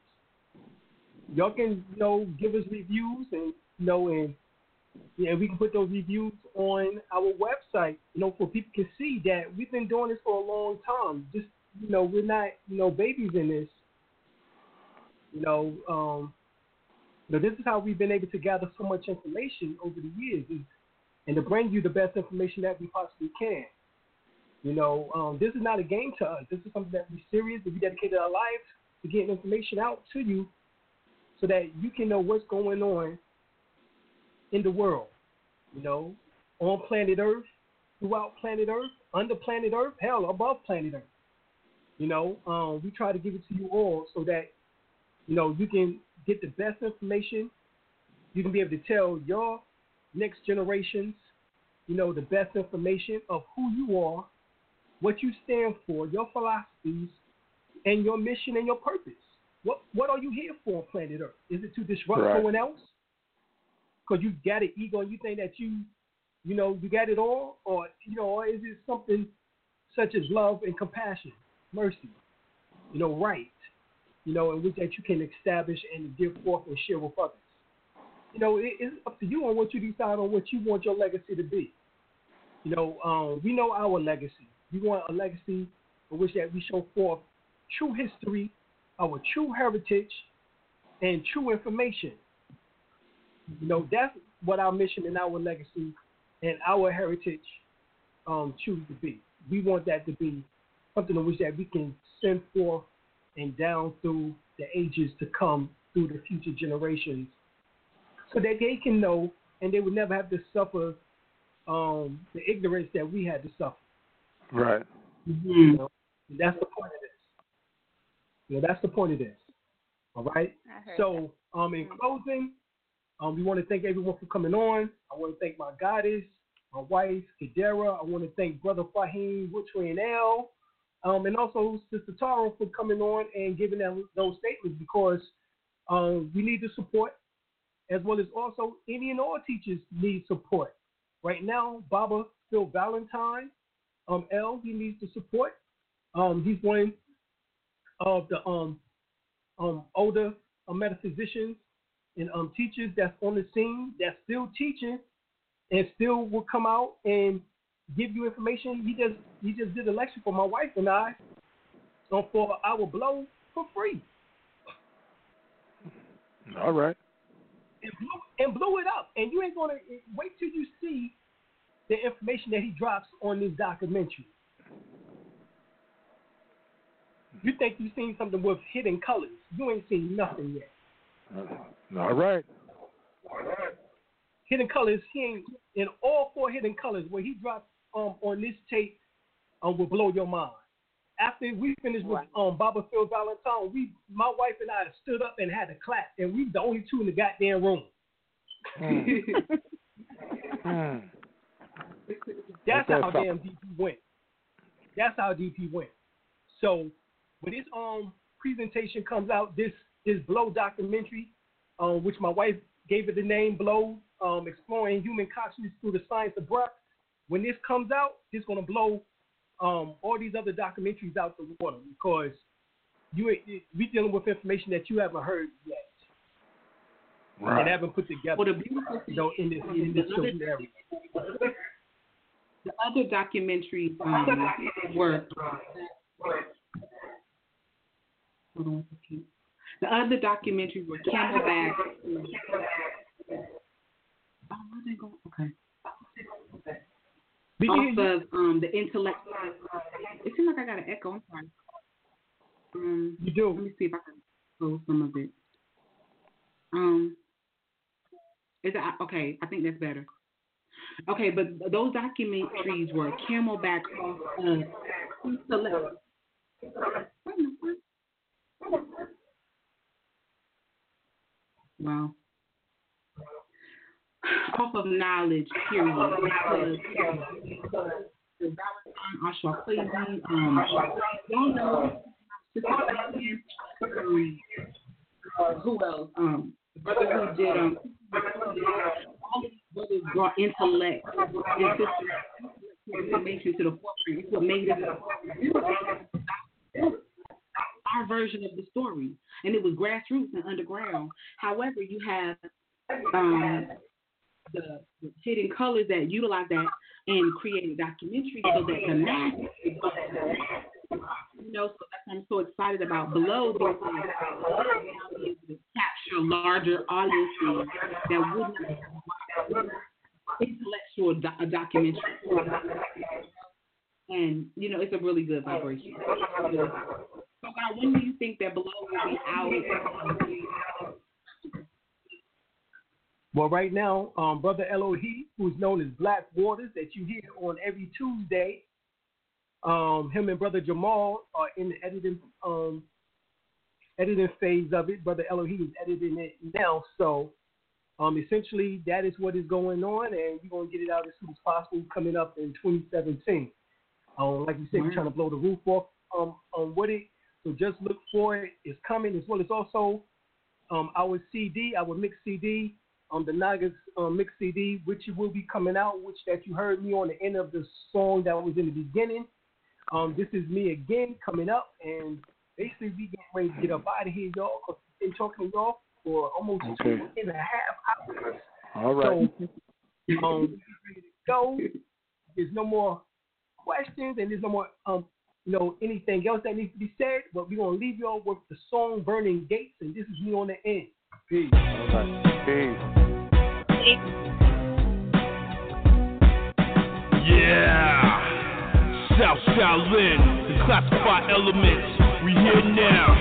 y'all can, you know, give us reviews and, you know, and yeah, we can put those reviews on our website, you know, for people can see that we've been doing this for a long time. Just, you know, we're not, you know, babies in this. You know, um, you know, this is how we've been able to gather so much information over the years, is, and to bring you the best information that we possibly can. You know, um, this is not a game to us. This is something that we're serious, that we dedicated our lives to getting information out to you, so that you can know what's going on in the world. You know, on planet Earth, throughout planet Earth, under planet Earth, hell, above planet Earth. You know, um, we try to give it to you all so that you know, you can get the best information. You can be able to tell your next generations, you know, the best information of who you are, what you stand for, your philosophies, and your mission and your purpose. What what are you here for planet Earth? Is it to disrupt Right. someone else? Because you got an ego and you think that you, you know, you got it all, or you know, or is it something such as love and compassion, mercy, you know, right? You know, in which that you can establish and give forth and share with others. You know, it, it's up to you on what you decide on what you want your legacy to be. You know, um, we know our legacy. We want a legacy in which that we show forth true history, our true heritage, and true information. You know, that's what our mission and our legacy and our heritage um, choose to be. We want that to be something in which that we can send forth and down through the ages to come through the future generations so that they can know and they would never have to suffer um, the ignorance that we had to suffer. Right. You know? That's the point of this. You know, that's the point of this. All right? So, um, in closing, um, we want to thank everyone for coming on. I want to thank my goddess, my wife, Kadera. I want to thank Brother Fahim, Woodway, and L. Um, and also Sister Tara for coming on and giving them those statements because um, we need the support, as well as also any and all teachers need support. Right now, Baba Phil Valentine, um, L, he needs the support. Um, he's one of the um, um, older uh, metaphysicians and um, teachers that's on the scene that's still teaching and still will come out and give you information. He just he just did a lecture for my wife and I um, for our blow for free All right. and blew, and blew it up. And you ain't gonna wait till you see the information that he drops on this documentary. You think you've seen something with hidden colors. You ain't seen nothing yet. Uh, all right. Hidden colors, he ain't in all four hidden colors where he dropped um on this tape um will blow your mind. After we finished with um Baba Phil Valentine, we my wife and I stood up and had a clap and we the only two in the goddamn room. That's That's how something. damn DP went. That's how DP went. So when this um presentation comes out, this this Blow documentary, um, which my wife gave it the name Blow, um, exploring human consciousness through the science of breath. When this comes out, it's gonna blow um all these other documentaries out the water because you ain't- we dealing with information that you haven't heard yet and haven't put together. Well, the beautiful you know, in this in this the other- certain area. the other documentaries um, were hold on. The other documentaries were Camelback. Oh, they go? Okay. Off of um, the intellect. It seems like I got an echo. I'm sorry. Um, you do. let me see if I can close some of it. Um, is that okay? I think that's better. Okay, but those documentaries were Camelback off of intellect. Wait a minute, what? Wow. Off of knowledge, period. Because the Clayton, um, y'all know um, who else? Um, brother who did um, all these brothers brought intellect and information to the forefront. It's what made it our version of the story, and it was grassroots and underground. However, you have um, the, the hidden colors that utilize that and create a documentary so that the masses, you know, so that's why I'm so excited about Blow because to capture larger audiences that wouldn't intellectual do- documentary. And you know, it's a really good vibration. So, God, when do you think that Blow will be out? Well, right now, um, Brother Elohi, who's known as Black Waters, that you hear on every Tuesday, um, him and Brother Jamal are in the editing um, editing phase of it. Brother Elohi is editing it now, so um, essentially that is what is going on, and we're gonna get it out as soon as possible, coming up in 2017. Um, like you said, we're trying to blow the roof off um, on what it. So just look for it. It's coming as well as also um, our CD, our mix CD, um, the Nagas um, mix CD, which will be coming out, which that you heard me on the end of the song that was in the beginning. Um, this is me again coming up, and basically we getting ready to get up out of here, y'all, because we've been talking to y'all for almost Okay. two and a half hours. All right. So, um, we get ready to go. There's no more questions, and there's no more, um, you know, anything else that needs to be said. But we're gonna leave y'all with the song "Burning Gates," and this is me on the end. Peace. All right. Peace. Yeah. South Shaolin, the classified elements. We here now.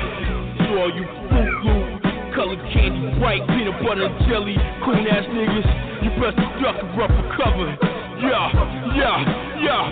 To all you fruit loop, colored candy, bright peanut butter and jelly, coon ass niggas. You best duck and run for cover. Yeah, yeah, yeah,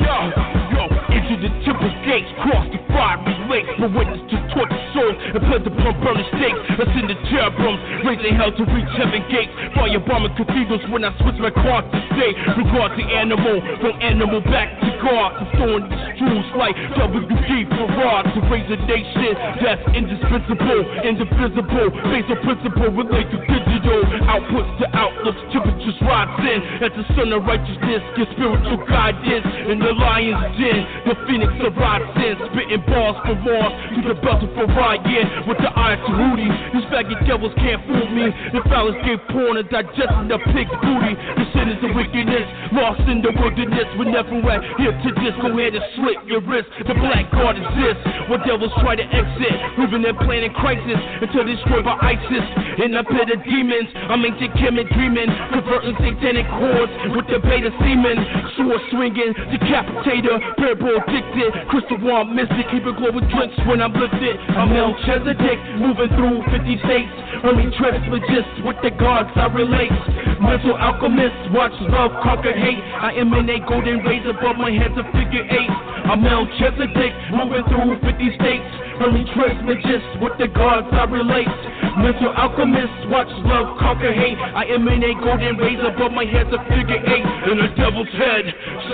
yeah. Yo, into the temple gates, cross the fiery lakes, but witness to torture souls and pledge upon burning stakes. Ascend the cherubims, raising hell to reach heaven gates. Fire bombing cathedrals when I switch my car to stay. Regard to animal, from animal back to God. Restoring these truths like WD Farad to raise a nation that's indispensable, indivisible. Based on principle, relate to digital outputs to outlooks. Temperatures rising at the sun of righteousness. Get spiritual guidance in the lion's den. The phoenix arises, spitting balls for Mars to the belt of Orion with the eyes to Rudy. These faggot devils can't fool me. The phallus gave porn and digesting the pig's booty. The sin is the wickedness, lost in the wilderness with never at. Here to this, go ahead and slit your wrist. The black guard exists. What devils try to exit, moving and planning crisis until destroyed by ISIS. In a pit of demons, I'm ancient Kemet dreaming, converting satanic chords with the beta semen. Sword swinging, decapitator, parable addicted, crystal wall mystic, keep it glowing drinks when I'm lifted. I'm Melchizedek, moving through 50 states. Hermes Trismegistus with the gods I relate. Mental alchemist, watch love conquer hate. I am in a golden rays above my head to figure eight. I'm Melchizedek, moving through 50 states. Hermes Trismegistus with the gods I relate. Mental alchemist, watch love conquer hate. I emanate golden rays above my head a figure eight. In a devil's head,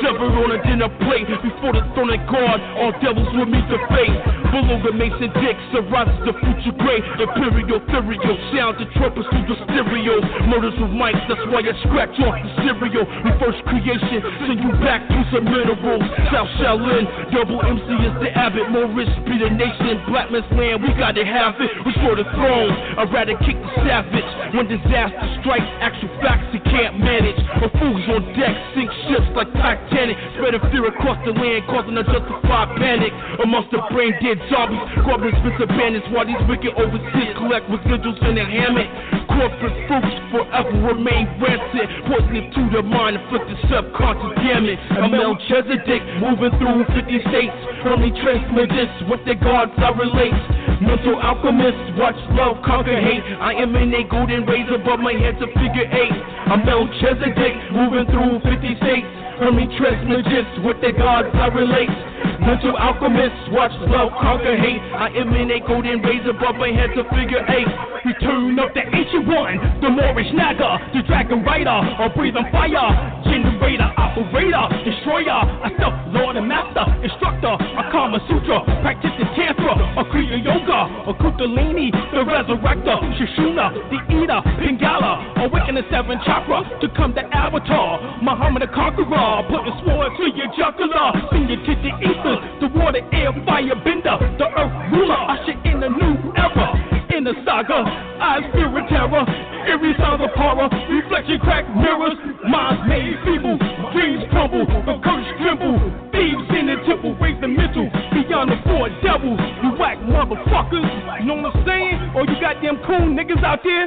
severed on a dinner plate. Before the throne of God, all devils will meet the fate. Below the Mason-Dixon, arises the future great. Imperial, ethereal, sounds and trumpets through the stereo. Murders with mics, that's why I scratch off the cereal. Reverse creation, send you back to some minerals. South Shaolin, double MC is the Abbott. Morris be the nation. Black man's land, we gotta have it. We Restore the throne, I'd rather kick the savage. When disaster strikes, actual facts he can't manage. A fools on deck, sink ships like Titanic. Spreading fear across the land, causing unjustified panic. Amongst the brain dead zombies, corporate expensive bandits. While these wicked overseas collect residuals in their hammock. Corporate fruits forever remain rancid. Poisoning to the mind, inflicting subconscious damage. I'm Melchizedek, moving through 50 states. Hermes Trismegistus with the gods I relate. Mental alchemists watch love conquer hate. I am in a golden rays above my head to figure eight. I'm Melchizedek, moving through 50 states. Hermes Trismegistus with the gods I relate. Mental alchemists watch love conquer hate. I emanate golden rays above my head to figure eight. Return of the ancient one, the Moorish Naga, the dragon rider, a breathing fire, generator, operator, destroyer, a self lord and master, instructor, a Kama Sutra, practicing Tantra, a Kriya Yoga, a Kundalini, the resurrector, Sushumna, the Ida, Pingala, awaken the seven chakra to come the avatar, Muhammad the conqueror, putting sword to your jugular, send you to the ether, the water, air, fire bender, the earth ruler, usher in a new era. In the saga, eyes with terror, eerie sounds of horror, reflection crack mirrors, minds made feeble, dreams crumble, the curse tremble, thieves in the temple raise the mental, beyond the four devils, you whack motherfuckers, you know what I'm saying? Or you goddamn cool niggas out there?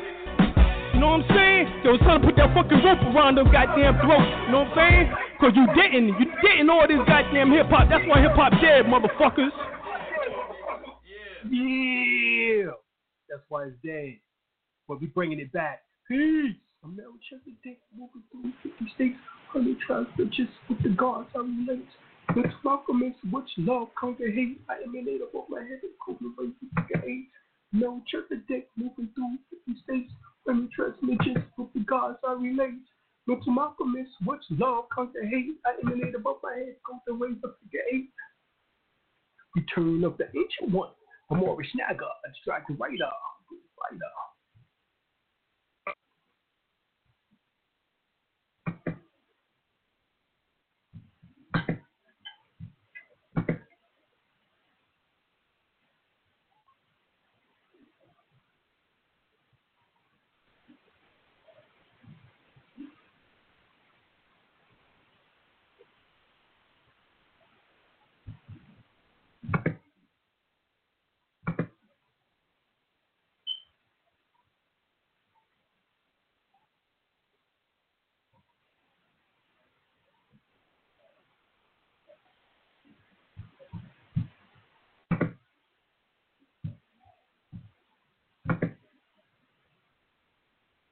You know what I'm saying? Yo, it's time to put that fucking rope around them goddamn throats. You know what I'm saying? Cause you didn't. You didn't all this goddamn hip hop. That's why hip hop dead, motherfuckers. Yeah. That's why it's dead. But we bringing it back. Peace. I'm Melchizedek moving through 50 states. Honey tribes just with the gods I relate. Let's welcome us, which love conquer hate. I emanate above my head and cold away figure eight. Melchizedek moving through 50 states. Honey tribes just with the gods I relate. Look to Malcolmist, which love conquer hate. I emanate above my head, go the way of figure eight. Return of the ancient one. a Moorish Naga, a dragon rider, rider.